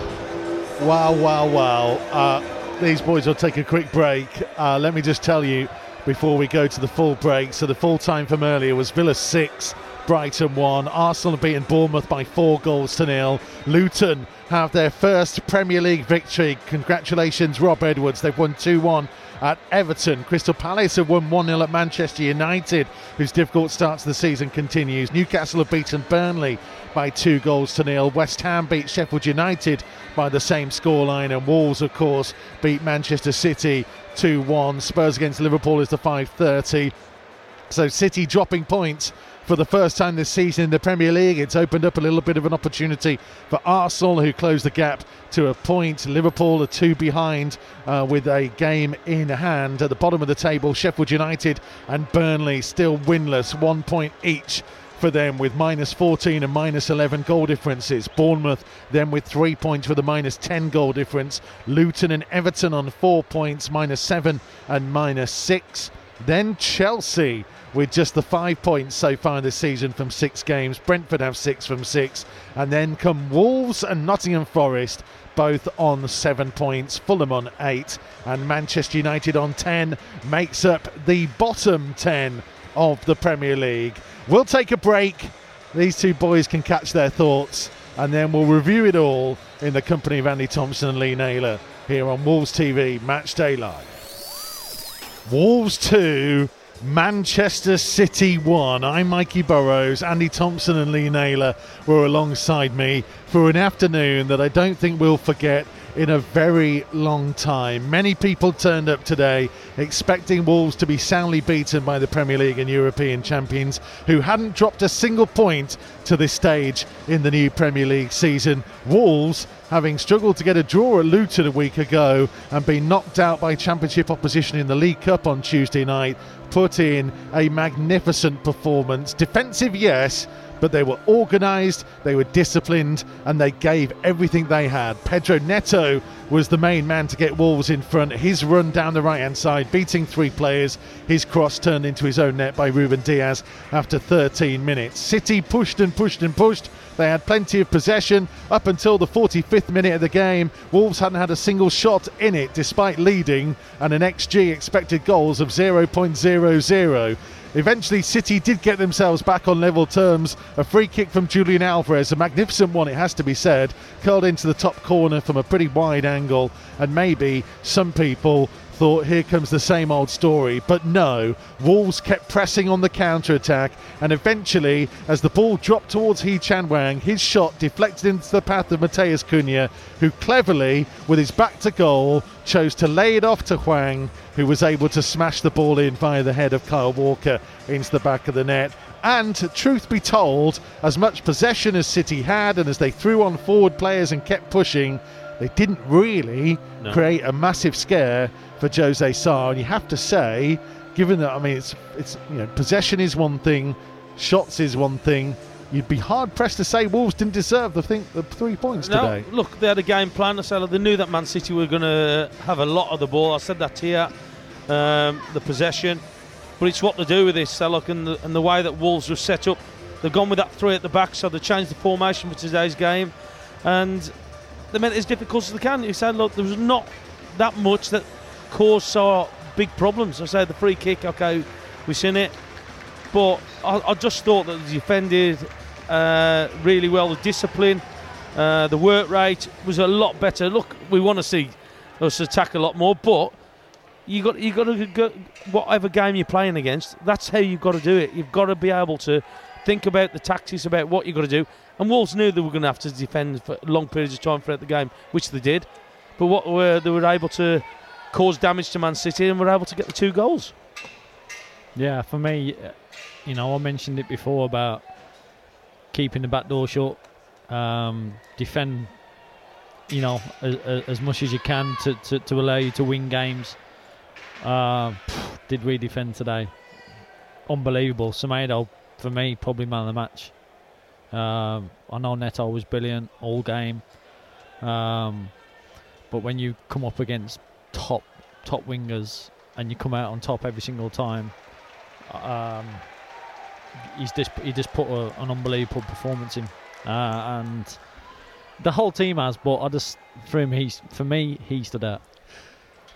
Wow, wow, wow. Uh, these boys will take a quick break. Uh, let me just tell you before we go to the full break. So, the full time from earlier was Villa 6, Brighton 1. Arsenal have beaten Bournemouth by four goals to nil. Luton have their first Premier League victory. Congratulations, Rob Edwards. They've won 2 1 at Everton. Crystal Palace have won 1 0 at Manchester United, whose difficult start to the season continues. Newcastle have beaten Burnley by two goals to nil. West Ham beat Sheffield United by the same scoreline, and Wolves, of course, beat Manchester City 2 1. Spurs against Liverpool is the 5.30. So City dropping points for the first time this season in the Premier League. It's opened up a little bit of an opportunity for Arsenal, who closed the gap to a point. Liverpool are two behind uh, with a game in hand. At the bottom of the table, Sheffield United and Burnley still winless, one point each for them with minus 14 and minus 11 goal differences. Bournemouth then with three points with a minus 10 goal difference. Luton and Everton on four points, minus seven and minus six. Then Chelsea with just the five points so far this season from six games. Brentford have six from six. And then come Wolves and Nottingham Forest, both on seven points. Fulham on eight. And Manchester United on 10 makes up the bottom 10 of the Premier League. We'll take a break. These two boys can catch their thoughts. And then we'll review it all in the company of Andy Thompson and Lee Naylor here on Wolves TV Match Day Live. Wolves 2, Manchester City 1. I'm Mikey Burrows. Andy Thompson and Lee Naylor were alongside me for an afternoon that I don't think we'll forget in a very long time. Many people turned up today expecting Wolves to be soundly beaten by the Premier League and European champions who hadn't dropped a single point to this stage in the new Premier League season. Wolves having struggled to get a draw at Luton a week ago and been knocked out by championship opposition in the League Cup on Tuesday night, put in a magnificent performance. Defensive, yes, but they were organised, they were disciplined, and they gave everything they had. Pedro Neto was the main man to get Wolves in front. His run down the right hand side, beating three players, his cross turned into his own net by Ruben Dias after 13 minutes. City pushed and pushed and pushed. They had plenty of possession up until the 45th minute of the game. Wolves hadn't had a single shot in it despite leading and an XG expected goals of 0.00. Eventually, City did get themselves back on level terms. A free kick from Julian Alvarez, a magnificent one, it has to be said, curled into the top corner from a pretty wide angle. And maybe some people thought, here comes the same old story. But no, Wolves kept pressing on the counter attack, and eventually, as the ball dropped towards Hee Chan Hwang, his shot deflected into the path of Matheus Cunha, who cleverly, with his back to goal, chose to lay it off to Hwang, who was able to smash the ball in via the head of Kyle Walker into the back of the net. And truth be told, as much possession as City had, and as they threw on forward players and kept pushing, they didn't really No. create a massive scare for Jose Sa. And you have to say, given that I mean, it's it's you know possession is one thing, shots is one thing. You'd be hard pressed to say Wolves didn't deserve the thing the three points No, today. look, they had a game plan. I said they knew that Man City were going to have a lot of the ball. I said that here, um, the possession, but it's what they do with this. So look, and the, and the way that Wolves were set up, they've gone with that three at the back, so they changed the formation for today's game, and they made it as difficult as they can. You said, look, there was not that much that caused so big problems. I said the free kick, okay, we've seen it, but I, I just thought that they defended uh, really well. The discipline, uh, the work rate was a lot better. Look, we want to see us attack a lot more, but you got you got to go, whatever game you're playing against. That's how you've got to do it. You've got to be able to think about the tactics, about what you've got to do. And Wolves knew they were going to have to defend for long periods of time throughout the game, which they did. But what were they were able to cause damage to Man City and were able to get the two goals. Yeah, for me, you know, I mentioned it before about keeping the back door shut, um, defend, you know, as, as, much as you can to, to, to allow you to win games. Uh, [sighs] did we defend today? Unbelievable. Semedo, for me, probably man of the match. Um, I know Neto was brilliant all game, um, but when you come up against top top wingers and you come out on top every single time, um, he's just he just put a, an unbelievable performance in, uh, and the whole team has. But I just for him, he's for me, he stood out.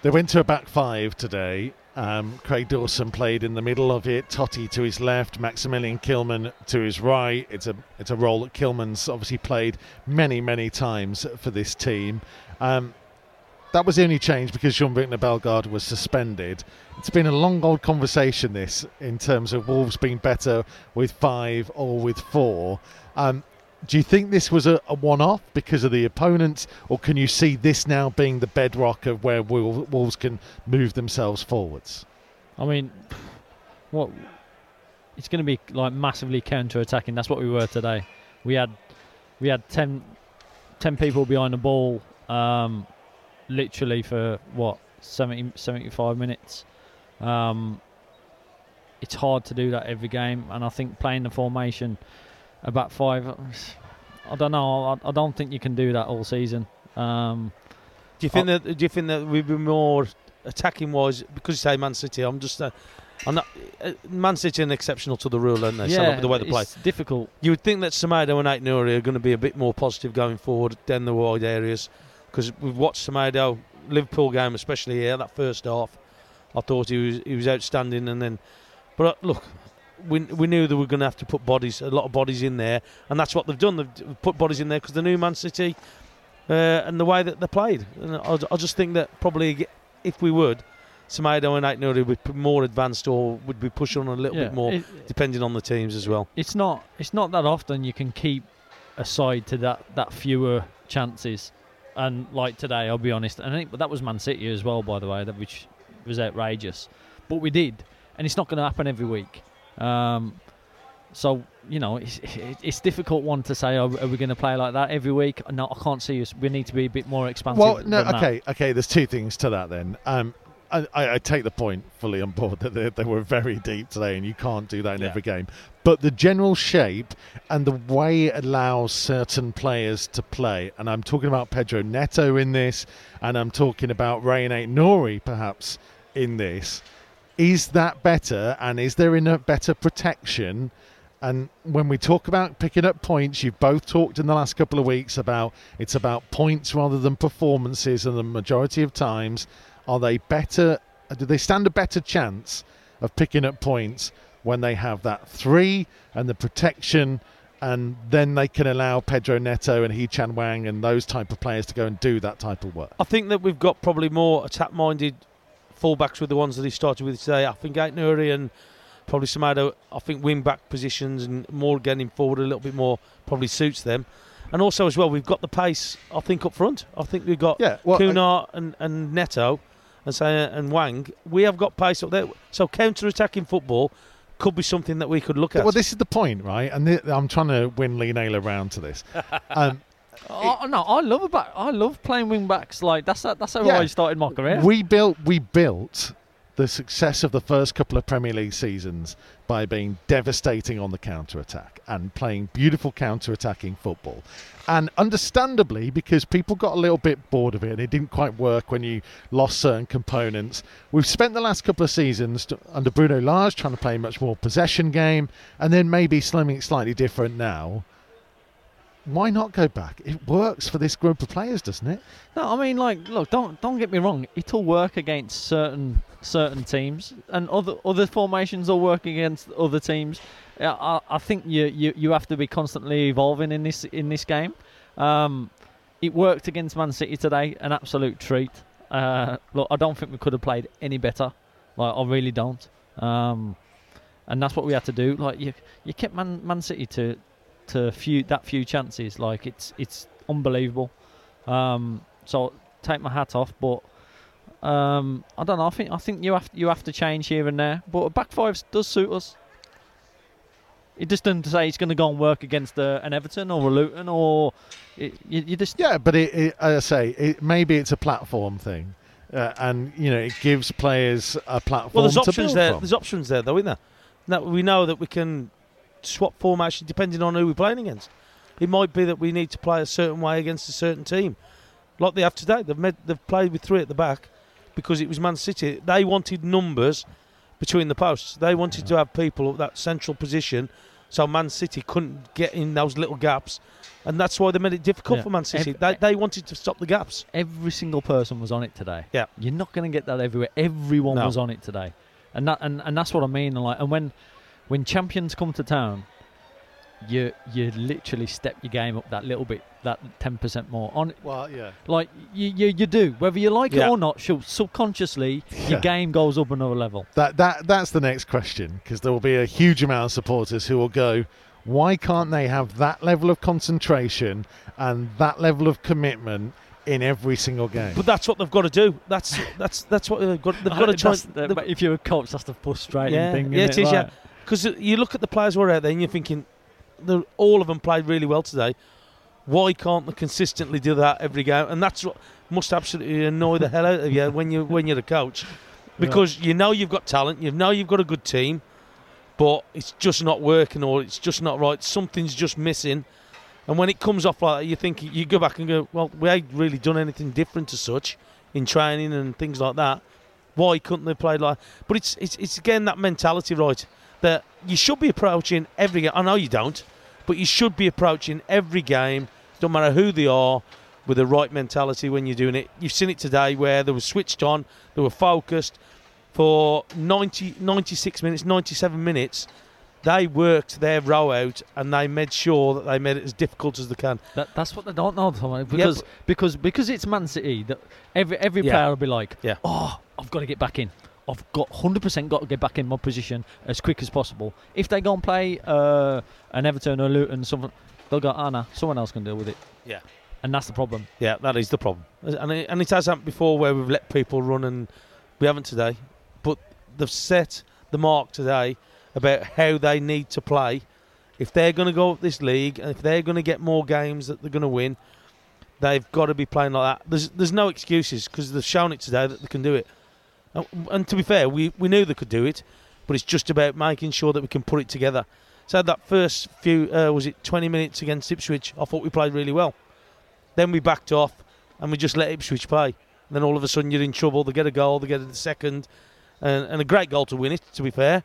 They went to a back five today. Um, Craig Dawson played in the middle of it. Toti to his left, Maximilian Kilman to his right. It's a it's a role that Kilman's obviously played many many times for this team. Um, that was the only change because Jean-Ricner Bellegarde was suspended. It's been a long old conversation this in terms of Wolves being better with five or with four. Um, do you think this was a, a one-off because of the opponents, or can you see this now being the bedrock of where Wolves can move themselves forwards? I mean, what it's going to be like massively counter-attacking. That's what we were today. We had we had 10, 10 people behind the ball. Um, literally for what 70, 75 minutes. Um, it's hard to do that every game, and I think playing the formation about five, I don't know. I, I don't think you can do that all season. Um, do you think I, that? Do you think that we'd be more attacking wise because you say Man City? I'm just. Uh, I'm not, uh, Man City are exceptional to the rule, aren't they? Yeah, so the way they play. It's difficult. You would think that Semedo and Ait Nuri are going to be a bit more positive going forward than the wide areas because we've watched Semedo Liverpool game, especially here that first half. I thought he was he was outstanding, and then, but uh, look, we we knew they were going to have to put bodies, a lot of bodies in there, and that's what they've done. They've put bodies in there because the new Man City uh, and the way that they played. And I, I just think that probably if we would. Semedo and Ait Nuri would be more advanced or would be pushing on a little yeah, bit more, it, depending on the teams as well. It's not it's not that often you can keep aside to that, that fewer chances and like today, I'll be honest, and I think that was Man City as well, by the way, that which was outrageous. But we did, and it's not going to happen every week. Um, so you know, it's, it's difficult one to say. Are we going to play like that every week? No, I can't see us. We need to be a bit more expansive. Well, no, okay, that. okay. There's two things to that then. Um, I, I, take the point fully on board that they, they, were very deep today, and you can't do that in yeah. every game. But the general shape and the way it allows certain players to play, and I'm talking about Pedro Neto in this, and I'm talking about Rayan Ait Nuri perhaps in this. Is that better, and is there in a better protection? And when we talk about picking up points, you've both talked in the last couple of weeks about it's about points rather than performances, and the majority of times are they better? Do they stand a better chance of picking up points when they have that three and the protection? And then they can allow Pedro Neto and Hee Chan Hwang and those type of players to go and do that type of work. I think that we've got probably more attack-minded fullbacks with the ones that he started with today. I think Ait Nuri and probably some other I think wing back positions and more getting forward a little bit more probably suits them. And also as well, we've got the pace. I think up front. I think we've got yeah, well, Cunha and, and Neto and say and Hwang, we have got pace up there. So counter-attacking football could be something that we could look at. Well, this is the point, right? And th- I'm trying to win Lee Naylor around to this. [laughs] Um, oh, no, I love a back. I love playing wing backs. Like that's that's how yeah, I started my career. We built we built the success of the first couple of Premier League seasons by being devastating on the counter attack and playing beautiful counter attacking football. And understandably, because people got a little bit bored of it, and it didn't quite work when you lost certain components. We've spent the last couple of seasons under Bruno Lage trying to play a much more possession game, and then maybe something slightly different now why not go back? It works for this group of players, doesn't it? No, I mean, like, look, don't don't get me wrong. It'll work against certain certain teams, and other other formations will work against other teams. I, I think you, you you have to be constantly evolving in this in this game. Um, it worked against Man City today, an absolute treat. Uh, look, I don't think we could have played any better. Like, I really don't. Um, and that's what we had to do. Like, you you kept Man Man City to to few that few chances. Like it's it's unbelievable. Um, so take my hat off, but um, I don't know. I think I think you have you have to change here and there. But a back five does suit us. It just doesn't say it's going to go and work against uh, an Everton or a Luton or it, you, you just Yeah, but it, it, as I say, it, maybe it's a platform thing, uh, and you know, it gives players a platform. Well, there's to options build there. from. There's options there, though, isn't there? Now, we know that we can swap formation depending on who we're playing against. It might be that we need to play a certain way against a certain team, like they have today. They've, made, they've played with three at the back because it was Man City. They wanted numbers between the posts. They wanted to have people at that central position, so Man City couldn't get in those little gaps, and that's why they made it difficult Yeah. for Man City. Ev- they, they wanted to stop the gaps. every single person was on it today. Yeah. You're not going to get that everywhere. Everyone No. was on it today, and that and, and that's what I mean. And like, and when when champions come to town, you you literally step your game up that little bit, that ten percent more on. well, yeah. Like you, you you do, whether you like Yeah. it or not. Subconsciously, Yeah. your game goes up another level. That that that's the next question because there will be a huge amount of supporters who will go, why can't they have that level of concentration and that level of commitment in every single game? But that's what they've got to do. That's that's that's what they've got. They've got to try. That's the- if you're a coach, that's the frustrating Yeah, thing. yeah, isn't it is, Like, yeah. Because you look at the players who are out there and you're thinking, all of them played really well today. Why can't they consistently do that every game? And that's what must absolutely annoy the hell out of you [laughs] when you when you're a coach, because you know you've got talent, you know you've got a good team, but it's just not working or it's just not right. Something's just missing. And when it comes off like that, you think you go back and go, well, we ain't really done anything different to such in training and things like that. Why couldn't they play like? But it's it's it's again that mentality, right? That you should be approaching every game. I know you don't, but you should be approaching every game, don't matter who they are, with the right mentality when you're doing it. You've seen it today where they were switched on, they were focused for 90, 96 minutes, 97 minutes. They worked their row out and they made sure that they made it as difficult as they can. That, that's what they don't know, Tom, eh? because because because it's Man City. That every every Yeah. player will be like, Yeah. oh, I've got to get back in. I've got hundred percent got to get back in my position as quick as possible. If they go and play uh, an Everton or Luton, something, they'll go, ah, nah, someone else can deal with it. Yeah. and that's the problem. Yeah, that is the problem. And it, and it has happened before where we've let people run and we haven't today. But they've set the mark today about how they need to play. If they're going to go up this league and if they're going to get more games that they're going to win, they've got to be playing like that. There's there's no excuses because they've shown it today that they can do it. And, to be fair, we, we knew they could do it, but it's just about making sure that we can put it together. So that first few, uh, was it 20 minutes against Ipswich, I thought we played really well. Then we backed off and we just let Ipswich play. And then all of a sudden you're in trouble. They get a goal, they get a second, and, and a great goal to win it, to be fair.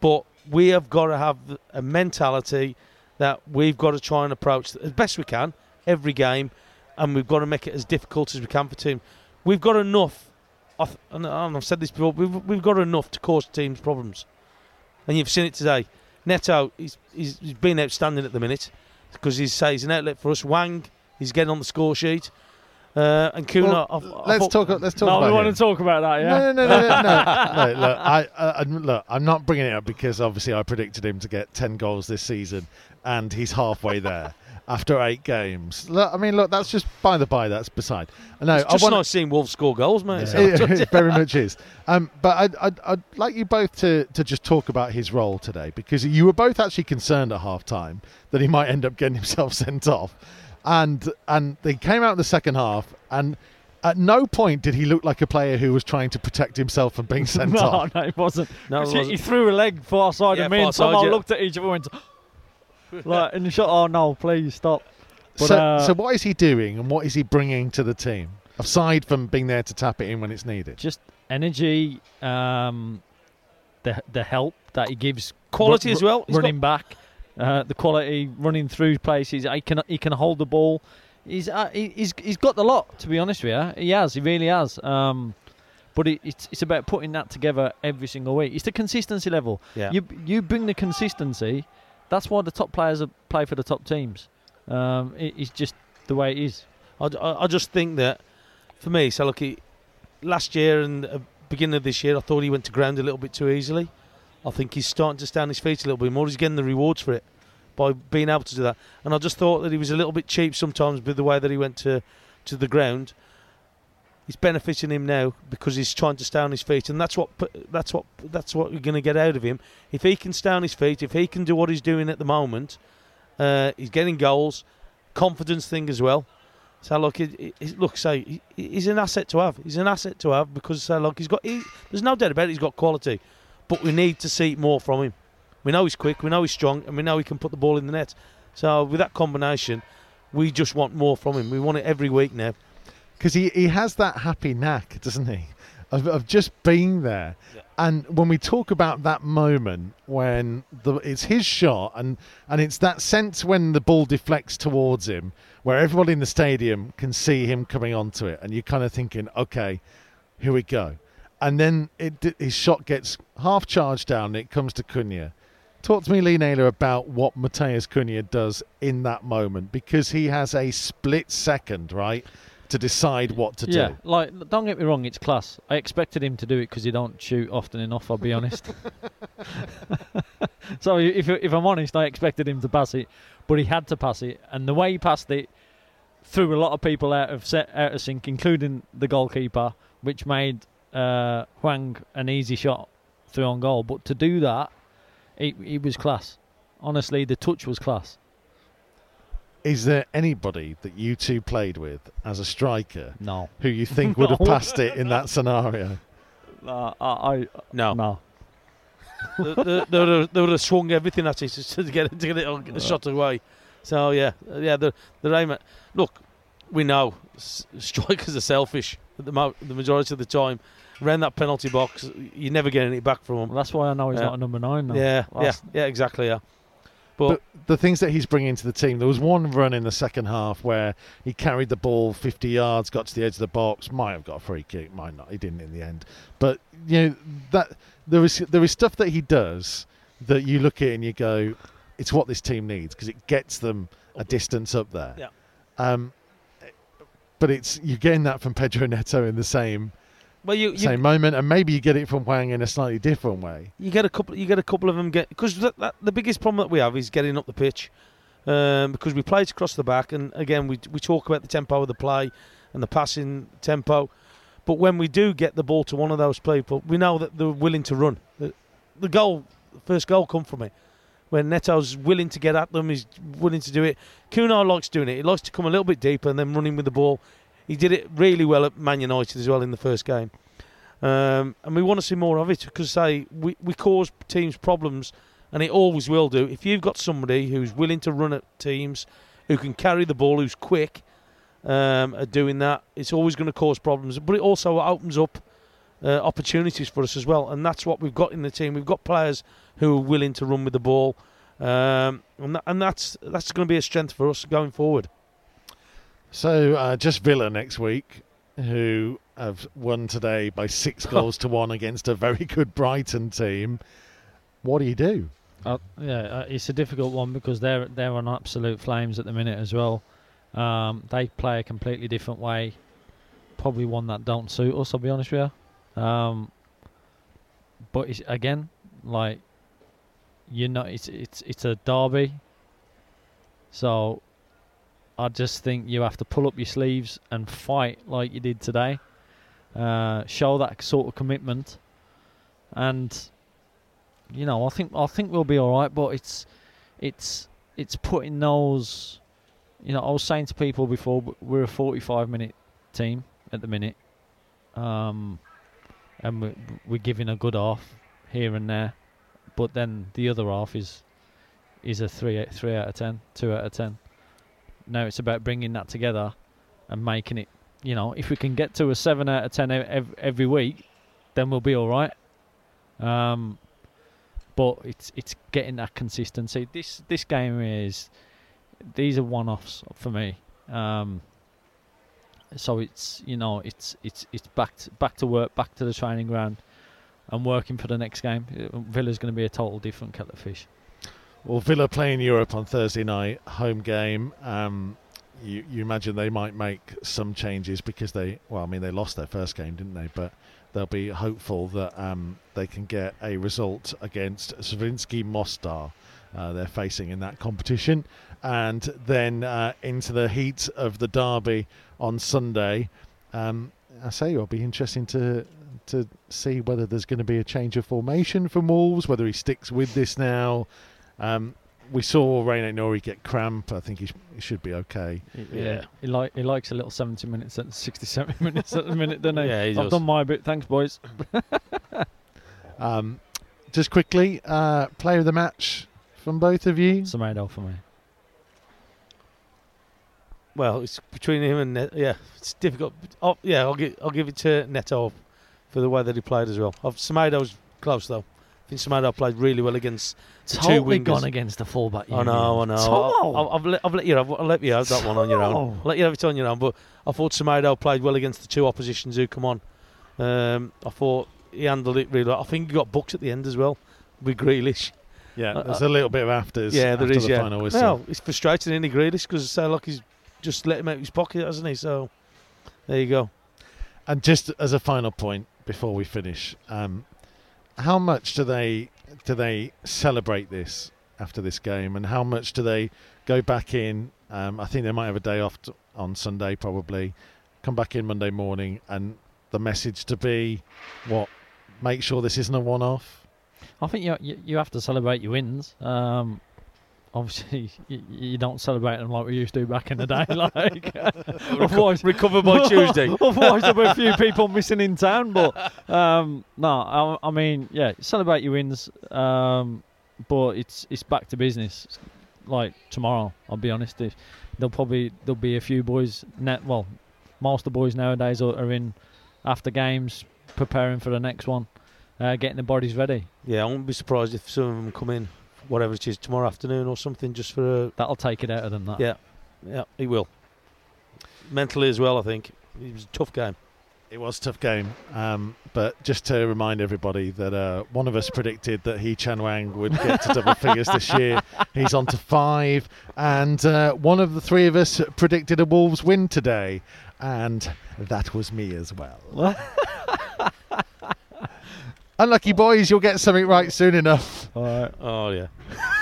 But we have got to have a mentality that we've got to try and approach as best we can every game, and we've got to make it as difficult as we can for team. We've got enough, I th- and I've said this before, we've, we've got enough to cause teams problems. And you've seen it today. Neto, he's, he's, he's been outstanding at the minute because he's, he's an outlet for us. Hwang, he's getting on the score sheet. Uh, and Cunha, Well, I've- I let's thought- talk. Let's talk no, about we want him. to talk about that. Yeah, No, no, no, no, no. no look, I, uh, I'm- look, I'm not bringing it up because obviously I predicted him to get 10 goals this season, and he's halfway there after eight games. Look, I mean, look, that's just by the by. That's beside. No, It's just I want, nice seeing Wolves score goals, mate. So- [laughs] it, it very much is. Um, but I'd, I'd, I'd like you both to, to just talk about his role today because you were both actually concerned at half time that he might end up getting [laughs] himself sent off. And and they came out in the second half, and at no point did he look like a player who was trying to protect himself from being [laughs] sent no, off. no, it wasn't. No, it He- He wasn't. threw a leg far side Yeah, of me, and side, somehow yeah. looked at each other and went, [laughs] like in the shot. Oh no, please stop. But, so, uh, so what is he doing, and what is he bringing to the team aside from being there to tap it in when it's needed? just energy, um, the the help that he gives, Quality ru- as well. He's running back, uh, the quality, running through places. He can he can hold the ball. He's uh, he, he's he's got the lot. To be honest with you, he has. He really has. Um, but it, it's it's about putting that together every single week. It's the consistency level. Yeah. You you bring the consistency. That's why the top players play for the top teams. Um, it, it's just the way it is. I, I, just think that for me, so look, last year and uh, beginning of this year, I thought he went to ground a little bit too easily. I think he's starting to stand his feet a little bit more. He's getting the rewards for it by being able to do that. And I just thought that he was a little bit cheap sometimes with the way that he went to to the ground. It's benefiting him now because he's trying to stay on his feet, and that's what that's what that's what you're going to get out of him. If he can stay on his feet, if he can do what he's doing at the moment, uh, he's getting goals, confidence thing as well. So look, he, he, look, say he, he's an asset to have. He's an asset to have because so look, he's got. He, there's no doubt about it. He's got quality, but we need to see more from him. We know he's quick, we know he's strong, and we know he can put the ball in the net. So with that combination, we just want more from him. We want it every week now. Because he, he has that happy knack, doesn't he, of, of just being there. Yeah. And when we talk about that moment when the, it's his shot, and, and it's that sense when the ball deflects towards him, where everybody in the stadium can see him coming onto it, and you're kind of thinking, okay, here we go. And then it, his shot gets half charged down, and it comes to Cunha. Talk to me, Lee Naylor, about what Matheus Cunha does in that moment, because he has a split second, right, to decide what to yeah, do. like don't get me wrong, it's class. I expected him to do it because he don't shoot often enough. I'll be honest. [laughs] so if if I'm honest, I expected him to pass it, but he had to pass it, and the way he passed it threw a lot of people out of set, out of sync, including the goalkeeper, which made uh, Hwang an easy shot through on goal. But to do that, it, it was class. Honestly, the touch was class. Is there anybody that you two played with as a striker No, who you think would have [laughs] No. passed it in that scenario? uh, I, I No, no. [laughs] they, they, they, would have, they would have swung everything at it [laughs] to get it, to get it on, get shot away. So yeah, yeah, the the aim at look, we know s- strikers are selfish at the mo- the majority of the time. Around that penalty box, you're never getting it back from Well, them. that's why I know he's Yeah. not a number nine. Now. Yeah, yeah, yeah, exactly. Yeah, but, But the things that he's bringing to the team, there was one run in the second half where he carried the ball 50 yards, got to the edge of the box, might have got a free kick, might not. He didn't in the end. But you know that there is there is stuff that he does that you look at and you go, it's what this team needs because it gets them a distance up there. Yeah. Um, but it's you're getting that from Pedro Neto in the same well, you you, same moment, and maybe you get it from Hwang in a slightly different way. you get a couple. You get a couple of them get because the biggest problem that we have is getting up the pitch um, because we play it across the back, and again we we talk about the tempo of the play and the passing tempo, but when we do get the ball to one of those people, we know that they're willing to run. The, the goal, the first goal, come from it. When Neto's willing to get at them, he's willing to do it. Cunha likes doing it. He likes to come a little bit deeper and then running with the ball. He did it really well at Man United as well in the first game. Um, and we want to see more of it because say we, we cause teams problems and it always will do. If you've got somebody who's willing to run at teams who can carry the ball who's quick um, at doing that it's always going to cause problems. But it also opens up uh, opportunities for us as well and that's what we've got in the team. We've got players who are willing to run with the ball um, and, that, and that's that's going to be a strength for us going forward So uh, just Villa next week, who have won today by six [laughs] goals to one against a very good Brighton team. What do you do? Uh, yeah, uh, it's a difficult one because they're they're on absolute flames at the minute as well. Um, they play a completely different way, probably one that don't suit us. I'll be honest with you. Um, but it's, again, like you know, it's it's it's a derby. So I just think you have to pull up your sleeves and fight like you did today. Uh, show that sort of commitment, and you know, I think I think we'll be all right. But it's it's it's putting those. You know, I was saying to people before, we're a 45 minute team at the minute, um, and we're, we're giving a good half here and there, but then the other half is is a three three out of ten, two out of ten. Now it's about bringing that together and making it. You know, if we can get to a seven out of ten every, every week, then we'll be all right. Um, but it's it's getting that consistency. This this game is these are one-offs for me. Um, so it's you know it's it's it's back to, back to work, back to the training ground, and working for the next game. Villa's going to be a total different kettle of fish. Well, Villa play in Europe on Thursday night, home game. Um, you, you imagine they might make some changes because they, well, I mean, they lost their first game, didn't they? But they'll be hopeful that um, they can get a result against Zrinjski Mostar. Uh, they're facing in that competition, and then uh, into the heat of the derby on Sunday. Um, I say it'll be interesting to to see whether there's going to be a change of formation from Wolves, whether he sticks with this now. Um, we saw Rayan Nuri get cramp. I think he, sh- he should be okay. Yeah, Yeah. he like he likes a little 70 minutes at 67 [laughs] minutes at the minute, doesn't he? Yeah, he I've does. done my bit. Thanks, boys. [laughs] Um, just quickly, uh, player of the match from both of you. Semedo for me. Well, it's between him and Net, yeah, it's difficult. Oh, yeah, I'll give I'll give it to Neto for the way that he played as well. I've, close though. I think Semedo played really well against the two Totally wingers. gone against the fullback. I know, I know. Tomo. I'll, I've, let, I've let you have, I'll let you have that one on your own. I'll let you have it on your own. But I thought Semedo played well against the two oppositions who come on. Um, I thought he handled it really well. I think he got booked at the end as well with Grealish. Yeah, Uh, there's uh, a little bit of afters. yeah, there after is. the yeah. final whistle. Well, it's frustrating, isn't he, Grealish? Because it's so like he's just let him out of his pocket, hasn't he? So there you go. And just as a final point before we finish, um, how much do they do they celebrate this after this game, and how much do they go back in? Um, I think they might have a day off t- on Sunday, probably. Come back in Monday morning, and the message to be, what? Make sure this isn't a one-off. I think you, you have to celebrate your wins. Um, obviously, [laughs] you, you don't celebrate them like we used to back in the day. [laughs] Like, [laughs] otherwise, Recover by Tuesday. otherwise there'll be a few people missing in town. But um, no, I, I mean, yeah, celebrate your wins. Um, but it's it's back to business. Like tomorrow, I'll be honest. If there'll probably there'll be a few boys. Net well, most of the boys nowadays are, are in after games preparing for the next one, uh, getting the bodies ready. Yeah, I wouldn't be surprised if some of them come in, whatever it is, tomorrow afternoon or something, just for a. That'll take it out of them. That. Yeah, yeah, he will. Mentally as well, I think. It was a tough game. It was a tough game, um, but just to remind everybody that uh, one of us predicted that Hee Chan Hwang would get to double figures this year. [laughs] He's on to five, and uh, one of the three of us predicted a Wolves win today, and that was me as well. [laughs] Unlucky boys, you'll get something right soon enough. All right. Oh yeah.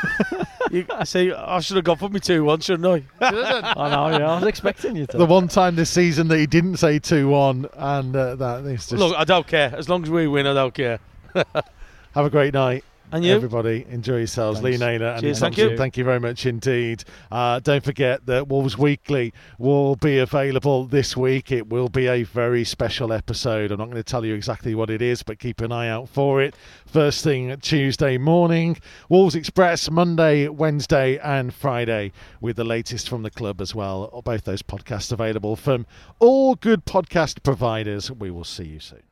[laughs] you, see, I should have gone for me two one, shouldn't I? [laughs] I know. Yeah, I was expecting you to. the one time this season that he didn't say two one, and uh, that is just Look, I don't care. As long as we win, I don't care. [laughs] have a great night. And you? Everybody, enjoy yourselves. Thanks. Lee Naylor and Cheers, Thompson, thank you. Thank you very much indeed. Uh, don't forget that Wolves Weekly will be available this week. It will be a very special episode. I'm not going to tell you exactly what it is, but keep an eye out for it. First thing Tuesday morning. Wolves Express Monday, Wednesday, and Friday with the latest from the club as well. Both those podcasts available from all good podcast providers. We will see you soon.